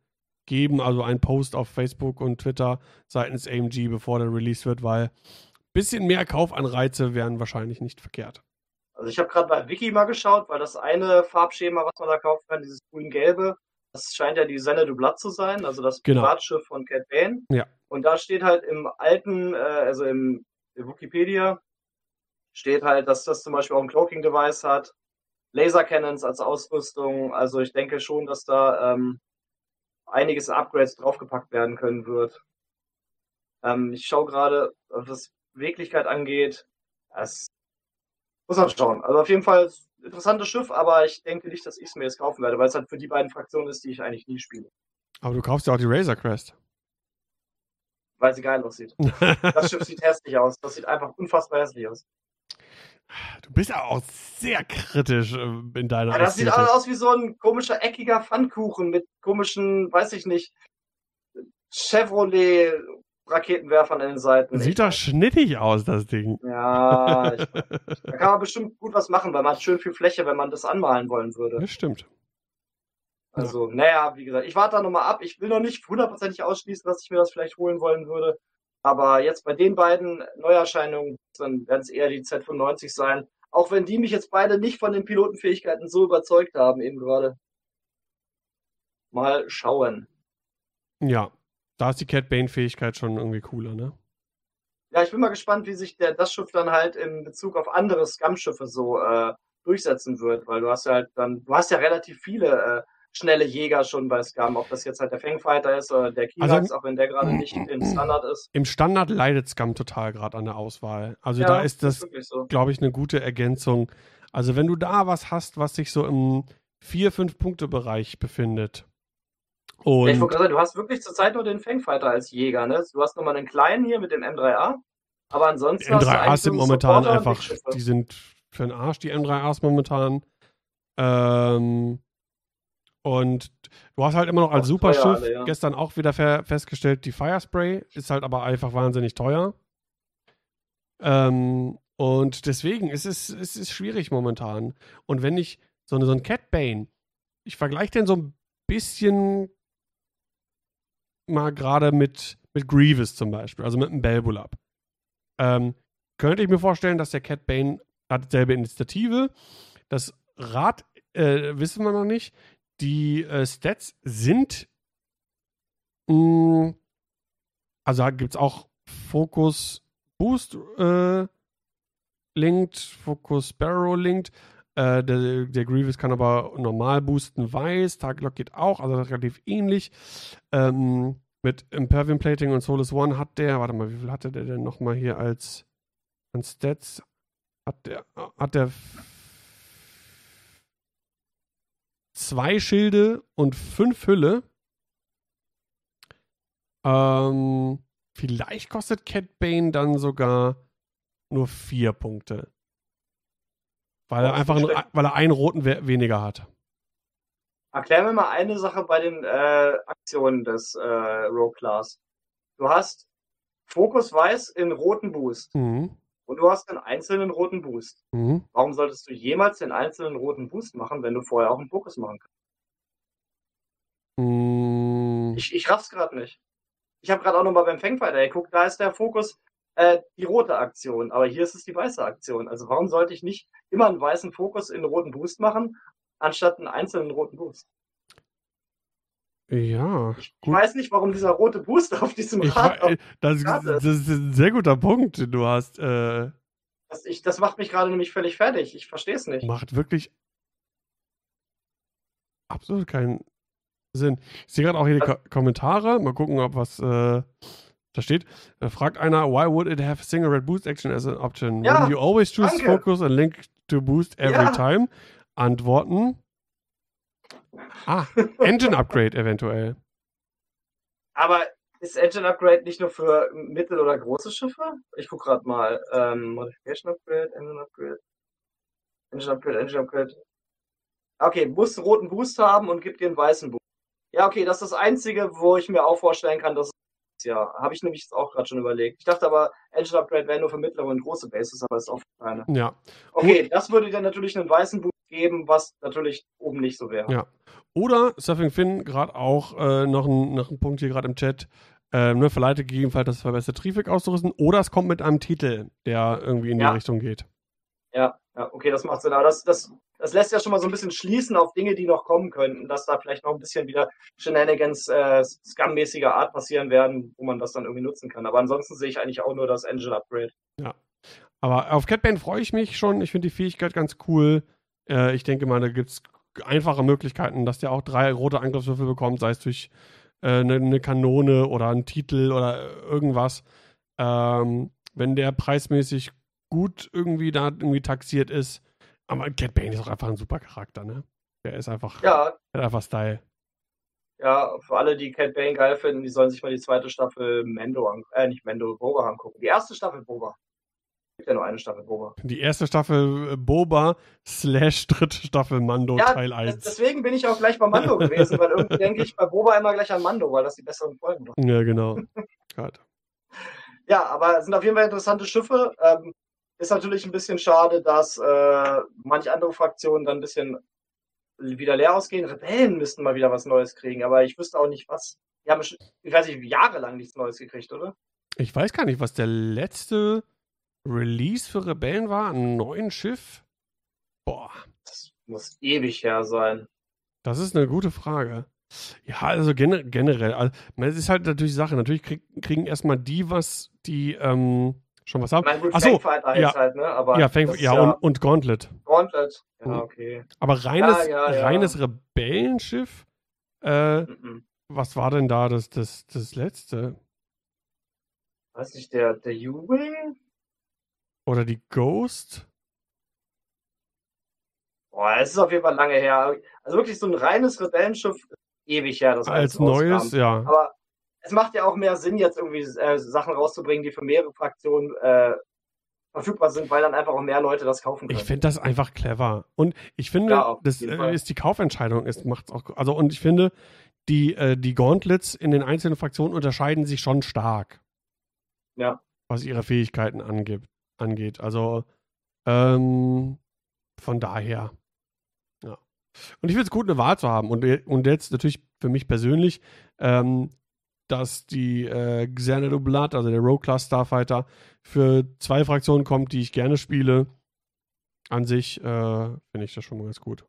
geben, also ein Post auf Facebook und Twitter seitens AMG, bevor der released wird, weil ein bisschen mehr Kaufanreize wären wahrscheinlich nicht verkehrt. Also ich habe gerade bei Wiki mal geschaut, weil das eine Farbschema, was man da kaufen kann, dieses grün-gelbe, das scheint ja die Senne du Blatt zu sein, also das genau. Privatschiff von Cat Bane. Ja. Und da steht halt im alten, äh, also im Wikipedia, steht halt, dass das zum Beispiel auch ein Cloaking-Device hat, Laser Cannons als Ausrüstung. Also ich denke schon, dass da ähm, einiges Upgrades draufgepackt werden können wird. Ähm, ich schaue gerade, was Beweglichkeit angeht. Das muss man schauen. Also auf jeden Fall interessantes Schiff, aber ich denke nicht, dass ich es mir jetzt kaufen werde, weil es halt für die beiden Fraktionen ist, die ich eigentlich nie spiele. Aber du kaufst ja auch die Razor Crest. Weil sie geil aussieht. [laughs] das Schiff sieht hässlich aus. Das sieht einfach unfassbar hässlich aus. Du bist ja auch sehr kritisch äh, in deiner ja, Das sieht aus wie so ein komischer, eckiger Pfannkuchen mit komischen, weiß ich nicht, Chevrolet Raketenwerfern an den Seiten. Sieht doch schnittig aus, das Ding. Ja, ich, [laughs] da kann man bestimmt gut was machen, weil man hat schön viel Fläche, wenn man das anmalen wollen würde. Das stimmt. Also, ja. naja, wie gesagt, ich warte da nochmal ab. Ich will noch nicht hundertprozentig ausschließen, dass ich mir das vielleicht holen wollen würde. Aber jetzt bei den beiden Neuerscheinungen, dann werden es eher die Z95 sein. Auch wenn die mich jetzt beide nicht von den Pilotenfähigkeiten so überzeugt haben, eben gerade. Mal schauen. Ja, da ist die Cat Bane-Fähigkeit schon irgendwie cooler, ne? Ja, ich bin mal gespannt, wie sich der, das Schiff dann halt in Bezug auf andere Scum-Schiffe so äh, durchsetzen wird, weil du hast ja halt dann, du hast ja relativ viele äh, schnelle Jäger schon bei Scum, ob das jetzt halt der Fangfighter ist oder der Kilax, also, auch wenn der gerade nicht im Standard ist. Im Standard leidet Scum total gerade an der Auswahl. Also ja, da ist das, so. glaube ich, eine gute Ergänzung. Also wenn du da was hast, was sich so im 4-5-Punkte-Bereich befindet, und ja, ich wollte sagen, du hast wirklich zurzeit nur den Fangfighter als Jäger, ne? Du hast nochmal einen kleinen hier mit dem M3A, aber ansonsten. M3As sind momentan einfach, die sind für den Arsch, die M3As momentan. Ähm, und du hast halt immer noch als Superschiff alle, ja. gestern auch wieder festgestellt, die Firespray ist halt aber einfach wahnsinnig teuer. Ähm, und deswegen ist es, es ist schwierig momentan. Und wenn ich so, eine, so ein Cat Bane, ich vergleiche den so ein bisschen mal gerade mit, mit Grievous zum Beispiel, also mit einem Belbulab. Ähm, könnte ich mir vorstellen, dass der Cat Bane hat dieselbe Initiative. Das Rad äh, wissen wir noch nicht. Die äh, Stats sind. Mh, also gibt es auch Focus Boost äh, linked, Focus Sparrow linked. Äh, der, der Grievous kann aber normal boosten weiß. Target geht auch, also relativ ähnlich. Ähm, mit Impervium Plating und Solus One hat der, warte mal, wie viel hatte der denn nochmal hier als an Stats? Hat der, hat der zwei Schilde und fünf Hülle. Ähm, vielleicht kostet Cat Bane dann sogar nur vier Punkte. Weil er einfach, einen, weil er einen roten we weniger hat. Erklär mir mal eine Sache bei den äh, Aktionen des äh, Rogue Class. Du hast Fokus Weiß in roten Boost. Mhm. Und du hast einen einzelnen roten Boost. Mhm. Warum solltest du jemals den einzelnen roten Boost machen, wenn du vorher auch einen Fokus machen kannst? Mhm. Ich, ich raff's gerade nicht. Ich habe gerade auch nochmal beim Fangfighter geguckt, da ist der Fokus äh, die rote Aktion, aber hier ist es die weiße Aktion. Also warum sollte ich nicht immer einen weißen Fokus in einen roten Boost machen, anstatt einen einzelnen roten Boost? Ja. Ich gut. weiß nicht, warum dieser rote Boost auf diesem Rad. Auf das, das, ist ein sehr guter Punkt, den du hast. Äh, das, ich, das macht mich gerade nämlich völlig fertig. Ich verstehe es nicht. Macht wirklich absolut keinen Sinn. Ich sehe gerade auch hier die also, Ko Kommentare. Mal gucken, ob was äh, da steht. Da fragt einer, why would it have single red boost action as an option? Ja, When you always choose danke. focus and link to boost every Ja. time. Antworten. Ah, Engine Upgrade eventuell. Aber ist Engine Upgrade nicht nur für mittel- oder große Schiffe? Ich gucke gerade mal. Ähm, Modification Upgrade, Engine Upgrade. Engine Upgrade, Engine Upgrade. Okay, muss einen roten Boost haben und gibt dir einen weißen Boost. Ja, okay, das ist das Einzige, wo ich mir auch vorstellen kann, dass ja, habe ich nämlich auch gerade schon überlegt. Ich dachte aber, Engine Upgrade wäre nur für mittlere und große Bases, aber ist auch für kleine. Ja. Okay, das würde dir natürlich einen weißen Boost geben, was natürlich oben nicht so wäre. Ja. Oder Surfing Finn, gerade auch äh, noch, ein, noch ein Punkt hier gerade im Chat, äh, nur verleitet gegebenenfalls das verbesserte Traffic auszurüsten. Oder es kommt mit einem Titel, der irgendwie in Ja. die Richtung geht. Ja, ja, okay, das macht Sinn. Aber das, das, das lässt ja schon mal so ein bisschen schließen auf Dinge, die noch kommen könnten, dass da vielleicht noch ein bisschen wieder Shenanigans äh, Scum-mäßiger Art passieren werden, wo man das dann irgendwie nutzen kann. Aber ansonsten sehe ich eigentlich auch nur das Engine Upgrade. Aber auf Catbane freue ich mich schon. Ich finde die Fähigkeit ganz cool. Äh, ich denke mal, da gibt es einfache Möglichkeiten, dass der auch drei rote Angriffswürfel bekommt, sei es durch eine äh, ne Kanone oder einen Titel oder irgendwas. Ähm, wenn der preismäßig gut irgendwie da irgendwie taxiert ist. Aber Cat Bane ist auch einfach ein super Charakter, ne? Der ist einfach, Ja, der hat einfach Style. ja, für alle, die Cat Bane geil finden, die sollen sich mal die zweite Staffel Mendo äh, nicht Mendo, Boba angucken. Die erste Staffel Boba. Gibt ja nur eine Staffel Boba. Die erste Staffel äh, Boba slash dritte Staffel Mando Ja, Teil des- 1. deswegen bin ich auch gleich bei Mando gewesen, weil irgendwie denke ich bei Boba immer gleich an Mando, weil das die besseren Folgen waren. Ja, genau. Ja, aber es sind auf jeden Fall interessante Schiffe. Ähm, ist natürlich ein bisschen schade, dass äh, manche andere Fraktionen dann ein bisschen wieder leer ausgehen. Rebellen müssten mal wieder was Neues kriegen, aber ich wüsste auch nicht was. Die haben, ich weiß nicht, jahrelang nichts Neues gekriegt, oder? Ich weiß gar nicht, was der letzte Release für Rebellen war. Ein neuen Schiff? Boah, Das muss ewig her sein. das ist eine gute Frage. Ja, also gener generell. Also, es ist halt natürlich Sache. Natürlich krieg kriegen erstmal die was, die ähm, schon was haben. meine, gut, Ach so, Fangfighter ja. halt, ne? Aber Ja, Fang, ist ja, und, und Gauntlet. Gauntlet. Ja, okay. Aber reines, Ja, ja, ja. reines Rebellenschiff, äh, Mhm. was war denn da das, das, das letzte? Weiß nicht, der, der U-Wing? Oder die Ghost? Boah, es ist auf jeden Fall lange her. Also wirklich so ein reines Rebellenschiff, ewig her. Das Als neues, ja. Aber es macht ja auch mehr Sinn, jetzt irgendwie äh, Sachen rauszubringen, die für mehrere Fraktionen äh, verfügbar sind, weil dann einfach auch mehr Leute das kaufen können. Ich finde das einfach clever. Und ich finde, Ja, das äh, ist die Kaufentscheidung, ist macht's auch. Also, und ich finde, die, äh, die Gauntlets in den einzelnen Fraktionen unterscheiden sich schon stark. Ja. Was ihre Fähigkeiten angibt, angeht. Also, ähm, von daher. Ja. Und ich finde es gut, eine Wahl zu haben. Und, und jetzt natürlich für mich persönlich, ähm, dass die äh, Xanadu Blood, also der Rogue Class Starfighter, für zwei Fraktionen kommt, die ich gerne spiele. An sich äh, finde ich das schon mal ganz gut.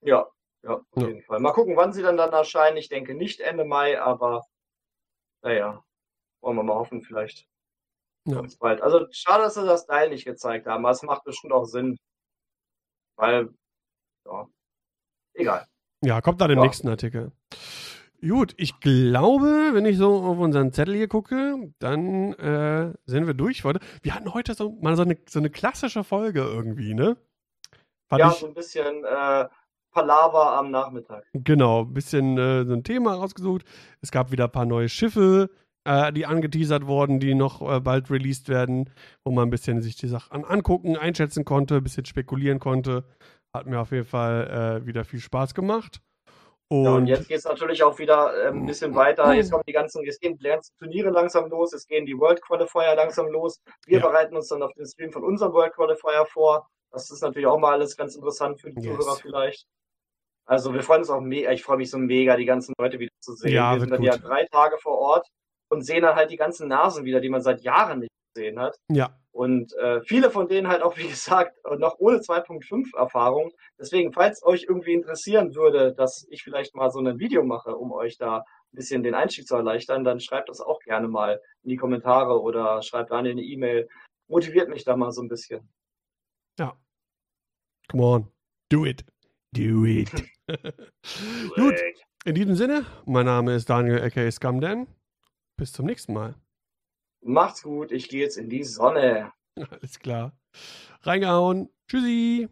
ja, Ja, auf ja. jeden Fall. Mal gucken, wann sie dann dann erscheinen. Ich denke nicht Ende Mai, aber naja, wollen wir mal hoffen, vielleicht ja. Also schade, dass sie das Teil nicht gezeigt haben, aber es macht bestimmt auch Sinn. Weil, ja, egal. Ja, kommt dann im ja. nächsten Artikel. Gut, ich glaube, wenn ich so auf unseren Zettel hier gucke, dann äh, sind wir durch heute. Wir hatten heute so mal so eine, so eine klassische Folge irgendwie, ne? Fand ja, ich, so ein bisschen äh, Palaver am Nachmittag. Genau, ein bisschen äh, so ein Thema rausgesucht. Es gab wieder ein paar neue Schiffe, äh, die angeteasert wurden, die noch äh, bald released werden, wo man ein bisschen sich die Sachen angucken, einschätzen konnte, ein bisschen spekulieren konnte. Hat mir auf jeden Fall äh, wieder viel Spaß gemacht. Und, ja, und jetzt geht es natürlich auch wieder äh, ein bisschen weiter. Jetzt kommen die ganzen, jetzt gehen die ganzen Turniere langsam los, es gehen die World Qualifier langsam los. Wir ja. bereiten uns dann auf den Stream von unserem World Qualifier vor. Das ist natürlich auch mal alles ganz interessant für die yes. Zuhörer vielleicht. Also wir freuen uns auch mega, ich freue mich so mega, die ganzen Leute wieder zu sehen. Ja, wir sind dann gut. ja drei Tage vor Ort und sehen dann halt die ganzen Nasen wieder, die man seit Jahren nicht gesehen hat. Ja. Und äh, viele von denen halt auch, wie [laughs] gesagt, noch ohne 2.5 Erfahrung. Deswegen, falls euch irgendwie interessieren würde, dass ich vielleicht mal so ein Video mache, um euch da ein bisschen den Einstieg zu erleichtern, dann schreibt das auch gerne mal in die Kommentare oder schreibt an eine E-Mail. Motiviert mich da mal so ein bisschen. Ja. Come on. Do it. Do it. [laughs] Gut. In diesem Sinne, mein Name ist Daniel aka Scumdan. Bis zum nächsten Mal. Macht's gut, ich gehe jetzt in die Sonne. Alles klar. Reingehauen. Tschüssi.